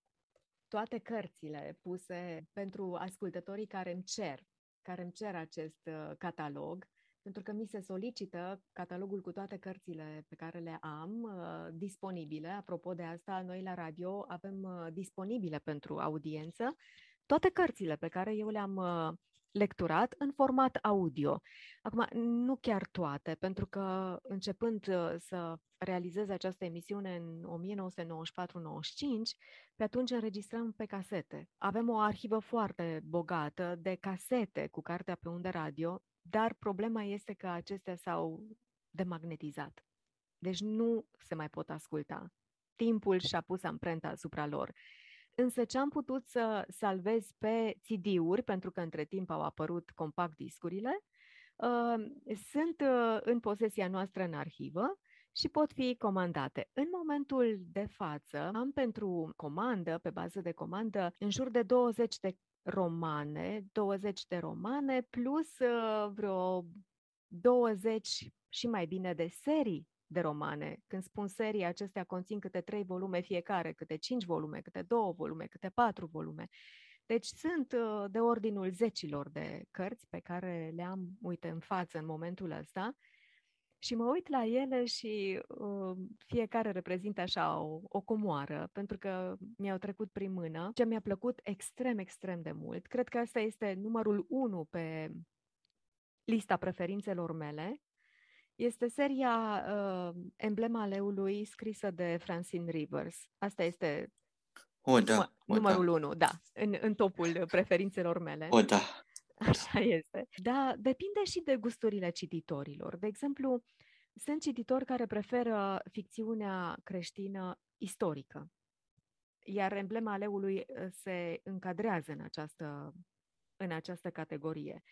toate cărțile puse pentru ascultătorii care îmi cer, care îmi cer acest uh, catalog, pentru că mi se solicită catalogul cu toate cărțile pe care le am uh, disponibile. Apropo de asta, noi la radio avem uh, disponibile pentru audiență toate cărțile pe care eu le-am lecturat în format audio. Acum, nu chiar toate, pentru că începând uh, să realizez această emisiune în 1994-95, pe atunci înregistrăm pe casete. Avem o arhivă foarte bogată de casete cu cartea pe unde radio, dar problema este că acestea s-au demagnetizat. Deci nu se mai pot asculta. Timpul și-a pus amprenta asupra lor. Însă ce am putut să salvez pe CD-uri, pentru că între timp au apărut compact discurile, uh, sunt uh, în posesia noastră în arhivă și pot fi comandate. În momentul de față am pentru comandă, pe bază de comandă, în jur de 20 de romane, 20 de romane plus uh, vreo 20 și mai bine de serii de romane. Când spun serii, acestea conțin câte trei volume fiecare, câte cinci volume, câte două volume, câte patru volume. Deci sunt uh, de ordinul zecilor de cărți pe care le am, uite, în față în momentul ăsta și mă uit la ele și uh, fiecare reprezintă așa o, o comoară, pentru că mi-au trecut prin mână. Ce mi-a plăcut extrem, extrem de mult, cred că asta este numărul unu pe lista preferințelor mele, este seria uh, Emblema leului scrisă de Francine Rivers. Asta este o, da, num- o, numărul da. unu, da, în, în topul preferințelor mele. O, da. Așa este. Da, depinde și de gusturile cititorilor. De exemplu, sunt cititori care preferă ficțiunea creștină istorică, iar emblema leului uh, se încadrează în această, în această categorie,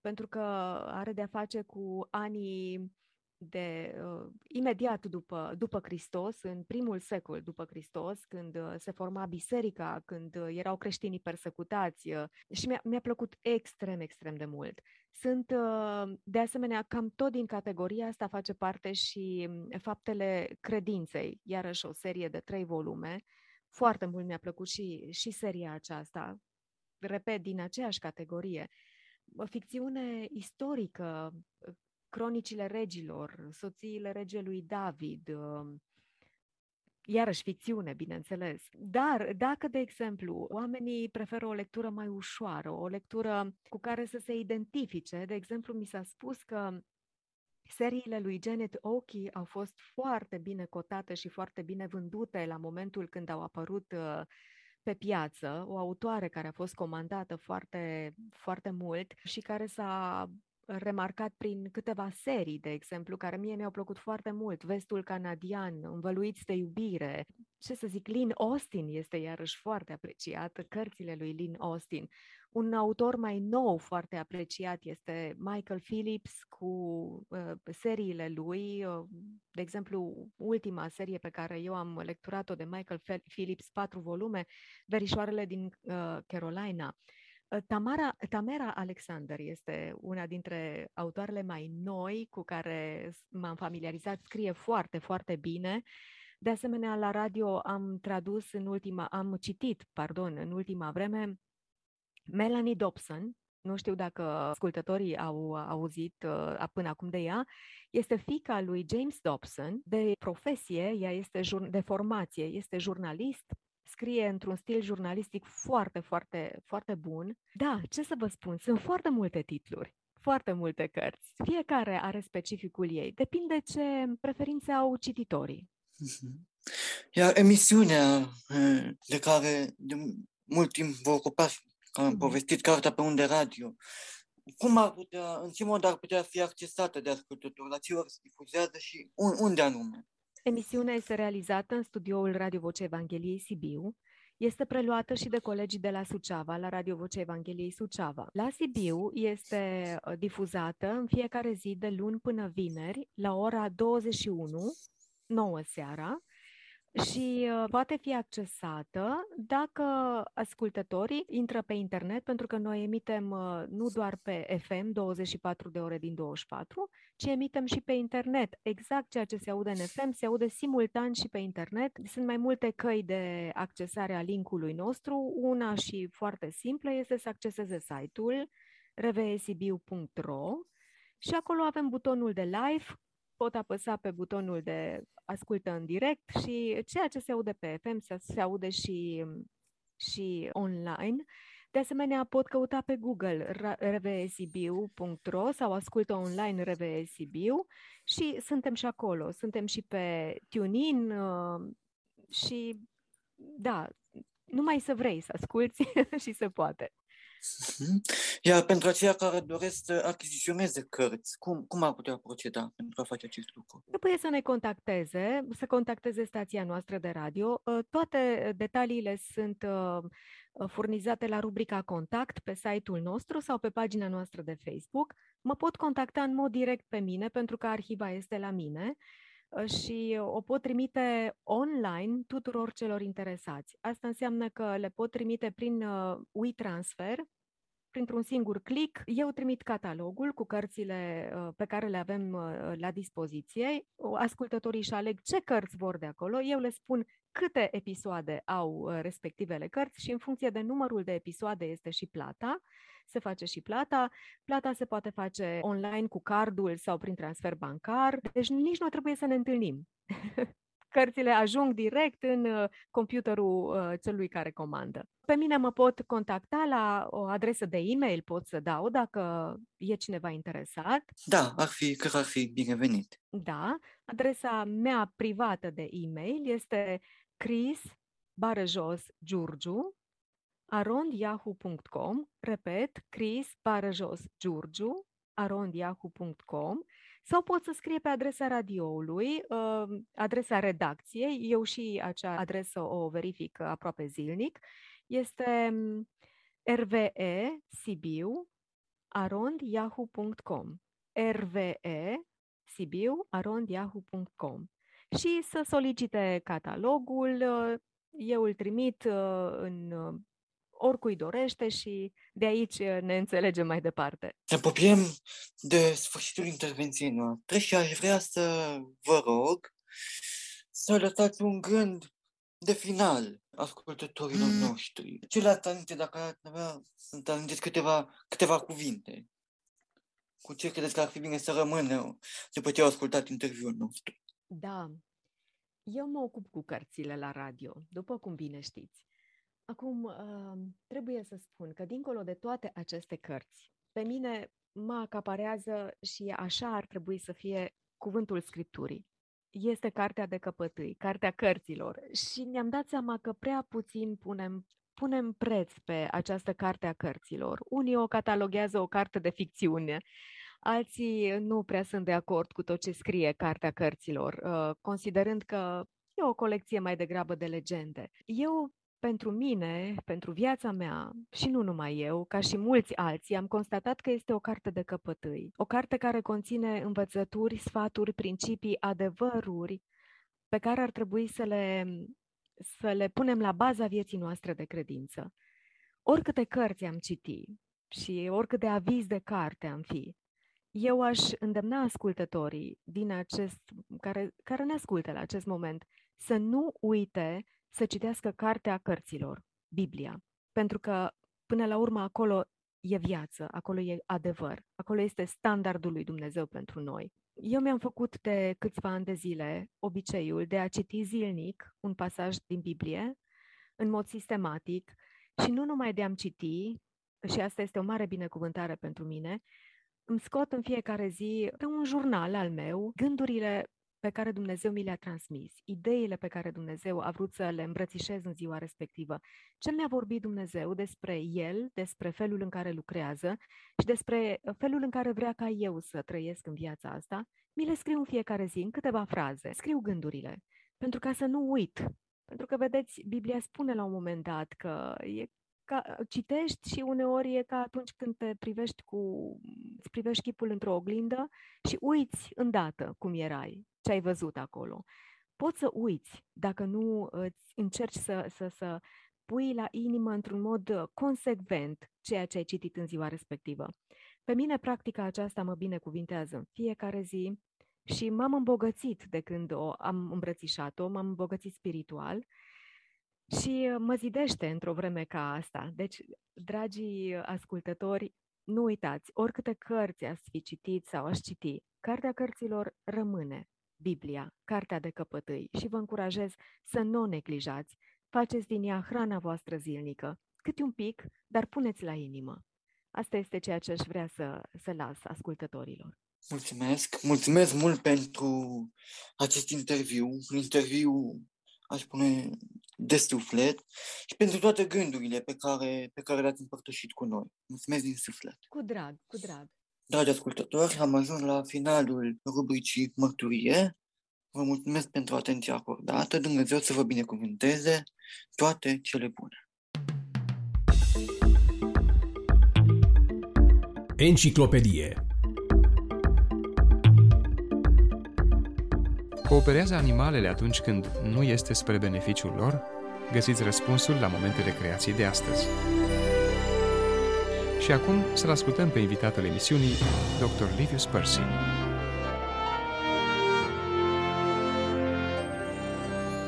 pentru că are de-a face cu anii de uh, imediat după, după Hristos, în primul secol după Hristos, când uh, se forma biserica, când uh, erau creștinii persecutați uh, și mi-a, mi-a plăcut extrem, extrem de mult. Sunt, uh, de asemenea, cam tot din categoria asta face parte și um, faptele credinței, iarăși o serie de trei volume. Foarte mult mi-a plăcut și, și seria aceasta, repet, din aceeași categorie. Ficțiune istorică, Cronicile regilor, soțiile regelui David, um, iarăși ficțiune, bineînțeles. Dar dacă, de exemplu, oamenii preferă o lectură mai ușoară, o lectură cu care să se identifice, de exemplu, mi s-a spus că seriile lui Janet Oki au fost foarte bine cotate și foarte bine vândute la momentul când au apărut uh, pe piață, o autoare care a fost comandată foarte, foarte mult și care s-a remarcat prin câteva serii, de exemplu, care mie mi-au plăcut foarte mult. Vestul canadian, Învăluiți de iubire. Ce să zic, Lynn Austin este iarăși foarte apreciat, cărțile lui Lynn Austin. Un autor mai nou foarte apreciat este Michael Phillips cu uh, seriile lui, uh, de exemplu, ultima serie pe care eu am lecturat-o de Michael Phillips, patru volume, Verișoarele din uh, Carolina. Ă, Tamara, Tamara Alexander este una dintre autoarele mai noi cu care m-am familiarizat, scrie foarte, foarte bine. De asemenea, la radio am tradus în ultima, am citit, pardon, în ultima vreme Melanie Dobson, nu știu dacă ascultătorii au auzit uh, până acum de ea, este fica lui James Dobson, de profesie, ea este de formație, este jurnalist, scrie într-un stil jurnalistic foarte, foarte, foarte bun. Da, ce să vă spun, sunt foarte multe titluri, foarte multe cărți. Fiecare are specificul ei. Depinde ce preferințe au cititorii. Mhm. Iar emisiunea eh, de care de mult timp vă ocupați, care am mhm. povestit, Cartea pe unde radio, cum ar putea, în ce mod ar putea fi accesată de ascultători, la ce ori se difuzează și unde anume? Emisiunea este realizată în studioul Radio Voce Evangheliei Sibiu. Este preluată și de colegii de la Suceava, la Radio Voce Evangheliei Suceava. La Sibiu este uh, difuzată în fiecare zi de luni până vineri, la ora 21, 9 seara, și uh, poate fi accesată dacă ascultătorii intră pe internet, pentru că noi emitem uh, nu doar pe FM 24 de ore din 24, ci emitem și pe internet. Exact ceea ce se aude în FM se aude simultan și pe internet. Sunt mai multe căi de accesare a linkului nostru. Una și foarte simplă este să acceseze site-ul rvsibiu.ro și acolo avem butonul de live pot apăsa pe butonul de ascultă în direct și ceea ce se aude pe FM se, se aude și, și online. De asemenea, pot căuta pe Google rvsibiu.ro sau ascultă online rvsibiu și suntem și acolo. Suntem și pe TuneIn uh, și, da, numai să vrei să asculți și se poate. Mhm. Iar pentru aceia care doresc să achiziționeze cărți, cum, cum ar putea proceda pentru a face acest lucru? Trebuie să ne contacteze, să contacteze stația noastră de radio. Uh, toate detaliile sunt uh, furnizate la rubrica Contact pe site-ul nostru sau pe pagina noastră de Facebook. Mă pot contacta în mod direct pe mine pentru că arhiva este la mine uh, și o pot trimite online tuturor celor interesați. Asta înseamnă că le pot trimite prin WeTransfer, printr-un singur click, eu trimit catalogul cu cărțile uh, pe care le avem uh, la dispoziție. Ascultătorii își aleg ce cărți vor de acolo. Eu le spun câte episoade au uh, respectivele cărți și în funcție de numărul de episoade este și plata. Se face și plata. Plata se poate face online cu cardul sau prin transfer bancar, deci nici nu trebuie să ne întâlnim. cărțile ajung direct în uh, computerul uh, celui care comandă. Pe mine mă pot contacta la o adresă de e-mail, pot să dau dacă e cineva interesat. Da, ar fi, cred ar fi binevenit. Da, adresa mea privată de e-mail este chris barajos giurgiu arondyahoo.com repet, chris barajos giurgiu arondyahoo.com sau pot să scrie pe adresa radioului, uh, adresa redacției, eu și acea adresă o verific aproape zilnic, este mm, rve sibiu arond yahoo.com rve sibiu arond yahoo.com și să solicite catalogul, uh, eu îl trimit uh, în oricui dorește și de aici uh, ne înțelegem mai departe. Ne apropiem de sfârșitul intervenției noastre și aș vrea să vă rog să lăsați un gând de final ascultătorilor mm. noștri. Ce le-ați aminte dacă ați avea să amintiți câteva, câteva cuvinte? Cu ce credeți că ar fi bine să rămână după ce au ascultat interviul nostru? Da, eu mă ocup cu cărțile la radio, după cum bine știți. Acum, uh, trebuie să spun că dincolo de toate aceste cărți, pe mine mă acaparează și așa ar trebui să fie cuvântul Scripturii. Este cartea de căpătâi, cartea cărților și mi-am dat seama că prea puțin punem, punem preț pe această carte a cărților. Unii o cataloghează o carte de ficțiune, alții nu prea sunt de acord cu tot ce scrie cartea cărților, uh, considerând că e o colecție mai degrabă de legende. Eu pentru mine, pentru viața mea, și nu numai eu, ca și mulți alții, am constatat că este o carte de căpătâi. O carte care conține învățături, sfaturi, principii, adevăruri pe care ar trebui să le, să le punem la baza vieții noastre de credință. Oricâte cărți am citit și oricât de aviz de carte am fi, eu aș îndemna ascultătorii din acest, care, care ne ascultă la acest moment să nu uite să citească cartea cărților, Biblia, pentru că până la urmă acolo e viață, acolo e adevăr, acolo este standardul lui Dumnezeu pentru noi. Eu mi-am făcut de câțiva ani de zile obiceiul de a citi zilnic un pasaj din Biblie, în mod sistematic, și nu numai de a-mi citi, și asta este o mare binecuvântare pentru mine, îmi scot în fiecare zi pe un jurnal al meu gândurile pe care Dumnezeu mi le-a transmis, ideile pe care Dumnezeu a vrut să le îmbrățișez în ziua respectivă, ce mi-a vorbit Dumnezeu despre El, despre felul în care lucrează și despre felul în care vrea ca eu să trăiesc în viața asta, mi le scriu în fiecare zi, în câteva fraze, scriu gândurile, pentru ca să nu uit. Pentru că, vedeți, Biblia spune la un moment dat că e ca, citești și uneori e ca atunci când te privești cu, îți privești chipul într-o oglindă și uiți îndată cum erai, ce ai văzut acolo. Poți să uiți dacă nu îți încerci să, să, să pui la inimă într-un mod consecvent ceea ce ai citit în ziua respectivă. Pe mine practica aceasta mă binecuvintează în fiecare zi și m-am îmbogățit de când o am îmbrățișat-o, m-am îmbogățit spiritual și uh, mă zidește într-o vreme ca asta. Deci, dragii ascultători, nu uitați, oricâte cărți ați fi citit sau ați citi, Cartea Cărților rămâne, Biblia, Cartea de căpătâi și vă încurajez să nu o neglijați. Faceți din ea hrana voastră zilnică, câte un pic, dar puneți la inimă. Asta este ceea ce aș vrea să, să las ascultătorilor. Mulțumesc, mulțumesc mult pentru acest interviu, un interviu aș spune, de suflet și pentru toate gândurile pe care, pe care le-ați împărtășit cu noi. Mulțumesc din suflet. Cu drag, cu drag. Dragi ascultători, am ajuns la finalul rubricii Mărturie. Vă mulțumesc pentru atenția acordată. Dumnezeu să vă binecuvânteze toate cele bune. Enciclopedie Cooperează animalele atunci când nu este spre beneficiul lor? Găsiți răspunsul la momentele creației de astăzi. Și acum să-l ascultăm pe invitatul emisiunii, Dr. Livius Percy.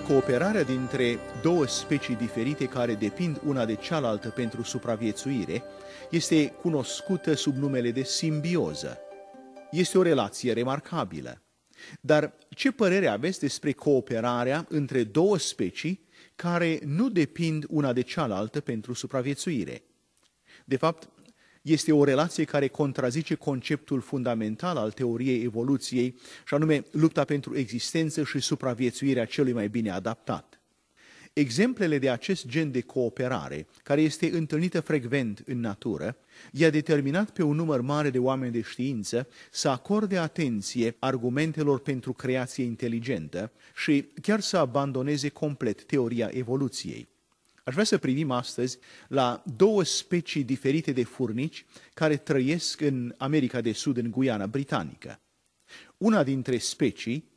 Cooperarea dintre două specii diferite care depind una de cealaltă pentru supraviețuire este cunoscută sub numele de simbioză. Este o relație remarcabilă. Dar ce părere aveți despre cooperarea între două specii care nu depind una de cealaltă pentru supraviețuire? De fapt, este o relație care contrazice conceptul fundamental al teoriei evoluției, și anume lupta pentru existență și supraviețuirea celui mai bine adaptat. Exemplele de acest gen de cooperare, care este întâlnită frecvent în natură, i-a determinat pe un număr mare de oameni de știință să acorde atenție argumentelor pentru creație inteligentă și chiar să abandoneze complet teoria evoluției. Aș vrea să privim astăzi la două specii diferite de furnici care trăiesc în America de Sud, în Guiana Britanică. Una dintre specii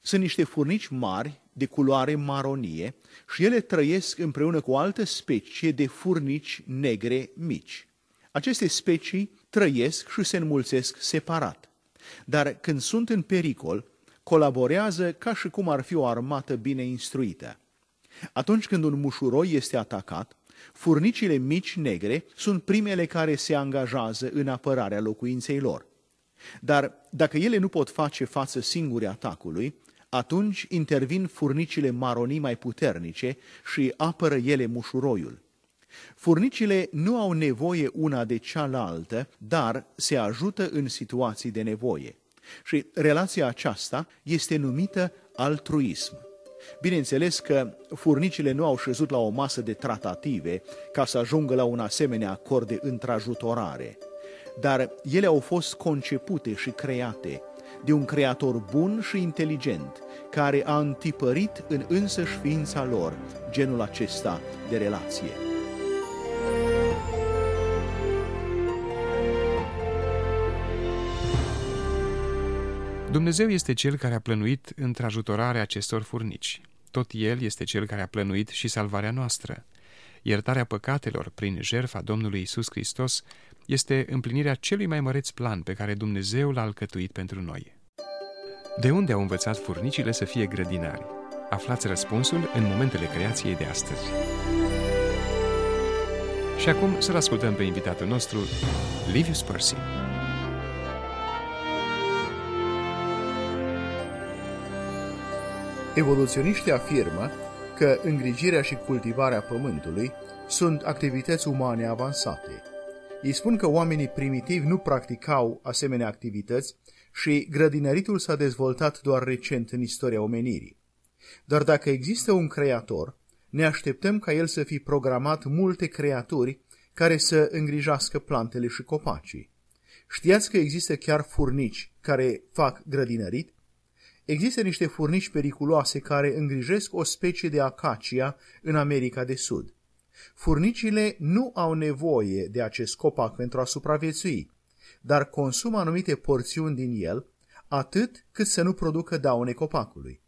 sunt niște furnici mari de culoare maronie și ele trăiesc împreună cu o altă specie de furnici negre mici. Aceste specii trăiesc și se înmulțesc separat, dar când sunt în pericol, colaborează ca și cum ar fi o armată bine instruită. Atunci când un mușuroi este atacat, furnicile mici negre sunt primele care se angajează în apărarea locuinței lor. Dar dacă ele nu pot face față singure atacului, atunci intervin furnicile maronii mai puternice și apără ele mușuroiul. Furnicile nu au nevoie una de cealaltă, dar se ajută în situații de nevoie. Și relația aceasta este numită altruism. Bineînțeles că furnicile nu au șezut la o masă de tratative ca să ajungă la un asemenea acord de întrajutorare, dar ele au fost concepute și create de un creator bun și inteligent, care a întipărit în însăși ființa lor genul acesta de relație. Dumnezeu este Cel care a plănuit într-ajutorarea acestor furnici. Tot El este Cel care a plănuit și salvarea noastră. Iertarea păcatelor prin jertfa Domnului Isus Hristos este împlinirea celui mai măreț plan pe care Dumnezeu l-a alcătuit pentru noi. De unde au învățat furnicile să fie grădinari? Aflați răspunsul în momentele creației de astăzi. Și acum să-l ascultăm pe invitatul nostru, Livius Percy. Evoluționiștii afirmă că îngrijirea și cultivarea pământului sunt activități umane avansate. Ei spun că oamenii primitivi nu practicau asemenea activități și grădinăritul s-a dezvoltat doar recent în istoria omenirii. Dar dacă există un creator, ne așteptăm ca el să fi programat multe creaturi care să îngrijească plantele și copacii. Știați că există chiar furnici care fac grădinărit? Există niște furnici periculoase care îngrijesc o specie de acacia în America de Sud. Furnicile nu au nevoie de acest copac pentru a supraviețui, dar consumă anumite porțiuni din el, atât cât să nu producă daune copacului.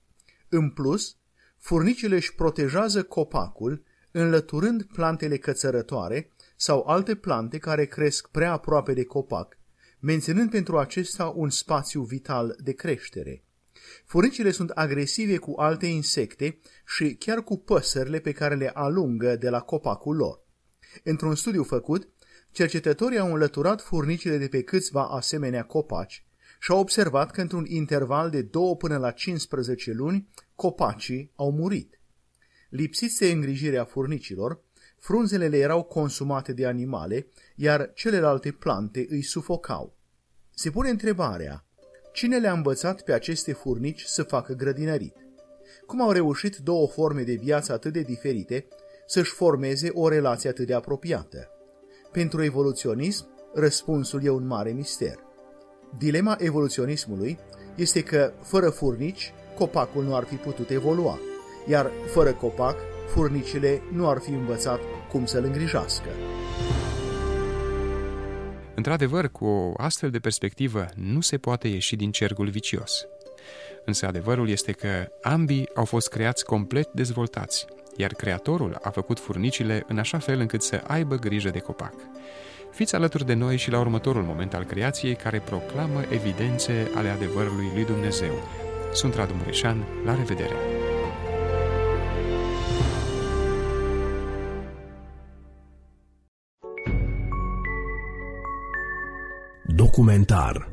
În plus, furnicile își protejează copacul înlăturând plantele cățărătoare sau alte plante care cresc prea aproape de copac, menținând pentru acesta un spațiu vital de creștere. Furnicile sunt agresive cu alte insecte și chiar cu păsările pe care le alungă de la copacul lor. Într-un studiu făcut, cercetătorii au înlăturat furnicile de pe câțiva asemenea copaci și au observat că într-un interval de 2 până la 15 luni, copacii au murit. Lipsiți de îngrijirea furnicilor, frunzele le erau consumate de animale, iar celelalte plante îi sufocau. Se pune întrebarea, cine le-a învățat pe aceste furnici să facă grădinărit? Cum au reușit două forme de viață atât de diferite să-și formeze o relație atât de apropiată? Pentru evoluționism, răspunsul e un mare mister. Dilema evoluționismului este că, fără furnici, copacul nu ar fi putut evolua, iar fără copac, furnicile nu ar fi învățat cum să-l îngrijească. Într-adevăr, cu o astfel de perspectivă nu se poate ieși din cercul vicios. Însă adevărul este că ambii au fost creați complet dezvoltați, iar creatorul a făcut furnicile în așa fel încât să aibă grijă de copac. Fiți alături de noi și la următorul moment al creației care proclamă evidențe ale adevărului lui Dumnezeu. Sunt Radu Mureșan, la revedere! Documentar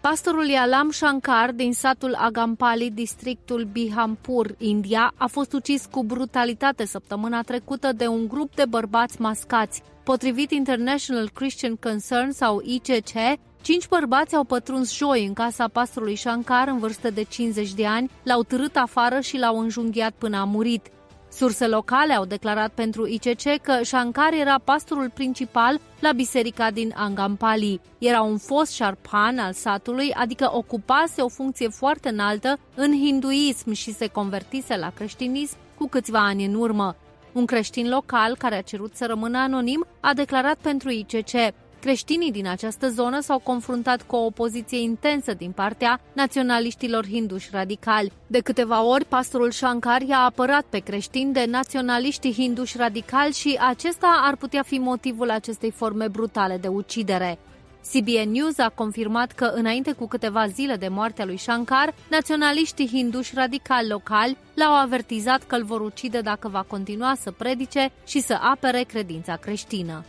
Pastorul Yalam Shankar din satul Agampali, districtul Bihampur, India, a fost ucis cu brutalitate săptămâna trecută de un grup de bărbați mascați. Potrivit International Christian Concern sau ICC, cinci bărbați au pătruns joi în casa pastorului Shankar în vârstă de 50 de ani, l-au târât afară și l-au înjunghiat până a murit. Surse locale au declarat pentru ICC că Shankar era pastorul principal la biserica din Angampali. Era un fost șarpan al satului, adică ocupase o funcție foarte înaltă în hinduism și se convertise la creștinism cu câțiva ani în urmă. Un creștin local care a cerut să rămână anonim a declarat pentru ICC Creștinii din această zonă s-au confruntat cu o opoziție intensă din partea naționaliștilor hinduși radicali. De câteva ori, pastorul Shankar i-a apărat pe creștini de naționaliștii hinduși radicali și acesta ar putea fi motivul acestei forme brutale de ucidere. CBN News a confirmat că, înainte cu câteva zile de moartea lui Shankar, naționaliștii hinduși radicali locali l-au avertizat că îl vor ucide dacă va continua să predice și să apere credința creștină.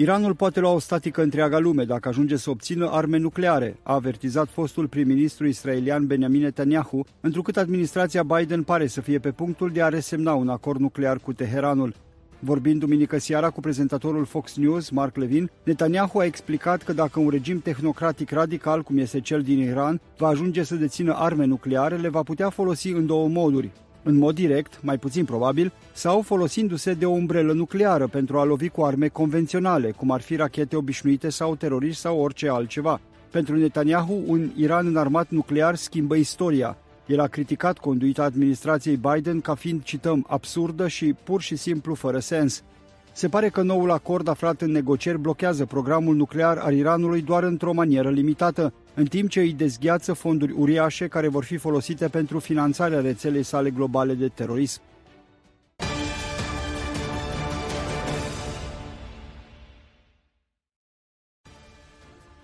Iranul poate lua o statică întreaga lume dacă ajunge să obțină arme nucleare, a avertizat fostul prim-ministru israelian Benjamin Netanyahu, întrucât administrația Biden pare să fie pe punctul de a resemna un acord nuclear cu Teheranul. Vorbind duminică seara cu prezentatorul Fox News, Mark Levin, Netanyahu a explicat că dacă un regim tehnocratic radical, cum este cel din Iran, va ajunge să dețină arme nucleare, le va putea folosi în două moduri în mod direct, mai puțin probabil, sau folosindu-se de o umbrelă nucleară pentru a lovi cu arme convenționale, cum ar fi rachete obișnuite sau teroriști sau orice altceva. Pentru Netanyahu, un Iran înarmat nuclear schimbă istoria. El a criticat conduita administrației Biden ca fiind, cităm, absurdă și pur și simplu fără sens. Se pare că noul acord aflat în negocieri blochează programul nuclear al Iranului doar într-o manieră limitată, în timp ce îi dezgheață fonduri uriașe care vor fi folosite pentru finanțarea rețelei sale globale de terorism.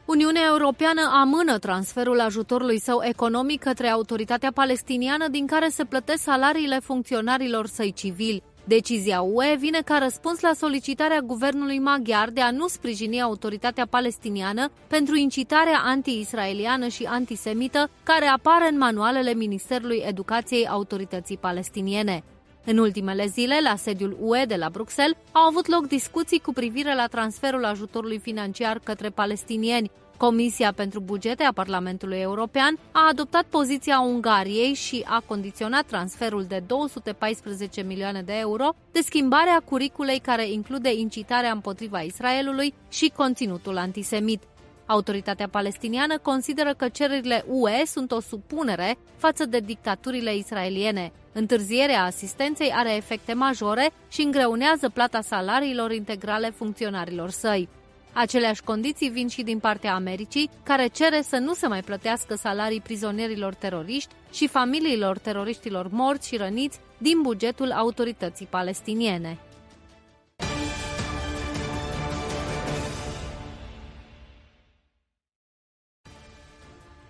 Uniunea Europeană amână transferul ajutorului său economic către autoritatea palestiniană din care se plătesc salariile funcționarilor săi civili. Decizia UE vine ca răspuns la solicitarea guvernului maghiar de a nu sprijini autoritatea palestiniană pentru incitarea anti-israeliană și antisemită care apare în manualele Ministerului Educației Autorității Palestiniene. În ultimele zile, la sediul UE de la Bruxelles, au avut loc discuții cu privire la transferul ajutorului financiar către palestinieni, Comisia pentru bugete a Parlamentului European a adoptat poziția Ungariei și a condiționat transferul de 214 milioane de euro de schimbarea curiculei care include incitarea împotriva Israelului și conținutul antisemit. Autoritatea palestiniană consideră că cererile UE sunt o supunere față de dictaturile israeliene. Întârzierea asistenței are efecte majore și îngreunează plata salariilor integrale funcționarilor săi. Aceleași condiții vin și din partea Americii, care cere să nu se mai plătească salarii prizonierilor teroriști și familiilor teroriștilor morți și răniți din bugetul autorității palestiniene.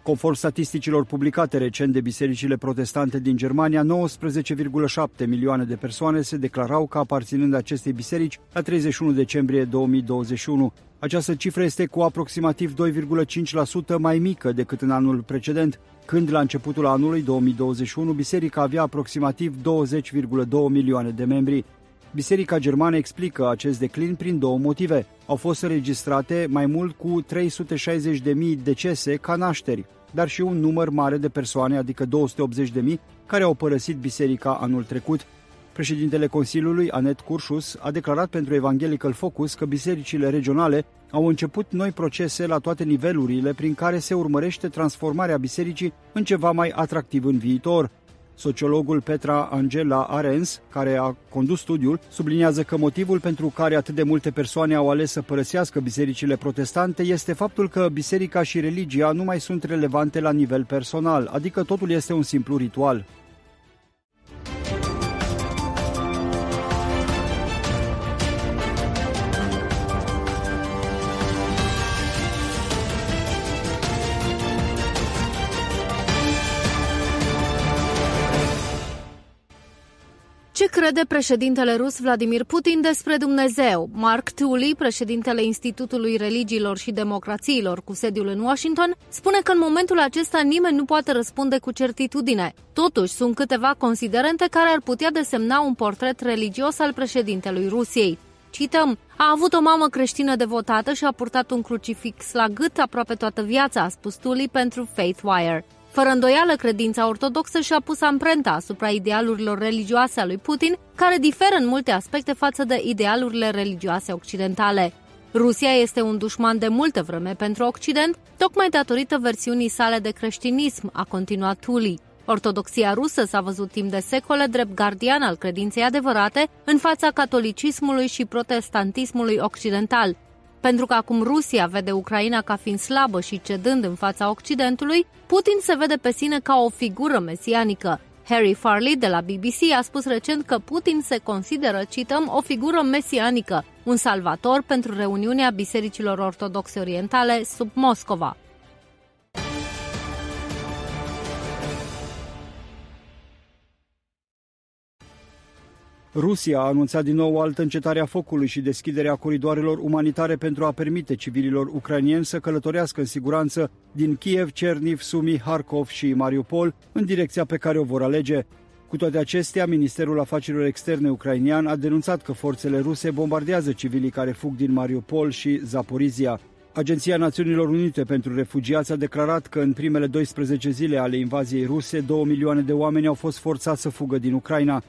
Conform statisticilor publicate recent de bisericile protestante din Germania, 19,7 milioane de persoane se declarau ca aparținând acestei biserici la 31 decembrie 2021. Această cifră este cu aproximativ 2,5% mai mică decât în anul precedent, când la începutul anului 2021 biserica avea aproximativ 20,2 milioane de membri. Biserica germană explică acest declin prin două motive. Au fost înregistrate mai mult cu 360.000 decese ca nașteri, dar și un număr mare de persoane, adică 280.000, care au părăsit biserica anul trecut. Președintele Consiliului, Anet Curșus, a declarat pentru Evangelical Focus că bisericile regionale au început noi procese la toate nivelurile prin care se urmărește transformarea bisericii în ceva mai atractiv în viitor. Sociologul Petra Angela Arens, care a condus studiul, subliniază că motivul pentru care atât de multe persoane au ales să părăsească bisericile protestante este faptul că biserica și religia nu mai sunt relevante la nivel personal, adică totul este un simplu ritual. Ce crede președintele rus Vladimir Putin despre Dumnezeu? Mark Tully, președintele Institutului Religiilor și Democrațiilor cu sediul în Washington, spune că în momentul acesta nimeni nu poate răspunde cu certitudine. Totuși, sunt câteva considerente care ar putea desemna un portret religios al președintelui Rusiei. Cităm, a avut o mamă creștină devotată și a purtat un crucifix la gât aproape toată viața, a spus Tully pentru Faithwire. Fără îndoială, credința ortodoxă și-a pus amprenta asupra idealurilor religioase a lui Putin, care diferă în multe aspecte față de idealurile religioase occidentale. Rusia este un dușman de multă vreme pentru Occident, tocmai datorită versiunii sale de creștinism, a continuat Tuli. Ortodoxia rusă s-a văzut timp de secole drept gardian al credinței adevărate în fața catolicismului și protestantismului occidental, pentru că acum Rusia vede Ucraina ca fiind slabă și cedând în fața Occidentului, Putin se vede pe sine ca o figură mesianică. Harry Farley de la BBC a spus recent că Putin se consideră, cităm, o figură mesianică, un salvator pentru reuniunea bisericilor ortodoxe orientale sub Moscova. Rusia a anunțat din nou o altă încetare a focului și deschiderea coridoarelor umanitare pentru a permite civililor ucrainieni să călătorească în siguranță din Kiev, Cerniv, Sumi, Harkov și Mariupol în direcția pe care o vor alege. Cu toate acestea, Ministerul Afacerilor Externe ucrainian a denunțat că forțele ruse bombardează civilii care fug din Mariupol și Zaporizia. Agenția Națiunilor Unite pentru Refugiați a declarat că în primele 12 zile ale invaziei ruse, 2 milioane de oameni au fost forțați să fugă din Ucraina.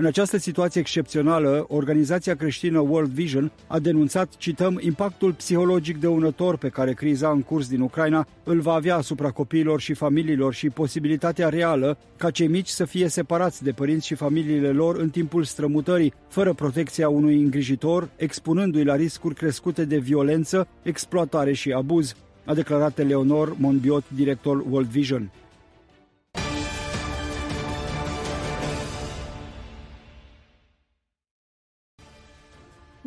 În această situație excepțională, organizația creștină World Vision a denunțat, cităm, impactul psihologic dăunător pe care criza în curs din Ucraina îl va avea asupra copiilor și familiilor și posibilitatea reală ca cei mici să fie separați de părinți și familiile lor în timpul strămutării, fără protecția unui îngrijitor, expunându-i la riscuri crescute de violență, exploatare și abuz, a declarat Eleonor Monbiot, director World Vision.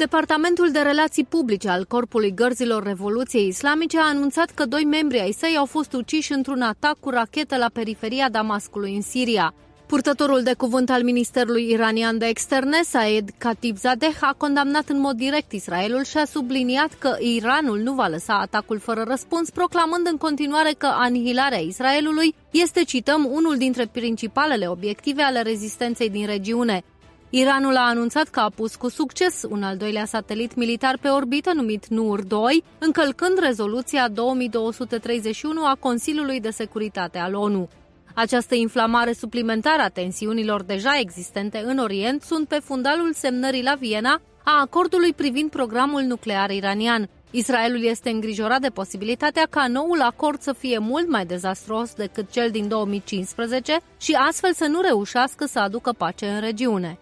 Departamentul de Relații Publice al Corpului Gărzilor Revoluției Islamice a anunțat că doi membri ai săi au fost uciși într-un atac cu rachetă la periferia Damascului în Siria. Purtătorul de cuvânt al Ministerului Iranian de Externe, Saed Khatibzadeh, a condamnat în mod direct Israelul și a subliniat că Iranul nu va lăsa atacul fără răspuns, proclamând în continuare că anihilarea Israelului este, cităm, unul dintre principalele obiective ale rezistenței din regiune. Iranul a anunțat că a pus cu succes un al doilea satelit militar pe orbită numit NUR-2, încălcând rezoluția 2231 a Consiliului de Securitate al ONU. Această inflamare suplimentară a tensiunilor deja existente în Orient sunt pe fundalul semnării la Viena a acordului privind programul nuclear iranian. Israelul este îngrijorat de posibilitatea ca noul acord să fie mult mai dezastruos decât cel din 2015 și astfel să nu reușească să aducă pace în regiune.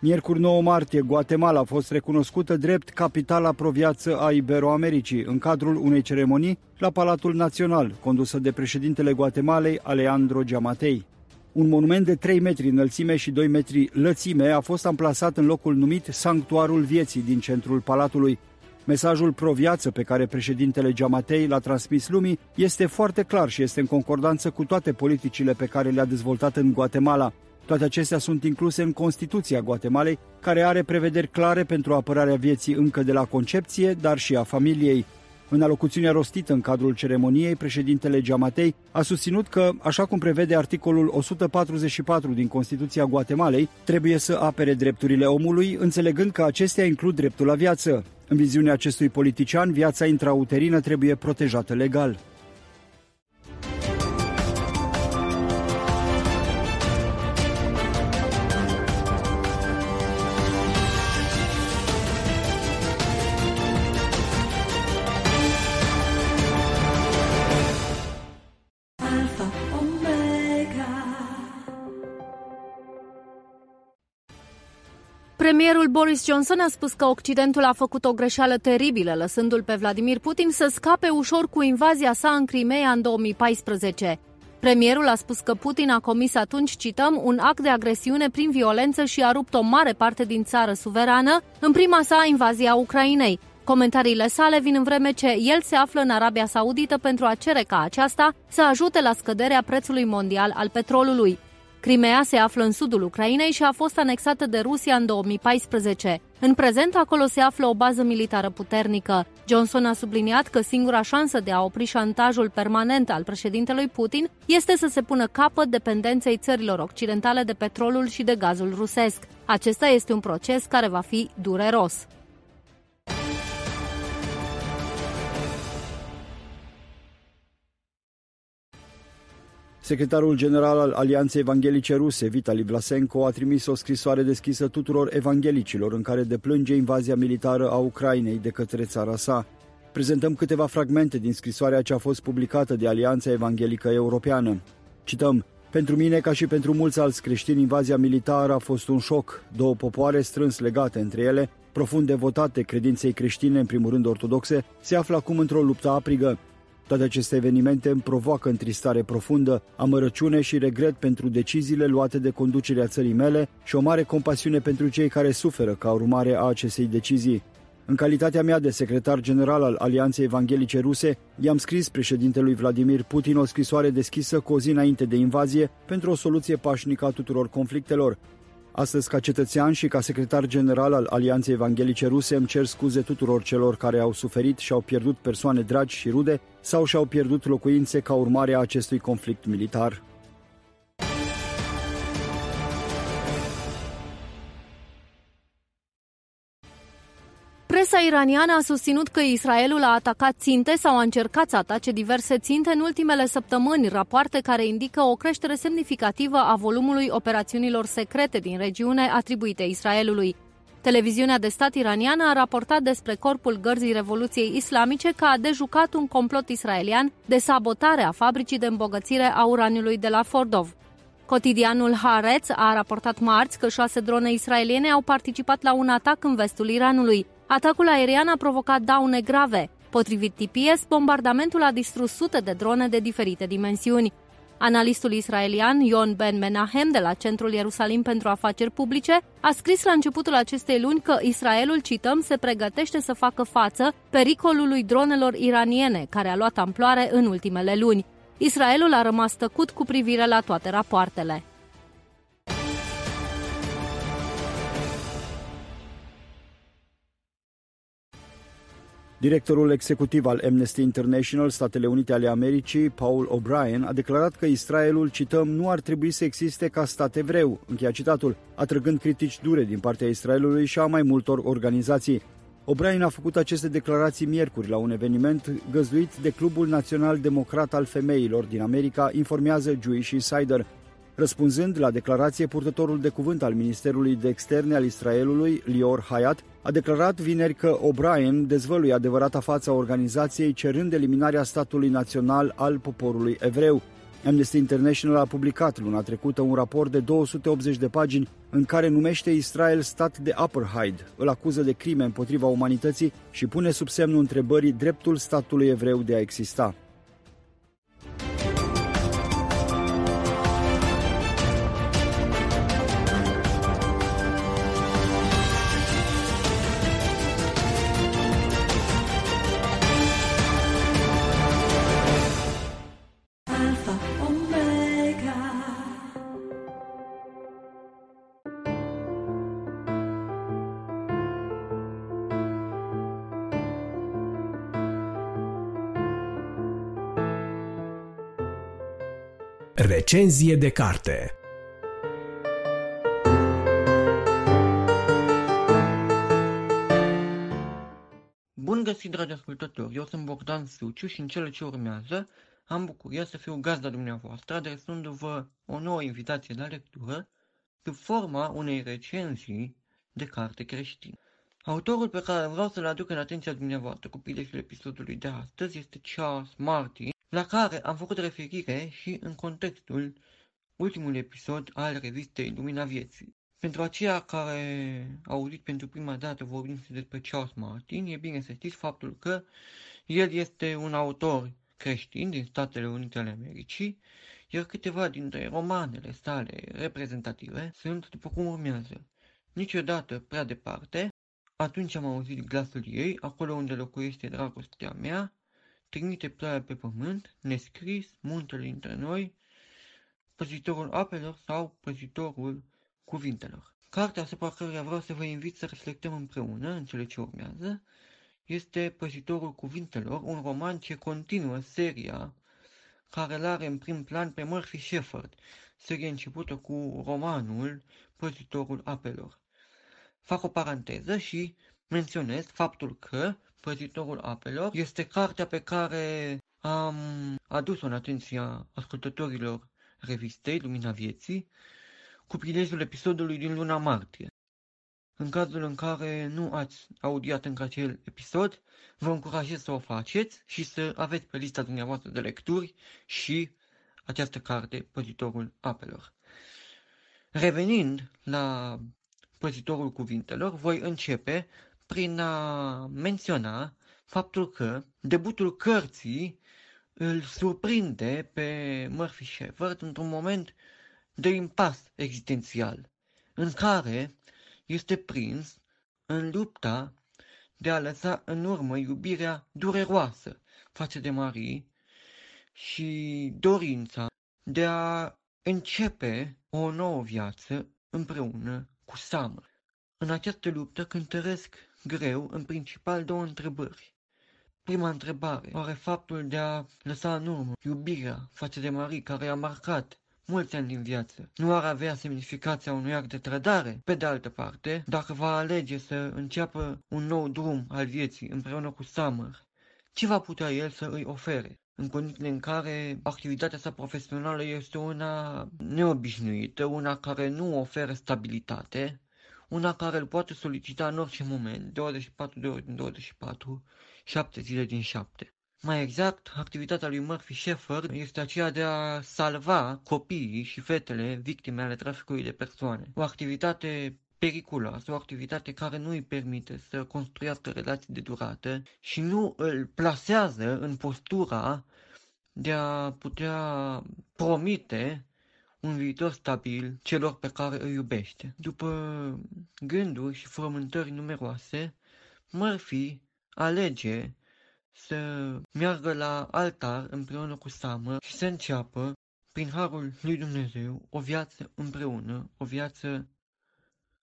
Miercuri 9 martie, Guatemala a fost recunoscută drept capitala proviață a Iberoamericii în cadrul unei ceremonii la Palatul Național, condusă de președintele Guatemalei, Alejandro Giamatei. Un monument de 3 metri înălțime și 2 metri lățime a fost amplasat în locul numit Sanctuarul Vieții din centrul Palatului. Mesajul pro-viață pe care președintele Giamatei l-a transmis lumii este foarte clar și este în concordanță cu toate politicile pe care le-a dezvoltat în Guatemala. Toate acestea sunt incluse în Constituția Guatemalei, care are prevederi clare pentru apărarea vieții încă de la concepție, dar și a familiei. În alocuțiunea rostită în cadrul ceremoniei, președintele Giamatei a susținut că, așa cum prevede articolul 144 din Constituția Guatemalei, trebuie să apere drepturile omului, înțelegând că acestea includ dreptul la viață. În viziunea acestui politician, viața intrauterină trebuie protejată legal. Premierul Boris Johnson a spus că Occidentul a făcut o greșeală teribilă, lăsându-l pe Vladimir Putin să scape ușor cu invazia sa în Crimea în 2014. Premierul a spus că Putin a comis atunci, cităm, un act de agresiune prin violență și a rupt o mare parte din țară suverană în prima sa invazie a Ucrainei. Comentariile sale vin în vreme ce el se află în Arabia Saudită pentru a cere ca aceasta să ajute la scăderea prețului mondial al petrolului. Crimea se află în sudul Ucrainei și a fost anexată de Rusia în 2014. În prezent, acolo se află o bază militară puternică. Johnson a subliniat că singura șansă de a opri șantajul permanent al președintelui Putin este să se pună capăt dependenței țărilor occidentale de petrolul și de gazul rusesc. Acesta este un proces care va fi dureros. Secretarul general al Alianței Evanghelice Ruse, Vitali Vlasenko, a trimis o scrisoare deschisă tuturor evanghelicilor în care deplânge invazia militară a Ucrainei de către țara sa. Prezentăm câteva fragmente din scrisoarea ce a fost publicată de Alianța Evanghelică Europeană. Cităm, pentru mine, ca și pentru mulți alți creștini, invazia militară a fost un șoc. Două popoare strâns legate între ele, profund devotate credinței creștine, în primul rând ortodoxe, se află acum într-o luptă aprigă. Toate aceste evenimente îmi provoacă întristare profundă, amărăciune și regret pentru deciziile luate de conducerea țării mele și o mare compasiune pentru cei care suferă ca urmare a acestei decizii. În calitatea mea de secretar general al Alianței Evanghelice Ruse, i-am scris președintelui Vladimir Putin o scrisoare deschisă cu o zi înainte de invazie pentru o soluție pașnică a tuturor conflictelor. Astăzi, ca cetățean și ca secretar general al Alianței Evanghelice Ruse, îmi cer scuze tuturor celor care au suferit și au pierdut persoane dragi și rude sau și-au pierdut locuințe ca urmare a acestui conflict militar. Presa iraniană a susținut că Israelul a atacat ținte sau a încercat să atace diverse ținte în ultimele săptămâni, rapoarte care indică o creștere semnificativă a volumului operațiunilor secrete din regiune atribuite Israelului. Televiziunea de stat iraniană a raportat despre corpul gărzii Revoluției Islamice că a dejucat un complot israelian de sabotare a fabricii de îmbogățire a uraniului de la Fordov. Cotidianul Haaretz a raportat marți că șase drone israeliene au participat la un atac în vestul Iranului. Atacul aerian a provocat daune grave. Potrivit TPS, bombardamentul a distrus sute de drone de diferite dimensiuni. Analistul israelian Ion Ben Menahem de la Centrul Ierusalim pentru Afaceri Publice a scris la începutul acestei luni că Israelul, cităm, se pregătește să facă față pericolului dronelor iraniene, care a luat amploare în ultimele luni. Israelul a rămas tăcut cu privire la toate rapoartele. Directorul executiv al Amnesty International, Statele Unite ale Americii, Paul O'Brien, a declarat că Israelul, cităm, nu ar trebui să existe ca stat evreu, încheia citatul, atrăgând critici dure din partea Israelului și a mai multor organizații. O'Brien a făcut aceste declarații miercuri la un eveniment găzduit de Clubul Național Democrat al Femeilor din America, informează Jewish Insider. Răspunzând la declarație, purtătorul de cuvânt al Ministerului de Externe al Israelului, Lior Hayat, a declarat vineri că O'Brien dezvăluie adevărata fața organizației cerând eliminarea statului național al poporului evreu. Amnesty International a publicat luna trecută un raport de 280 de pagini în care numește Israel stat de apartheid, îl acuză de crime împotriva umanității și pune sub semnul întrebării dreptul statului evreu de a exista. Recenzie de carte Bun găsit, dragi ascultători! Eu sunt Bogdan Suciu și în cele ce urmează am bucuria să fiu gazda dumneavoastră, adresându-vă o nouă invitație la lectură sub forma unei recenzii de carte creștină. Autorul pe care vreau să-l aduc în atenția dumneavoastră cu prilejul episodului de astăzi este Charles Martin, la care am făcut referire și în contextul ultimului episod al revistei Lumina Vieții. Pentru aceia care au auzit pentru prima dată vorbind despre Charles Martin, e bine să știți faptul că el este un autor creștin din Statele Unite ale Americii, iar câteva dintre romanele sale reprezentative sunt după cum urmează. Niciodată prea departe, atunci am auzit glasul ei, acolo unde locuiește dragostea mea, trimite ploaia pe pământ, nescris, muntele între noi, păzitorul apelor sau păzitorul cuvintelor. Cartea asupra căreia vreau să vă invit să reflectăm împreună în cele ce urmează este Păzitorul cuvintelor, un roman ce continuă seria care îl are în prim plan pe Murphy Shepard, serie începută cu romanul Păzitorul apelor. Fac o paranteză și menționez faptul că Păzitorul apelor este cartea pe care am adus-o în atenția ascultătorilor revistei Lumina Vieții cu prilejul episodului din luna martie. În cazul în care nu ați audiat încă acel episod, vă încurajez să o faceți și să aveți pe lista dumneavoastră de lecturi și această carte, Păzitorul apelor. Revenind la Păzitorul cuvintelor, voi începe prin a menționa faptul că debutul cărții îl surprinde pe Murphy Shepard într-un moment de impas existențial, în care este prins în lupta de a lăsa în urmă iubirea dureroasă față de Marie și dorința de a începe o nouă viață împreună cu Summer. În această luptă cântăresc greu în principal două întrebări. Prima întrebare, oare faptul de a lăsa în urmă iubirea față de Marie care a marcat mulți ani din viață. Nu ar avea semnificația unui act de trădare? Pe de altă parte, dacă va alege să înceapă un nou drum al vieții împreună cu Summer, ce va putea el să îi ofere? în condițiile în care activitatea sa profesională este una neobișnuită, una care nu oferă stabilitate, una care îl poate solicita în orice moment, 24 de ore din 24, 7 zile din 7. Mai exact, activitatea lui Murphy Shepard este aceea de a salva copiii și fetele victime ale traficului de persoane. O activitate periculoasă, o activitate care nu îi permite să construiască relații de durată și nu îl plasează în postura de a putea promite un viitor stabil celor pe care îi iubește. După gânduri și frământări numeroase, Murphy alege să meargă la altar împreună cu Summer și să înceapă, prin harul lui Dumnezeu, o viață împreună, o viață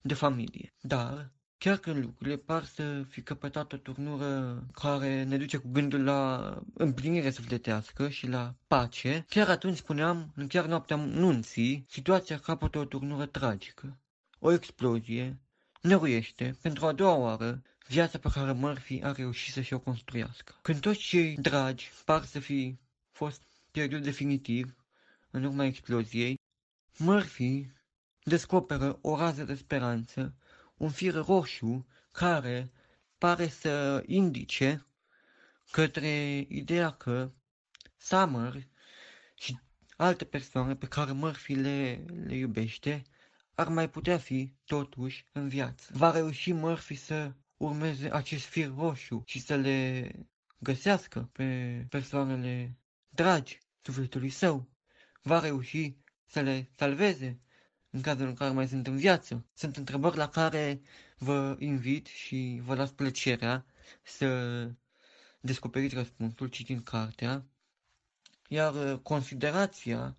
de familie. Dar, chiar când lucrurile par să fi căpătat o turnură care ne duce cu gândul la împlinire sufletească și la pace, chiar atunci spuneam, în chiar noaptea nunții, situația capătă o turnură tragică. O explozie năruiește, pentru a doua oară, viața pe care Murphy a reușit să și-o construiască. Când toți cei dragi par să fi fost pierdut definitiv în urma exploziei, Murphy descoperă o rază de speranță, un fir roșu care pare să indice către ideea că Summer și alte persoane pe care Murphy le, le iubește ar mai putea fi totuși în viață. Va reuși Murphy să urmeze acest fir roșu și să le găsească pe persoanele dragi sufletului său. Va reuși să le salveze în cazul în care mai sunt în viață. Sunt întrebări la care vă invit și vă las plăcerea să descoperiți răspunsul citind cartea. Iar uh, considerația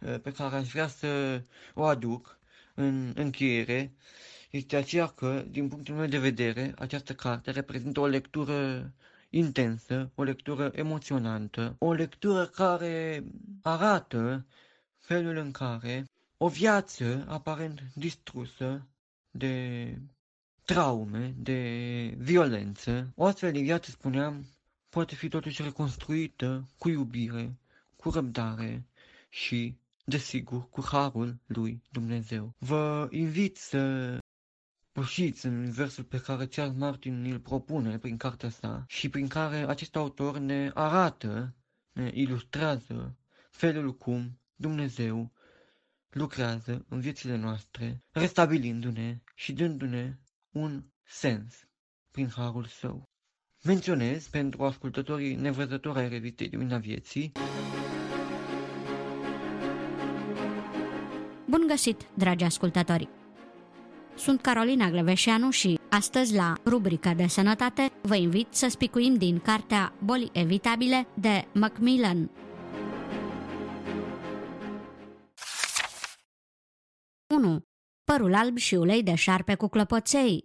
uh, pe care aș vrea să o aduc în încheiere este aceea că, din punctul meu de vedere, această carte reprezintă o lectură intensă, o lectură emoționantă, o lectură care arată felul în care o viață aparent distrusă de traume, de violență, o astfel de viață, spuneam, poate fi totuși reconstruită cu iubire, cu răbdare și, desigur, cu harul lui Dumnezeu. Vă invit să pășiți în versul pe care Charles Martin îl propune prin cartea sa și prin care acest autor ne arată, ne ilustrează felul cum Dumnezeu lucrează în viețile noastre, restabilindu-ne și dându-ne un sens prin harul său. Menționez pentru ascultătorii nevăzători ai revistei Lumina Vieții Bun găsit, dragi ascultători! Sunt Carolina Gleveșeanu și astăzi la rubrica de sănătate vă invit să spicuim din cartea Boli evitabile de Macmillan. 1. Părul alb și ulei de șarpe cu clopoței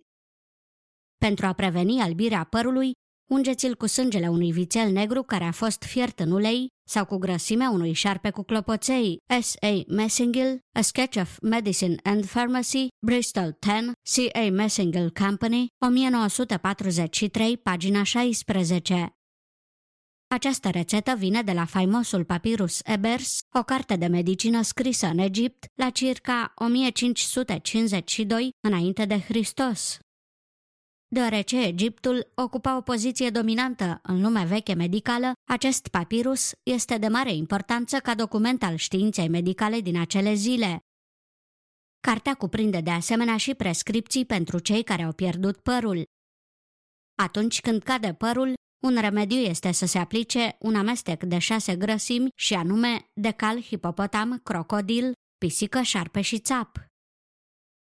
Pentru a preveni albirea părului, ungeți-l cu sângele unui vițel negru care a fost fiert în ulei sau cu grăsimea unui șarpe cu clopoței. S.A. Messingill, A Sketch of Medicine and Pharmacy, Bristol 10, C.A. Messingill Company, 1943, pagina 16. Această rețetă vine de la faimosul papirus Ebers, o carte de medicină scrisă în Egipt la circa 1552 înainte de Hristos. Deoarece Egiptul ocupa o poziție dominantă în lumea veche medicală, acest papirus este de mare importanță ca document al științei medicale din acele zile. Cartea cuprinde de asemenea și prescripții pentru cei care au pierdut părul. Atunci când cade părul, un remediu este să se aplice un amestec de șase grăsimi și anume de cal, hipopotam, crocodil, pisică, șarpe și țap.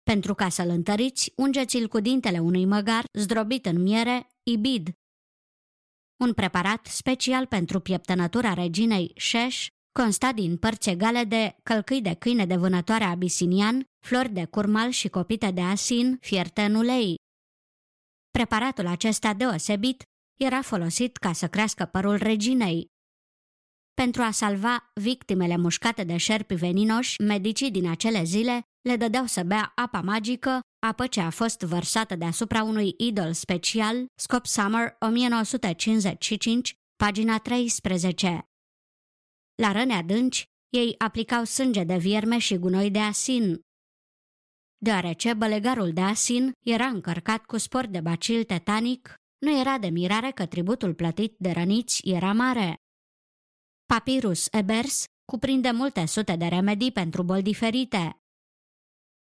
Pentru ca să-l întăriți, ungeți-l cu dintele unui măgar zdrobit în miere, ibid. Un preparat special pentru pieptănătura reginei Shesh consta din părți egale de călcâi de câine de vânătoare abisinian, flori de curmal și copite de asin fierte în ulei. Preparatul acesta deosebit era folosit ca să crească părul reginei. Pentru a salva victimele mușcate de șerpi veninoși, medicii din acele zile le dădeau să bea apa magică, apă ce a fost vărsată deasupra unui idol special, Scop Summer 1955, pagina 13. La răni adânci, ei aplicau sânge de vierme și gunoi de asin. Deoarece bălegarul de asin era încărcat cu spor de bacil tetanic, nu era de mirare că tributul plătit de răniți era mare. Papyrus Ebers cuprinde multe sute de remedii pentru boli diferite.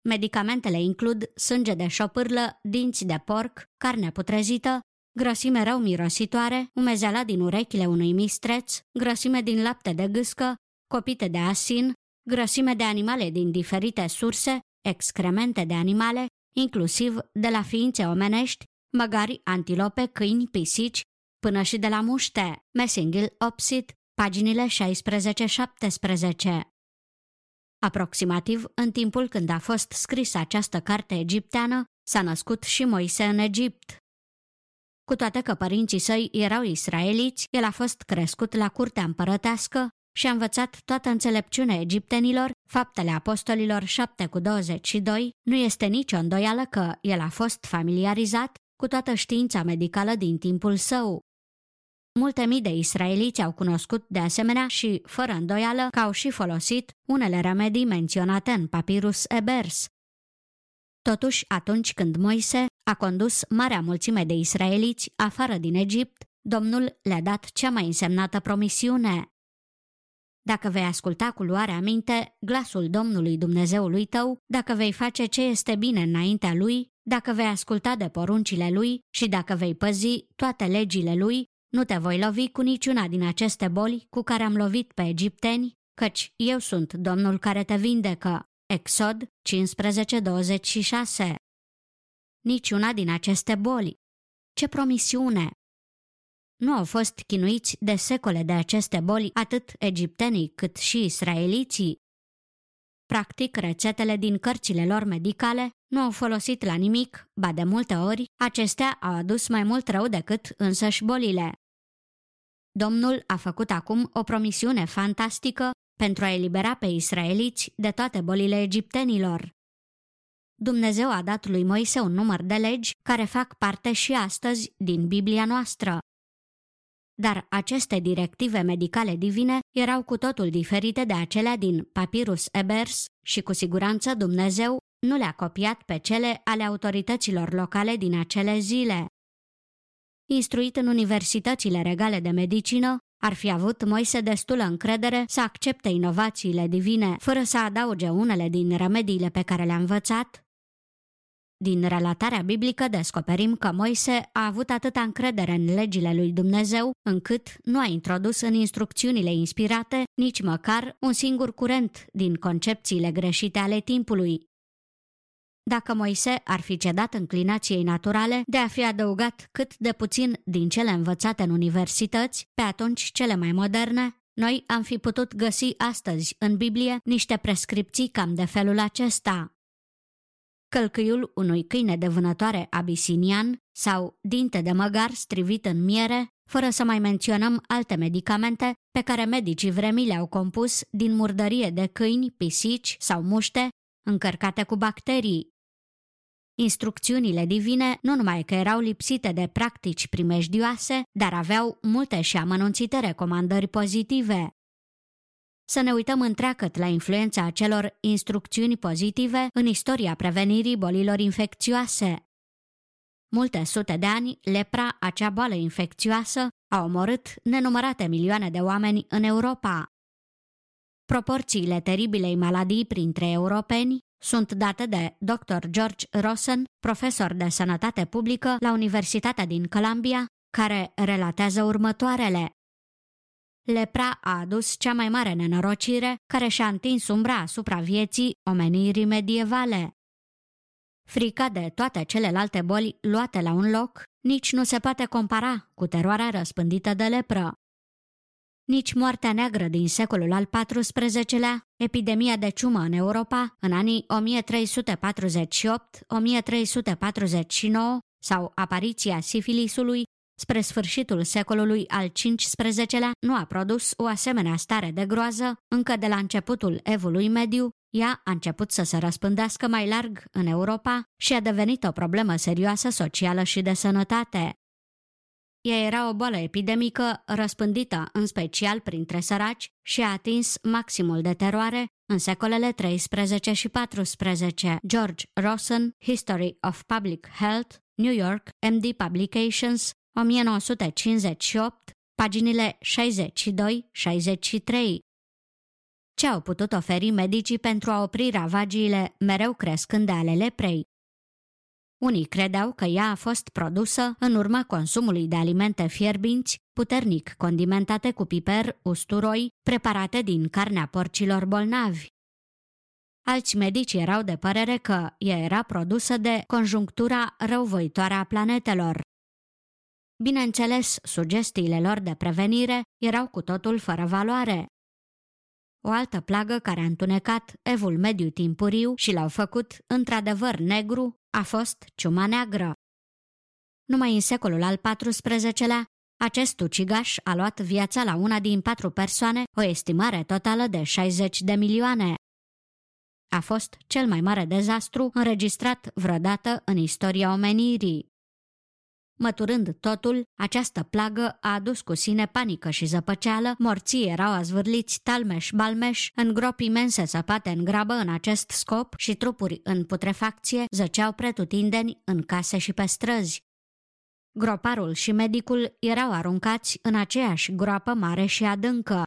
Medicamentele includ sânge de șopârlă, dinți de porc, carne putrezită, grăsime rău mirositoare, umezeala din urechile unui mistreț, grăsime din lapte de gâscă, copite de asin, grăsime de animale din diferite surse, excremente de animale, inclusiv de la ființe omenești, măgari, antilope, câini, pisici, până și de la muște, Messingill Opsit, paginile 16-17. Aproximativ în timpul când a fost scrisă această carte egipteană, s-a născut și Moise în Egipt. Cu toate că părinții săi erau israeliți, el a fost crescut la curtea împărătească și a învățat toată înțelepciunea egiptenilor, faptele apostolilor 7 cu 22, nu este nicio îndoială că el a fost familiarizat cu toată știința medicală din timpul său. Multe mii de israeliți au cunoscut de asemenea și, fără îndoială, că au și folosit unele remedii menționate în papirus Ebers. Totuși, atunci când Moise a condus marea mulțime de israeliți afară din Egipt, Domnul le-a dat cea mai însemnată promisiune. Dacă vei asculta cu luare aminte glasul Domnului Dumnezeului tău, dacă vei face ce este bine înaintea lui, dacă vei asculta de poruncile lui și dacă vei păzi toate legile lui, nu te voi lovi cu niciuna din aceste boli cu care am lovit pe egipteni, căci eu sunt Domnul care te vindecă. Exod 15:26 Niciuna din aceste boli. Ce promisiune! Nu au fost chinuiți de secole de aceste boli atât egiptenii cât și israeliții. Practic, rețetele din cărțile lor medicale nu au folosit la nimic, ba de multe ori, acestea au adus mai mult rău decât însăși bolile. Domnul a făcut acum o promisiune fantastică pentru a elibera pe israeliți de toate bolile egiptenilor. Dumnezeu a dat lui Moise un număr de legi care fac parte și astăzi din Biblia noastră. Dar aceste directive medicale divine erau cu totul diferite de acelea din Papyrus Ebers și cu siguranță Dumnezeu nu le-a copiat pe cele ale autorităților locale din acele zile. Instruit în universitățile regale de medicină, ar fi avut Moise destulă încredere să accepte inovațiile divine fără să adauge unele din remediile pe care le-a învățat? Din relatarea biblică descoperim că Moise a avut atâta încredere în legile lui Dumnezeu încât nu a introdus în instrucțiunile inspirate nici măcar un singur curent din concepțiile greșite ale timpului, dacă Moise ar fi cedat înclinației naturale de a fi adăugat cât de puțin din cele învățate în universități, pe atunci cele mai moderne, noi am fi putut găsi astăzi în Biblie niște prescripții cam de felul acesta. Călcâiul unui câine de vânătoare abisinian sau dinte de măgar strivit în miere, fără să mai menționăm alte medicamente pe care medicii vremii le-au compus din murdărie de câini, pisici sau muște încărcate cu bacterii. Instrucțiunile divine nu numai că erau lipsite de practici primejdioase, dar aveau multe și amănunțite recomandări pozitive. Să ne uităm întreagăt la influența acelor instrucțiuni pozitive în istoria prevenirii bolilor infecțioase. Multe sute de ani, lepra, acea boală infecțioasă, a omorât nenumărate milioane de oameni în Europa. Proporțiile teribilei maladii printre europeni sunt date de Dr. George Rosen, profesor de sănătate publică la Universitatea din Columbia, care relatează următoarele. Lepra a adus cea mai mare nenorocire care și-a întins umbra asupra vieții omenirii medievale. Frica de toate celelalte boli luate la un loc nici nu se poate compara cu teroarea răspândită de lepră nici moartea neagră din secolul al XIV-lea, epidemia de ciumă în Europa în anii 1348-1349 sau apariția sifilisului spre sfârșitul secolului al XV-lea nu a produs o asemenea stare de groază încă de la începutul evului mediu, ea a început să se răspândească mai larg în Europa și a devenit o problemă serioasă socială și de sănătate. Ea era o boală epidemică răspândită în special printre săraci și a atins maximul de teroare în secolele 13 și 14. George Rosen, History of Public Health, New York, MD Publications, 1958, paginile 62-63. Ce au putut oferi medicii pentru a opri ravagiile mereu crescânde ale leprei? Unii credeau că ea a fost produsă în urma consumului de alimente fierbinți, puternic condimentate cu piper, usturoi, preparate din carnea porcilor bolnavi. Alți medici erau de părere că ea era produsă de conjunctura răuvoitoare a planetelor. Bineînțeles, sugestiile lor de prevenire erau cu totul fără valoare. O altă plagă care a întunecat evul mediu timpuriu și l-au făcut într-adevăr negru a fost ciuma neagră. Numai în secolul al XIV-lea, acest ucigaș a luat viața la una din patru persoane, o estimare totală de 60 de milioane. A fost cel mai mare dezastru înregistrat vreodată în istoria omenirii. Măturând totul, această plagă a adus cu sine panică și zăpăceală, morții erau azvârliți talmeș-balmeș în gropi imense săpate în grabă în acest scop și trupuri în putrefacție zăceau pretutindeni în case și pe străzi. Groparul și medicul erau aruncați în aceeași groapă mare și adâncă.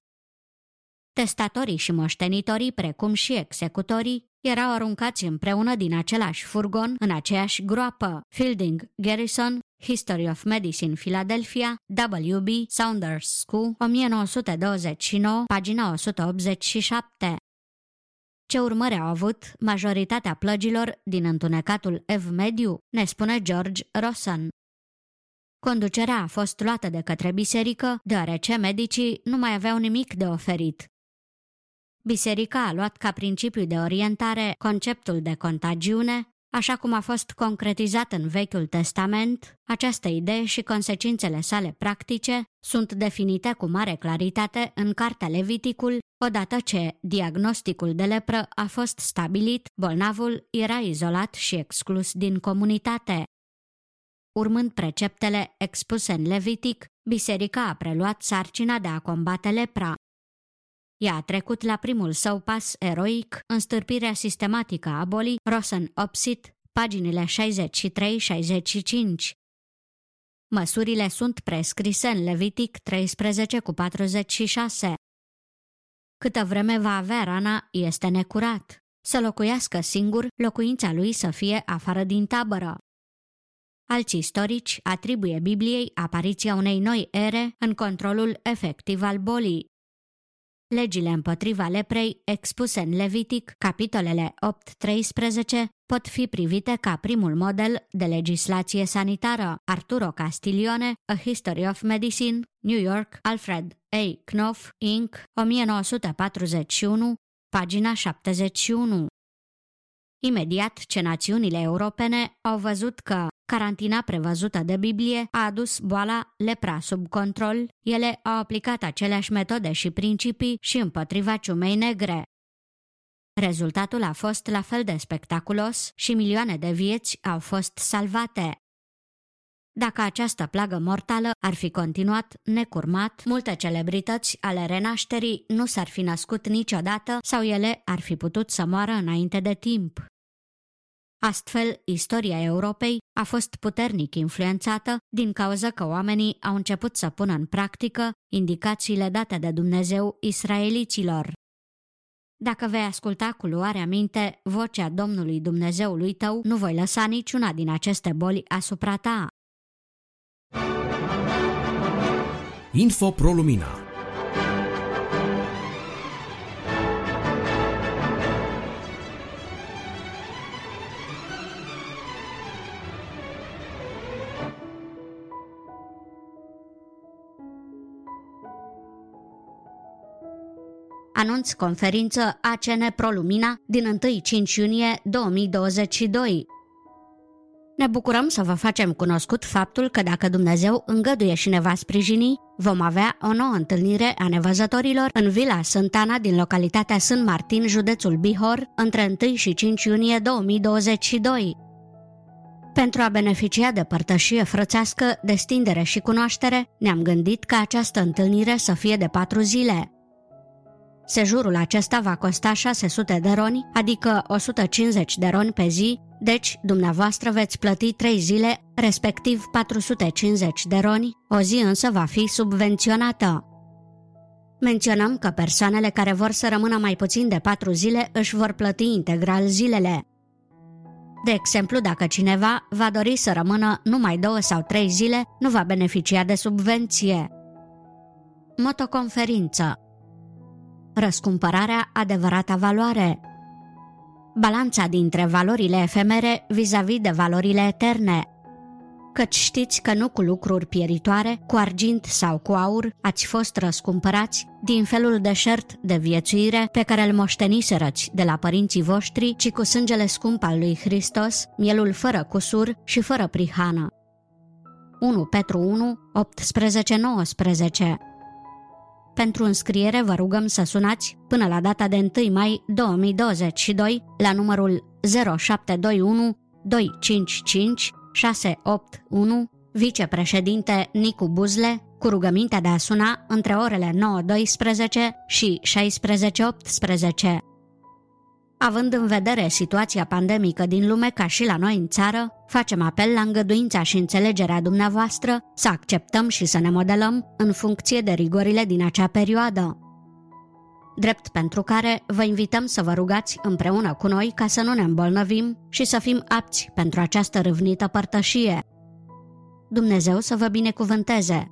Testatorii și moștenitorii, precum și executorii, erau aruncați împreună din același furgon în aceeași groapă. Fielding Garrison History of Medicine Philadelphia, W.B. Saunders School, 1929, pagina 187. Ce urmări au avut majoritatea plăgilor din întunecatul Ev Mediu, ne spune George Rossan. Conducerea a fost luată de către biserică, deoarece medicii nu mai aveau nimic de oferit. Biserica a luat ca principiu de orientare conceptul de contagiune, Așa cum a fost concretizat în Vechiul Testament, această idee și consecințele sale practice sunt definite cu mare claritate în Cartea Leviticul, odată ce diagnosticul de lepră a fost stabilit, bolnavul era izolat și exclus din comunitate. Urmând preceptele expuse în Levitic, biserica a preluat sarcina de a combate lepra. Ea a trecut la primul său pas eroic în stârpirea sistematică a bolii Rosen Opsit, paginile 63-65. Măsurile sunt prescrise în Levitic 13 cu 46. Câtă vreme va avea rana, este necurat. Să locuiască singur, locuința lui să fie afară din tabără. Alți istorici atribuie Bibliei apariția unei noi ere în controlul efectiv al bolii. Legile împotriva leprei, expuse în Levitic, capitolele 8-13, pot fi privite ca primul model de legislație sanitară. Arturo Castiglione, A History of Medicine, New York, Alfred A. Knopf, Inc., 1941, pagina 71. Imediat ce națiunile europene au văzut că carantina prevăzută de Biblie a adus boala lepra sub control, ele au aplicat aceleași metode și principii și împotriva ciumei negre. Rezultatul a fost la fel de spectaculos și milioane de vieți au fost salvate. Dacă această plagă mortală ar fi continuat necurmat, multe celebrități ale renașterii nu s-ar fi născut niciodată sau ele ar fi putut să moară înainte de timp. Astfel, istoria Europei a fost puternic influențată din cauza că oamenii au început să pună în practică indicațiile date de Dumnezeu israeliților. Dacă vei asculta cu luarea minte vocea Domnului Dumnezeului tău, nu voi lăsa niciuna din aceste boli asupra ta. Info Pro Lumina anunț conferință ACN ProLumina din 1-5 iunie 2022. Ne bucurăm să vă facem cunoscut faptul că dacă Dumnezeu îngăduie și ne va sprijini, vom avea o nouă întâlnire a nevăzătorilor în Vila Sântana din localitatea Sân Martin, județul Bihor, între 1 și 5 iunie 2022. Pentru a beneficia de părtășie frățească, destindere și cunoaștere, ne-am gândit ca această întâlnire să fie de patru zile. Sejurul acesta va costa 600 de roni, adică 150 de roni pe zi, deci dumneavoastră veți plăti 3 zile, respectiv 450 de roni, o zi însă va fi subvenționată. Menționăm că persoanele care vor să rămână mai puțin de 4 zile își vor plăti integral zilele. De exemplu, dacă cineva va dori să rămână numai 2 sau 3 zile, nu va beneficia de subvenție. Motoconferință răscumpărarea adevărata valoare. Balanța dintre valorile efemere vis-a-vis de valorile eterne. Căci știți că nu cu lucruri pieritoare, cu argint sau cu aur, ați fost răscumpărați din felul deșert de viețuire pe care îl moșteniserăți de la părinții voștri, ci cu sângele scump al lui Hristos, mielul fără cusur și fără prihană. 1 Petru 1, 18-19 pentru înscriere vă rugăm să sunați până la data de 1 mai 2022 la numărul 0721 255 681 vicepreședinte Nicu Buzle cu rugămintea de a suna între orele 9.12 și 16.18. Având în vedere situația pandemică din lume ca și la noi în țară, facem apel la îngăduința și înțelegerea dumneavoastră să acceptăm și să ne modelăm în funcție de rigorile din acea perioadă. Drept pentru care vă invităm să vă rugați împreună cu noi ca să nu ne îmbolnăvim și să fim apți pentru această râvnită părtășie. Dumnezeu să vă binecuvânteze!